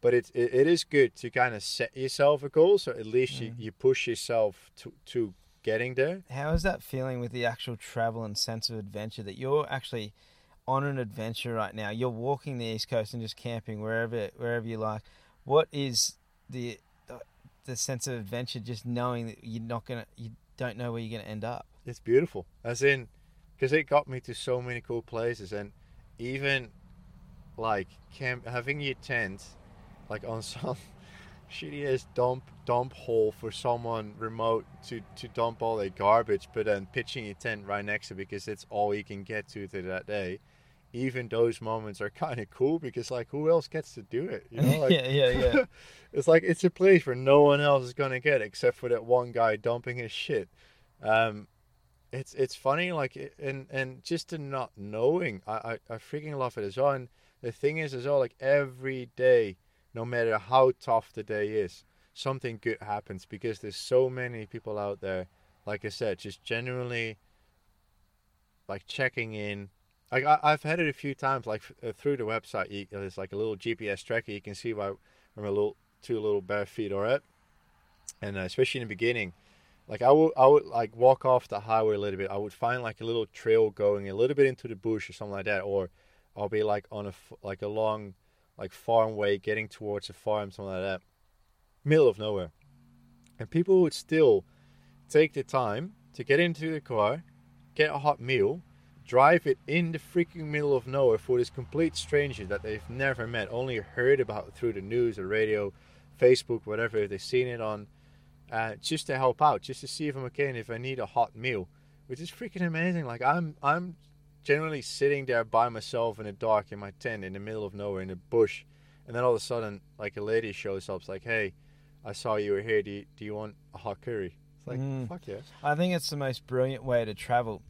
but it's it, it is good to kind of set yourself a goal so at least you, Mm. you push yourself to to getting there How is that feeling with the actual travel and sense of adventure that you're actually on an adventure right now? You're walking the east coast and just camping wherever wherever you like. What is the uh, the sense of adventure just knowing that you're not gonna you don't know where you're gonna end up? It's beautiful. As in, because it got me to so many cool places, and even like camp having your tent like on [laughs] some shitty ass dump dump hole for someone remote to to dump all their garbage, but then pitching your tent right next to because it's all you can get to to that day. Even those moments are kind of cool because like who else gets to do it? You [laughs] know, like, yeah, yeah, yeah. [laughs] it's like it's a place where no one else is gonna get except for that one guy dumping his shit. Um, it's it's funny like and and just the not knowing, I, I I freaking love it as well. And the thing is as well, like every day, no matter how tough the day is, something good happens because there's so many people out there. Like I said, just genuinely like checking in. Like I, I've had it a few times, like uh, through the website. You, there's like a little GPS tracker. You can see where, where my little two little bare feet are at, and uh, especially in the beginning, like I would I would like walk off the highway a little bit. I would find like a little trail going a little bit into the bush or something like that, or I'll be like on a like a long like farm way getting towards a farm, something like that, middle of nowhere, and people would still take the time to get into the car, get a hot meal, drive it in the freaking middle of nowhere for this complete stranger that they've never met, only heard about through the news or radio, Facebook, whatever. If they've seen it on, uh, just to help out, just to see if I'm okay and if I need a hot meal, which is freaking amazing. Like I'm, I'm generally sitting there by myself in the dark in my tent in the middle of nowhere in the bush, and then all of a sudden, like a lady shows up. It's like, hey, I saw you were here. Do you, do you want a hot curry? It's like, Mm. fuck yeah. I think it's the most brilliant way to travel.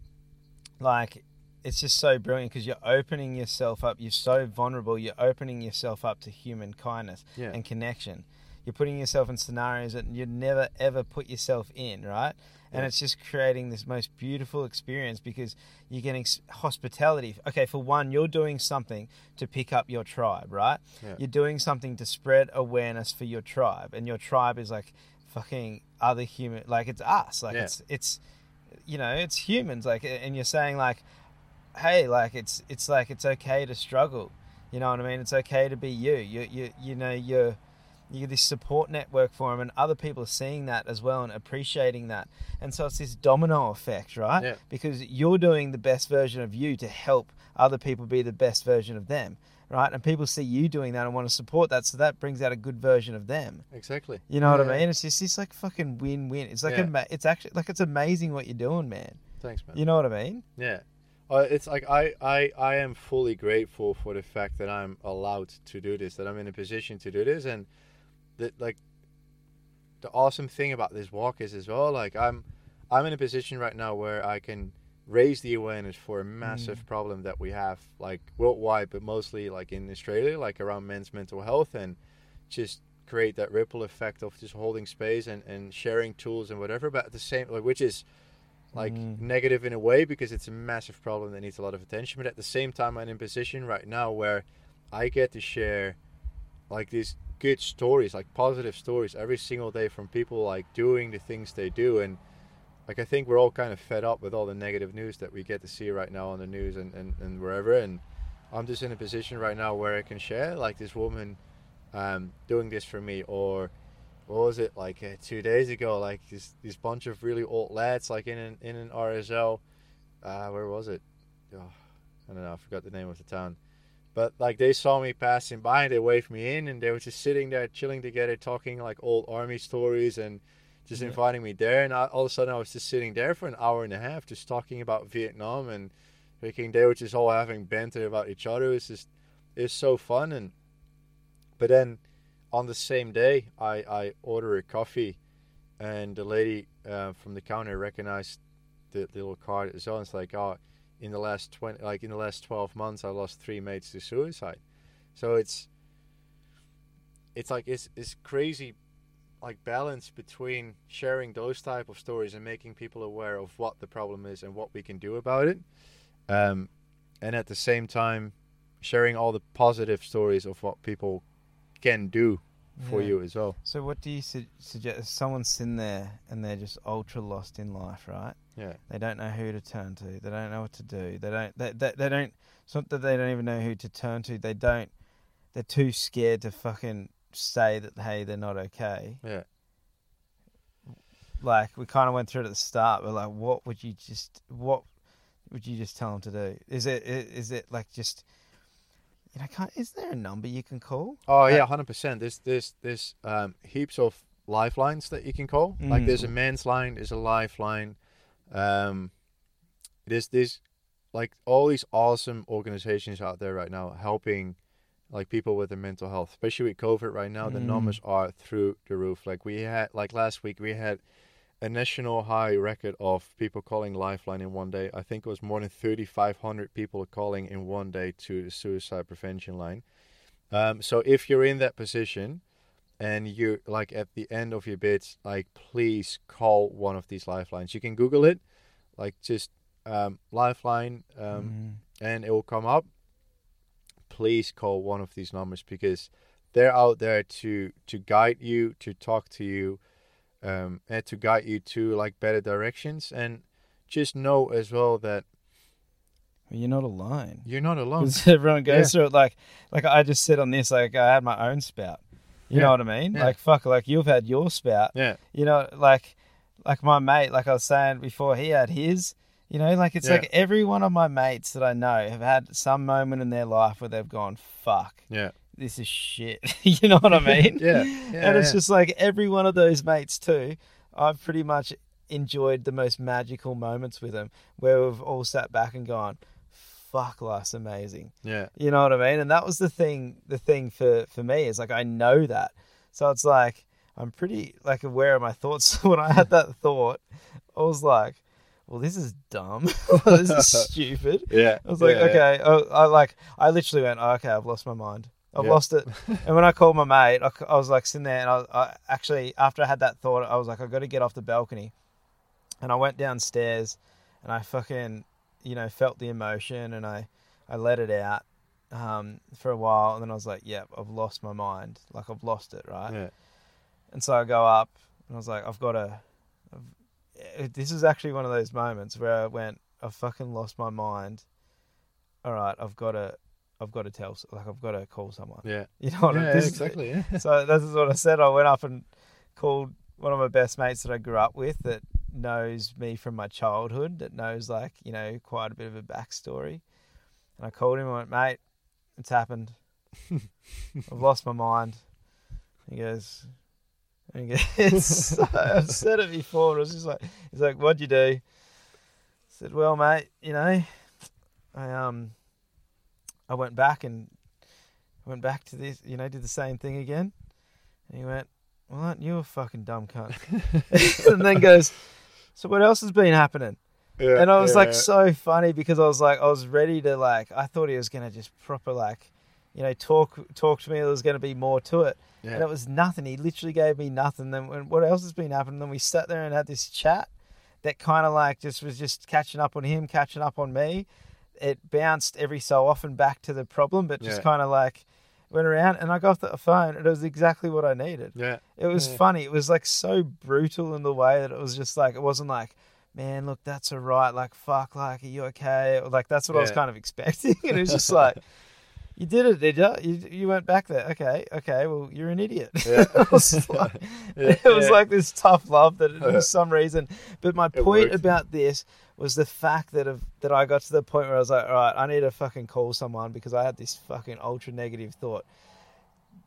Like, it's just so brilliant because you're opening yourself up. You're so vulnerable. You're opening yourself up to human kindness Yeah. and connection. You're putting yourself in scenarios that you'd never ever put yourself in, right? And it's just creating this most beautiful experience because you're getting hospitality. Okay, for one, you're doing something to pick up your tribe, right? Yeah. You're doing something to spread awareness for your tribe, and your tribe is like fucking other human, like it's us, like Yeah. it's it's you know it's humans, like, and you're saying like, hey, like it's it's like it's okay to struggle, you know what I mean? It's okay to be you. You you you know you're you're this support network for them, and other people are seeing that as well and appreciating that, and so it's this domino effect, right? Yeah. Because you're doing the best version of you to help other people be the best version of them, right? And people see you doing that and want to support that, so that brings out a good version of them. Exactly. You know what I mean? It's just this like fucking win-win. It's like Yeah. ama- it's actually like it's amazing what you're doing, man. Thanks, man. You know what I mean? Yeah. Uh, it's like I, I, I am fully grateful for the fact that I'm allowed to do this, that I'm in a position to do this, and that like the awesome thing about this walk is as well, like I'm, I'm in a position right now where I can raise the awareness for a massive problem that we have, like worldwide, but mostly like in Australia, like around men's mental health, and just create that ripple effect of just holding space and, and sharing tools and whatever, but at the same like which is like Mm. negative in a way because it's a massive problem that needs a lot of attention. But at the same time, I'm in a position right now where I get to share like these good stories, like positive stories every single day from people like doing the things they do. And like I think we're all kind of fed up with all the negative news that we get to see right now on the news and, and, and wherever. And I'm just in a position right now where I can share like this woman um, doing this for me or what was it like uh, two days ago? Like this this bunch of really old lads, like in an in an RSL. Uh, where was it? Oh, I don't know. I forgot the name of the town. But like they saw me passing by, and they waved me in, and they were just sitting there chilling together, talking like old army stories, and just Yeah. inviting me there. And I, all of a sudden, I was just sitting there for an hour and a half, just talking about Vietnam, and thinking they were just all having banter about each other. It was just it's so fun, and but then on the same day, I, I order a coffee, and the lady uh, from the counter recognized the, the little card as well. It's like, oh, in the last twenty, like in the last twelve months, I lost three mates to suicide. So it's, it's like it's it's crazy, like balance between sharing those type of stories and making people aware of what the problem is and what we can do about it, um, and at the same time, sharing all the positive stories of what people can do for Yeah. you as well. So what do you su- suggest? If someone's sitting there and they're just ultra lost in life, right? Yeah. They don't know who to turn to. They don't know what to do. They don't. They, they, they don't. It's not that they don't even know who to turn to. They don't. They're too scared to fucking say that hey they're not okay. Yeah. Like we kind of went through it at the start. We're like, what would you just what would you just tell them to do? Is it is it like just you know, can't, is there a number you can call? Oh yeah, hundred percent. There's there's there's um, heaps of lifelines that you can call. Like Mm. there's a men's line, there's a lifeline. Um, there's this like all these awesome organizations out there right now helping like people with their mental health, especially with COVID right now. The Mm. numbers are through the roof. Like we had like last week we had a national high record of people calling Lifeline in one day. I think it was more than 3,500 people calling in one day to the suicide prevention line. Um, so if you're in that position and you're like at the end of your bits, like please call one of these lifelines. You can Google it, like just um, Lifeline, um, Mm. and it will come up. Please call one of these numbers because they're out there to to guide you, to talk to you, um, and to guide you to like better directions. And just know as well that you're not alone. you're not alone. [laughs] Everyone goes Yeah. through it. Like, like I just said on this, like I had my own spout. You know what I mean? Yeah. Like, fuck, like you've had your spout. Yeah, You know, like, like my mate, like I was saying before, he had his. You know, like it's Yeah. like every one of my mates that I know have had some moment in their life where they've gone, fuck, yeah, this is shit. [laughs] you know what I mean? yeah, [laughs] yeah. and it's just like every one of those mates too. I've pretty much enjoyed the most magical moments with them, where we've all sat back and gone, "Fuck, life's amazing." yeah, You know what I mean? And that was the thing. The thing for for me is like I know that, so it's like I'm pretty like aware of my thoughts. [laughs] when I had that thought, I was like, "Well, this is dumb. [laughs] [laughs] this is stupid." yeah. I was like, yeah, yeah. okay, oh, I like, I literally went, oh, okay, I've lost my mind. I've Yeah. lost it. [laughs] and when I called my mate, I was like sitting there, and I, I actually, after I had that thought, I was like, I've got to get off the balcony, and I went downstairs, and I fucking, you know, felt the emotion, and I, I let it out, um, for a while, and then I was like, yeah, I've lost my mind, like I've lost it, right? Yeah. And so I go up, and I was like, I've got to. I've, this is actually one of those moments where I went, I've fucking lost my mind. All right, I've got to, I've got to tell, like, I've got to call someone. Yeah. [laughs] You know what I yeah, mean? This exactly. Yeah. So this is what I said. I went up and called one of my best mates that I grew up with that knows me from my childhood, that knows like you know quite a bit of a backstory. And I called him I went, mate, it's happened. [laughs] I've lost my mind. He goes, and [laughs] goes, I've said it before. It was just like, he's like, what'd you do? I said, well, mate, you know, I um, I went back and went back to this, you know, did the same thing again. And he went, well, aren't you a fucking dumb cunt? [laughs] and then goes, so what else has been happening? Yeah, and I was yeah, like yeah. so funny because I was like I was ready to like I thought he was gonna just proper like you know talk talk to me there was gonna be more to it yeah. and it was nothing he literally gave me nothing then when, what else has been happening then we sat there and had this chat that kind of like just was just catching up on him catching up on me it bounced every so often back to the problem but just Yeah. kind of like went around and I got off the phone and it was exactly what I needed yeah. it was Yeah. funny. It was like so brutal in the way that it was just like it wasn't like, man, look, that's all right. Like, fuck, like, are you okay? Like, that's what I was kind of expecting. [laughs] And it was just like, [laughs] you did it, did you? You you went back there. Okay, okay. Well, you're an idiot. Yeah. [laughs] it was [laughs] like, Yeah, it was yeah. like this tough love that for uh-huh. some reason. But my It point worked. about this was the fact that of, that I got to the point where I was like, all right, I need to fucking call someone because I had this fucking ultra negative thought.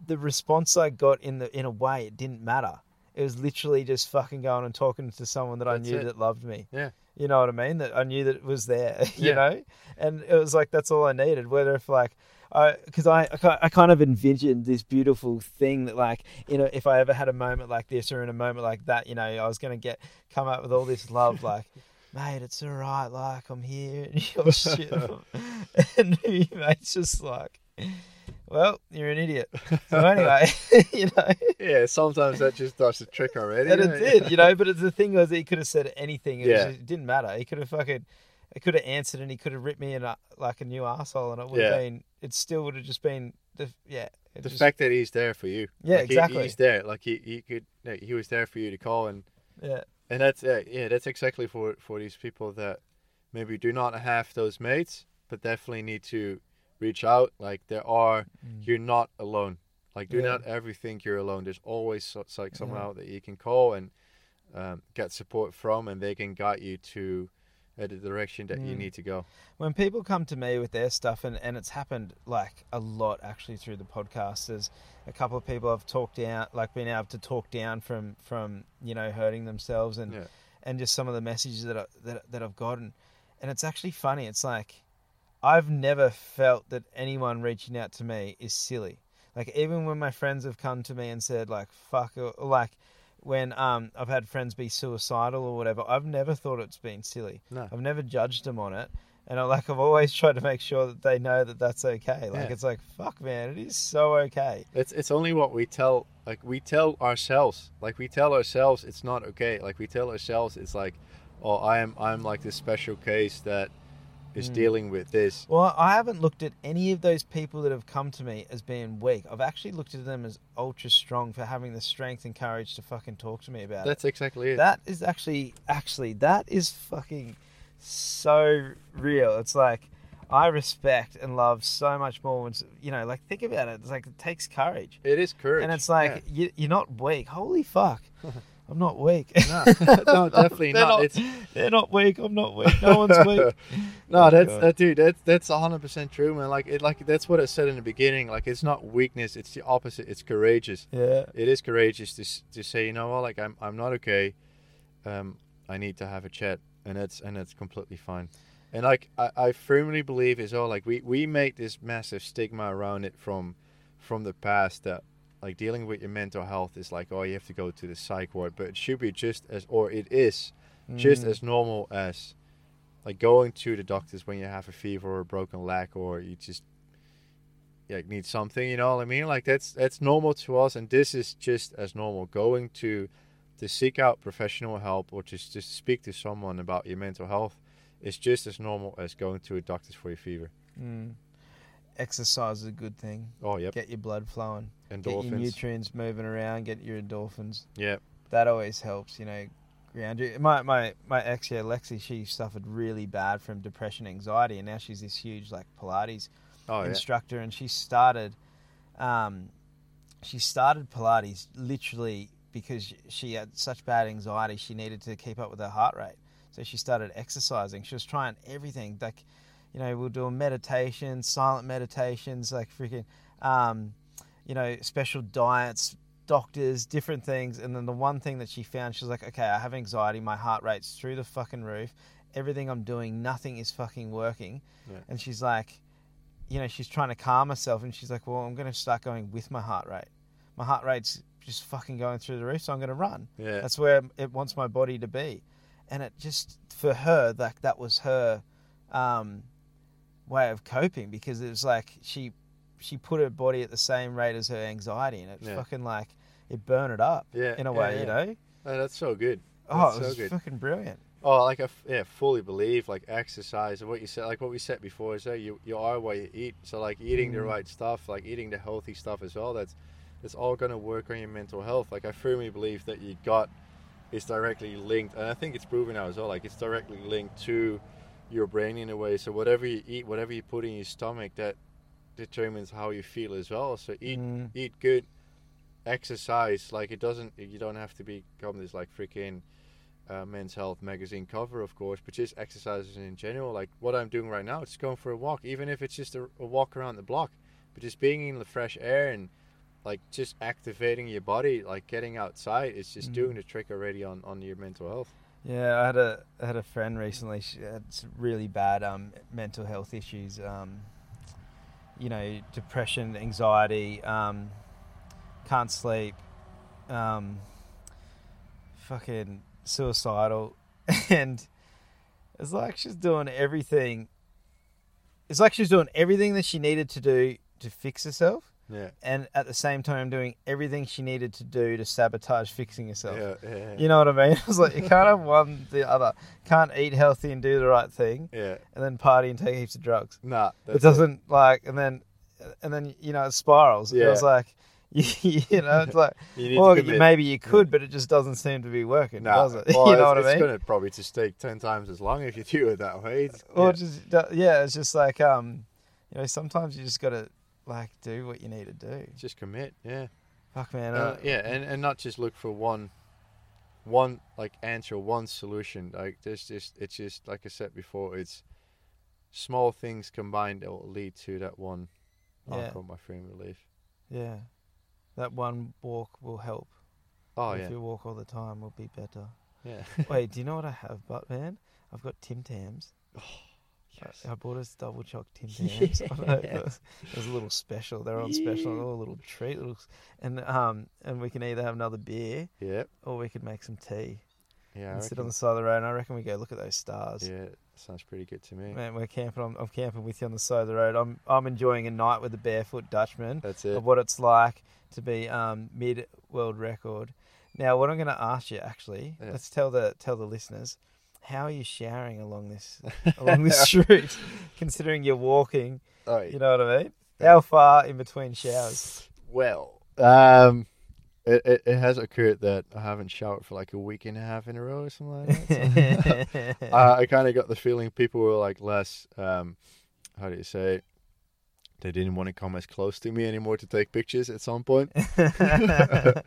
The response I got in the in a way it didn't matter. It was literally just fucking going and talking to someone that I knew it. that loved me. Yeah. You know what I mean? That I knew that it was there. [laughs] You know, and it was like that's all I needed. Whether if like because I, I I kind of envisioned this beautiful thing that like you know if I ever had a moment like this or in a moment like that you know I was gonna get come up with all this love like [laughs] mate it's all right like I'm here. [laughs] And you're shit. [laughs] And your mate's just like well you're an idiot. So anyway you know. Yeah, sometimes that just does the trick already. and it did you know but it's the thing was he could have said anything it, Yeah. just- it didn't matter. He could have fucking it could have answered and he could have ripped me in a, like a new asshole and it would have Yeah. been it still would have just been the yeah The just- fact that he's there for you. Yeah, Like, he- exactly. he's there. Like he, he could. He was there for you to call, and yeah and that's uh, yeah, that's exactly for for these people that maybe do not have those mates, but definitely need to reach out. Like there are, you're not alone. Like do Mm. Yeah. not ever think you're alone. There's always so, like someone Yeah. out that you can call and um, get support from, and they can guide you to at the direction that you Mm. need to go. when people come to me with their stuff and, and it's happened like a lot actually through the podcast there's a couple of people i've talked down like been able to talk down from from you know hurting themselves and Yeah. and just some of the messages that, I, that that i've gotten and it's actually funny it's like i've never felt that anyone reaching out to me is silly like even when my friends have come to me and said like fuck or like when um i've had friends be suicidal or whatever i've never thought it's been silly No. I've never judged them on it, and I like I've always tried to make sure that they know that that's okay. Like Yeah. it's like fuck, man, it is so okay. It's it's only what we tell like we tell ourselves. Like we tell ourselves it's not okay. Like we tell ourselves it's like, oh I am I'm like this special case that is Mm. dealing with this. Well, I haven't looked at any of those people that have come to me as being weak. I've actually looked at them as ultra strong for having the strength and courage to fucking talk to me about it. That's exactly it. That is actually actually that is fucking so real. It's like I respect and love so much more when you know, like think about it. It's like it takes courage. it is courage. And it's like you, you're not weak. Holy fuck, [laughs] I'm not weak. No, [laughs] no, definitely they're not. not. It's They're not weak. I'm not weak. No one's weak. [laughs] no, Oh, that's God. that dude. That's that's hundred percent true, man. Like it, like that's what I said in the beginning. Like it's not weakness. It's the opposite. It's courageous. Yeah. It is courageous to to say, you know what, like I'm I'm not okay. Um, I need to have a chat, and that's and that's completely fine. And like I, I firmly believe as well. Like we we made this massive stigma around it from from the past that like dealing with your mental health is like oh you have to go to the psych ward, but it should be just as or it is just Mm. as normal as like going to the doctors when you have a fever or a broken leg or you just like need something you know what i mean like that's that's normal to us and this is just as normal going to to seek out professional help or just just speak to someone about your mental health is just as normal as going to a doctor's for your fever Mm. Exercise is a good thing. oh yeah Get your blood flowing. Get your nutrients moving around. Get your endorphins. yeah That always helps. You know, ground you. My my my ex, yeah, Lexi, she suffered really bad from depression, anxiety, and now she's this huge like Pilates oh yeah instructor, and she started, um, she started Pilates literally because she had such bad anxiety. She needed to keep up with her heart rate, so she started exercising. She was trying everything, like, you know, we we're doing meditation, silent meditations, like freaking, um, you know, special diets, doctors, different things. And then the one thing that she found, she was like, okay, I have anxiety, my heart rate's through the fucking roof. Everything I'm doing, nothing is fucking working. Yeah. And she's like, you know, she's trying to calm herself, and she's like, well, I'm going to start going with my heart rate. My heart rate's just fucking going through the roof, so I'm going to run. yeah That's where it wants my body to be. And it just, for her, like that was her um, way of coping because it was like she she put her body at the same rate as her anxiety, and it Yeah. fucking like it burned it up yeah in a way, yeah. you know. oh, that's so good Oh, That's it so was good. fucking brilliant. Oh, like I f- yeah, fully believe like exercise and what you said, like what we said before is that you you are what you eat. So like eating the Mm. right stuff, like eating the healthy stuff as well. That's that's all gonna work on your mental health. Like I firmly believe that your gut is directly linked, and I think it's proven now as well. Like it's directly linked to your brain in a way. So whatever you eat, whatever you put in your stomach, that determines how you feel as well. So eat Mm. eat good, exercise. Like it doesn't, you don't have to become this like freaking uh, men's health magazine cover, of course, but just exercises in general. Like what I'm doing right now, it's going for a walk, even if it's just a, a walk around the block, but just being in the fresh air and like just activating your body, like getting outside, it's just Mhm. doing the trick already on on your mental health. Yeah, I had a I had a friend recently. She had some really bad um, mental health issues. Um, you know, depression, anxiety, um, can't sleep, um, fucking suicidal, [laughs] and it's like she's doing everything. It's like she's doing everything that she needed to do to fix herself, Yeah, and at the same time doing everything she needed to do to sabotage fixing herself. yeah, yeah, yeah. You know what I mean? [laughs] It's like you can't have one the other. Can't eat healthy and do the right thing, yeah. and then party and take heaps of drugs. Nah, It doesn't like, and then, and then you know it spirals. It Yeah. feels like, [laughs] you, know, it's like, [laughs] You well, to maybe you could, but it just doesn't seem to be working, Nah, does it? well, you know what I it's mean? gonna probably just take ten times as long if you do it that way. It's- Or yeah. just yeah, it's just like um, you know, sometimes you just gotta like do what you need to do. just commit. Yeah. Fuck man, Uh, yeah, and, and not just look for one one like answer, one solution. Like there's just it's just like I said before, it's small things combined that will lead to that one Yeah. outcome, my frame relief. Yeah. That one walk will help. Oh if yeah, If you walk all the time, will be better. yeah. Wait, [laughs] do you know what I have, but man? I've got Tim Tams. Yes. I bought us double choc Tim Tams. I know, it, was, it was a little special. They're on special. Yeah. Oh, a little treat. Little, and um, and we can either have another beer Yeah, or we could make some tea yeah. And sit on the side of the road. And I reckon we go look at those stars. yeah, sounds pretty good to me. Man, we're camping. I'm, I'm camping with you on the side of the road. I'm I'm enjoying a night with the barefoot Dutchman That's it. of what it's like to be um, mid world record. Now, what I'm going to ask you actually, Yeah. let's tell the tell the listeners, how are you showering along this [laughs] along this route, considering you're walking? Oh, You know what I mean? How far in between showers? Well, um, it, it, it has occurred that I haven't showered for like a week and a half in a row or something like that. So- uh, [laughs] [laughs] I kind of got the feeling people were like less, um, how do you say? They didn't want to come as close to me anymore to take pictures at some point. [laughs] [laughs] but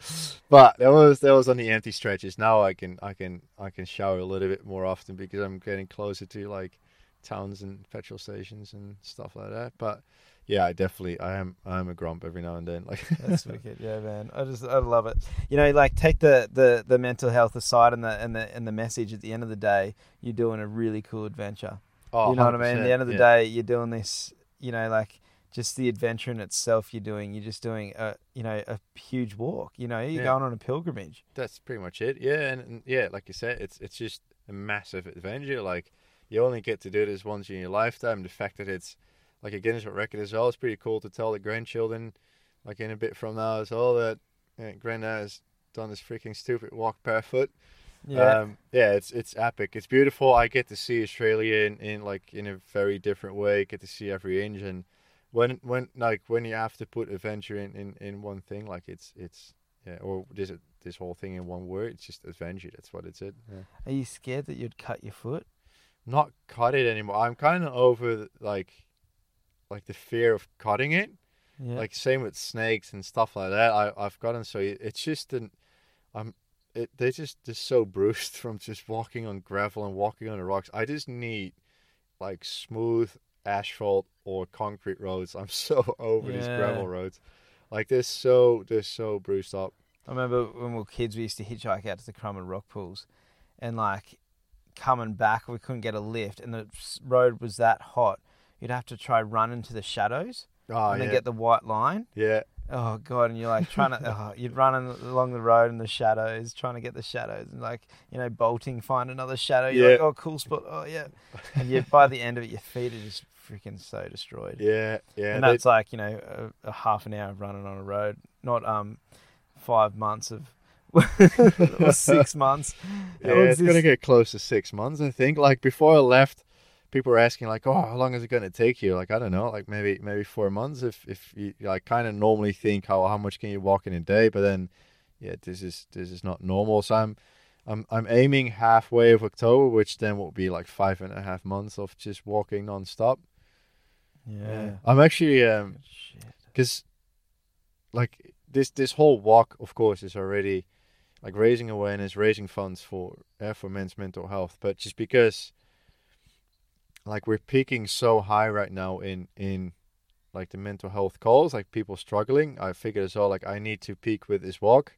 that was that was on the empty stretches. Now I can I can I can shower a little bit more often because I'm getting closer to like towns and petrol stations and stuff like that. But yeah, I definitely I am I am a grump every now and then. Like [laughs] That's wicked, yeah, man. I just I love it. You know, like take the, the, the mental health aside and the and the and the message. At the end of the day, you're doing a really cool adventure. oh, you know what I mean? At the end of the yeah. day, you're doing this. You know, like just the adventure in itself. You're doing. You're just doing a you know a huge walk. You know, you're Yeah. going on a pilgrimage. that's pretty much it. Yeah, and, and yeah, like you said, it's it's just a massive adventure. Like you only get to do this once in your lifetime. The fact that it's like a Guinness World Record as well, it's pretty cool to tell the grandchildren, like in a bit from now as well, that yeah, Granddad has done this freaking stupid walk barefoot. Yeah, um, yeah, it's it's epic. It's beautiful. I get to see Australia in, in like in a very different way. Get to see every inch, and when when like when you have to put adventure in, in, in one thing, like it's it's yeah, or this this whole thing in one word, it's just adventure. That's what it's it. Yeah. are you scared that you'd cut your foot? Not cut it anymore. I'm kind of over like like the fear of cutting it. Yeah, Like same with snakes and stuff like that. I I've gotten so it's just an I'm it they just just so [laughs] bruised from just walking on gravel and walking on the rocks. I just need like smooth asphalt or concrete roads. I'm [laughs] so over these gravel roads. Like they're so they're so bruised up. I remember when we were kids, we used to hitchhike out to the Crumman Rock Pools, and like coming back, we couldn't get a lift, and the road was that hot. You'd have to try run into the shadows Oh and yeah. then get the white line. yeah. Oh god! And you're like trying [laughs] to, oh, you'd run along the road in the shadows, trying to get the shadows, and like you know, bolting, find another shadow. You're like, Yeah. oh, cool spot. Oh yeah. And you, by the end of it, your feet are just freaking so destroyed. Yeah, yeah. and they- that's like you know a, a half an hour of running on a road, not um five months of [laughs] or six [laughs] months. Yeah, it's gonna get close to six months, I think. Like before I left, people were asking like, "Oh, how long is it gonna take you?" Like I don't know, like maybe maybe four months. If if you like, kind of normally think how how much can you walk in a day, but then, yeah, this is this is not normal. So I'm I'm I'm aiming halfway of October, which then will be like five and a half months of just walking nonstop. Yeah. I'm actually um because like this this whole walk of course is already like raising awareness raising funds for uh, for men's mental health. But just because like we're peaking so high right now in in like the mental health calls like people struggling i figured as well like i need to peak with this walk.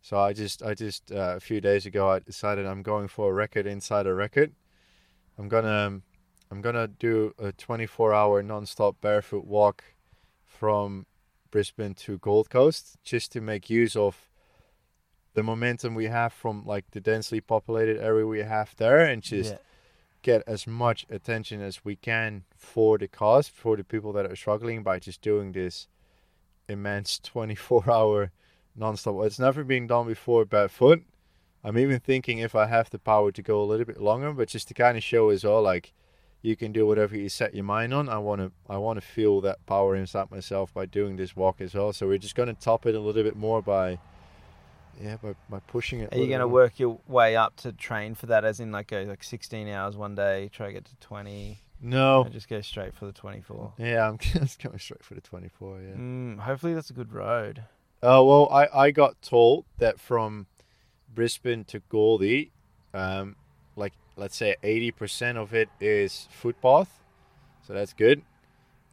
So i just i just uh, a few days ago i decided i'm going for a record inside a record. I'm gonna um, i'm gonna do a 24 hour non-stop barefoot walk from Brisbane to Gold Coast just to make use of the momentum we have from like the densely populated area we have there and just yeah. get as much attention as we can for the cause for the people that are struggling by just doing this immense [laughs] 24 hour non-stop it's never been done before barefoot i'm even thinking if i have the power to go a little bit longer but just to kind of show as well like you can do whatever you set your mind on. I want to I want to feel that power inside myself by doing this walk as well. So we're just going to top it a little bit more by yeah by, by pushing it. Are you going to work your way up to train for that? As in, like go like sixteen hours one day, try to get to twenty, No. and just go straight for the twenty-four. Yeah, I'm [laughs] just going straight for the 24. Yeah. Mm, hopefully, that's a good road. Oh well, I I got told that from Brisbane to Goldie, um, like let's say eighty percent of it is footpath, so that's good,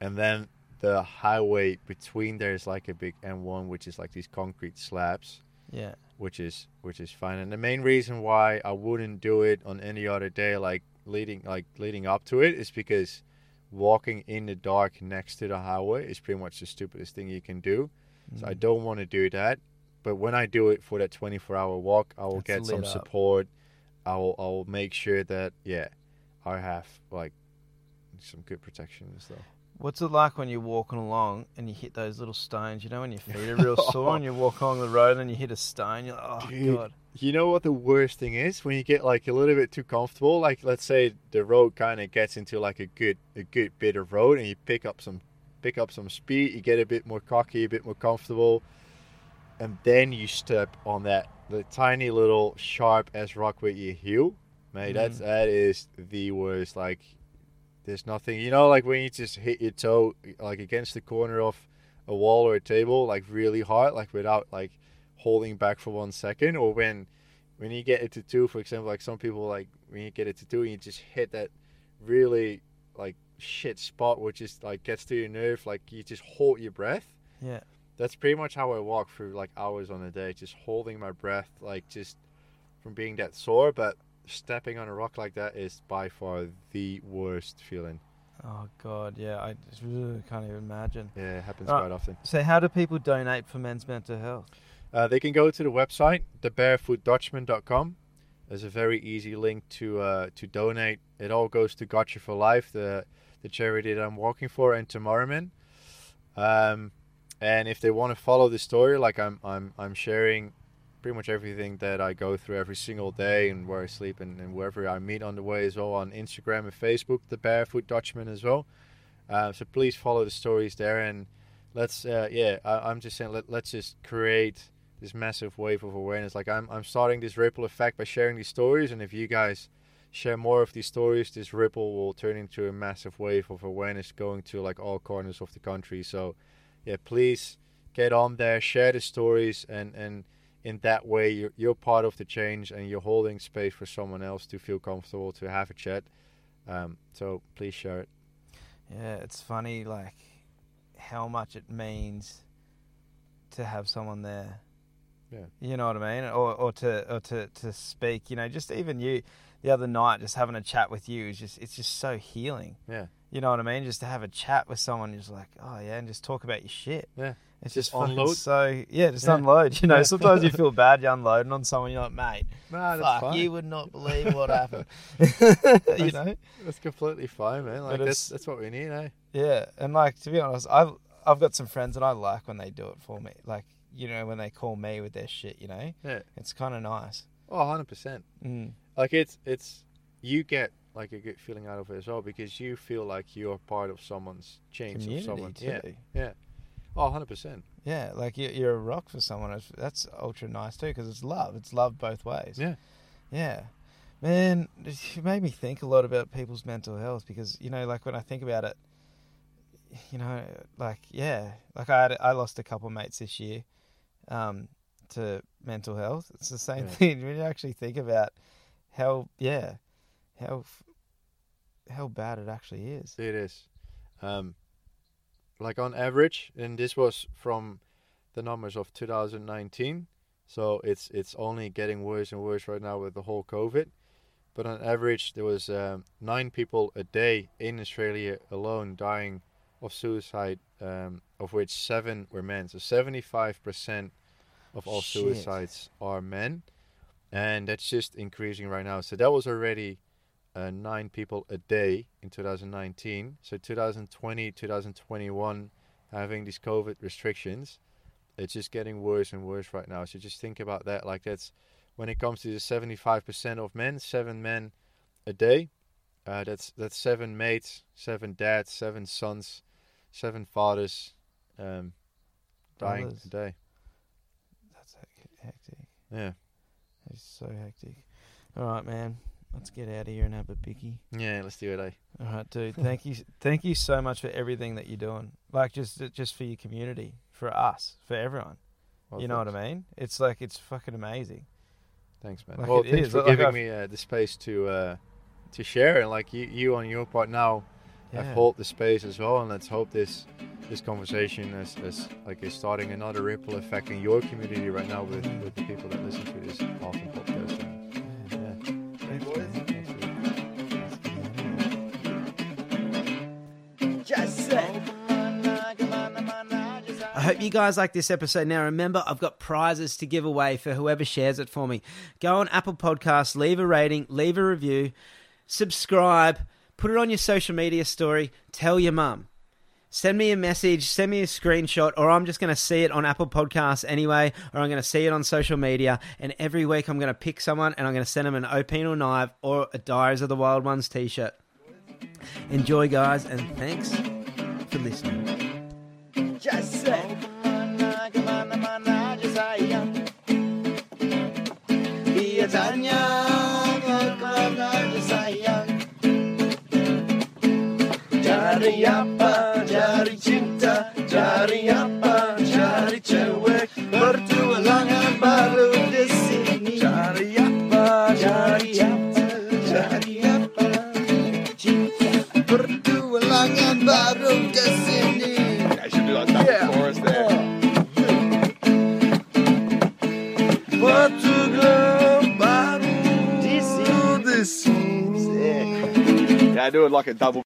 and then the highway between there is like a big M1, which is like these concrete slabs, Yeah. which is which is fine. And the main reason why I wouldn't do it on any other day, like leading like leading up to it, is because walking in the dark next to the highway is pretty much the stupidest thing you can do. So Mm. I don't want to do that. But when I do it for that 24 hour walk, I will get some up. support. I will I will make sure that yeah, I have like some good protection and stuff. What's it like when you're walking along and you hit those little stones? You know, when your [laughs] feet are real sore and you walk along the road and you hit a stone, you're like, oh Dude. god. You know what the worst thing is when you get like a little bit too comfortable. Like let's say the road kind of gets into like a good a good bit of road, and you pick up some pick up some speed. You get a bit more cocky, a bit more comfortable, and then you step on that the tiny little sharp as rock with your heel. Mate, that's Mm. that is the worst. Like there's nothing. You know, like when you just hit your toe like against the corner of a wall or a table, like really hard, like without like holding back for one second, or when when you get a tattoo, for example, like some people like when you get a tattoo and you just hit that really like shit spot, which is like gets to your nerve, like you just hold your breath. Yeah. That's pretty much how I walk through like hours on a day, just holding my breath, like just from being that sore. But stepping on a rock like that is by far the worst feeling. Oh god, yeah. I can't even imagine. Yeah, it happens Right. quite often. So, how do people donate for men's mental health? Uh, they can go to the website, thebarefootdutchman.com. There's a very easy link to uh, to donate. It all goes to Gotcha for Life, the the charity that I'm working for, and to Morriman. Um, and if they want to follow the story, like I'm I'm I'm sharing pretty much everything that I go through every single day and where I sleep and, and wherever I meet on the way as well on Instagram and Facebook, the Barefoot Dutchman as well. Uh, so please follow the stories there and let's uh, yeah I, I'm just saying let, let's just create this massive wave of awareness. Like I'm, I'm starting this ripple effect by sharing these stories, and if you guys share more of these stories, this ripple will turn into a massive wave of awareness going to like all corners of the country. So, yeah, please get on there, share the stories, and and in that way you're you're part of the change, and you're holding space for someone else to feel comfortable to have a chat. Um, so please share it. Yeah, it's funny, like how much it means to have someone there. Yeah. You know what I mean? Or or to or to, to speak, you know, just even you the other night just having a chat with you is just it's just so healing. Yeah. You know what I mean? Just to have a chat with someone just like, oh yeah, and just talk about your shit. Yeah. It's Just just, unload. so yeah, just Yeah. unload. You know, Yeah. sometimes you [laughs] feel bad you're unloading on someone, you're like, mate, Nah, fuck, you would not believe what [laughs] happened. [laughs] you know? That's completely fine, man. Like that's that's what we need, eh? Yeah, and like to be honest, I've I've got some friends and I like when they do it for me. Like you know when they call me with their shit. You know, Yeah. it's kind of nice. Oh, 100 percent. Mm. like it's it's you get like a good feeling out of it as well because you feel like you're part of someone's change Community of someone too. yeah Yeah. oh 100% Yeah, like you, you're a rock for someone. That's ultra nice too because it's love. It's love both ways. Yeah. yeah. Man, it made me think a lot about people's mental health because you know, like when I think about it, you know, like yeah, like I had, I lost a couple mates this year, um, to mental health. It's the same Yeah. thing [laughs] when you actually think about how yeah, how how bad it actually is. it is. Um like on average and this was from the numbers of 2019 so it's it's only getting worse and worse right now with the whole covid. But on average there was um, nine people a day in australia alone dying of suicide um, of which seven were men. So 75% of all Shit. suicides are men. And that's just increasing right now. So that was already uh, nine people a day in 2019 so 2020 2021 having these covid restrictions it's just getting worse and worse right now so just think about that like that's when it comes to the 75% of men seven men a day uh, that's that's seven mates seven dads seven sons seven fathers um, dying Brothers. a day That's hectic. yeah It's so hectic. All right, man. Let's get out of here and have a picky. yeah let's do it eh? All right, dude. [laughs] Thank you. Thank you so much for everything that you're doing. Like just just for your community, for us, for everyone. Well, you know thanks. what I mean? It's like it's fucking amazing. Thanks, man. Like well, it thanks is, for like giving I've- me uh, the space to uh, to share, and like you, you on your part now, I've Yeah. hold the space as well, and let's hope this this conversation is, is like is starting another ripple effect in your community right now with, with the people that listen to this awesome podcast. Hope you guys like this episode. Now, remember, I've got prizes to give away for whoever shares it for me. Go on Apple Podcasts, leave a rating, leave a review, subscribe, put it on your social media story, tell your mum. Send me a message, send me a screenshot, or I'm just going to see it on Apple Podcasts anyway, or I'm going to see it on social media. And every week I'm going to pick someone and I'm going to send them an Opinel knife or a Diaries of the Wild Ones t shirt. Enjoy, guys, and thanks for listening. Just say. hanya karena sayang. Cari apa, Cari cinta, cari apa? I do it like a double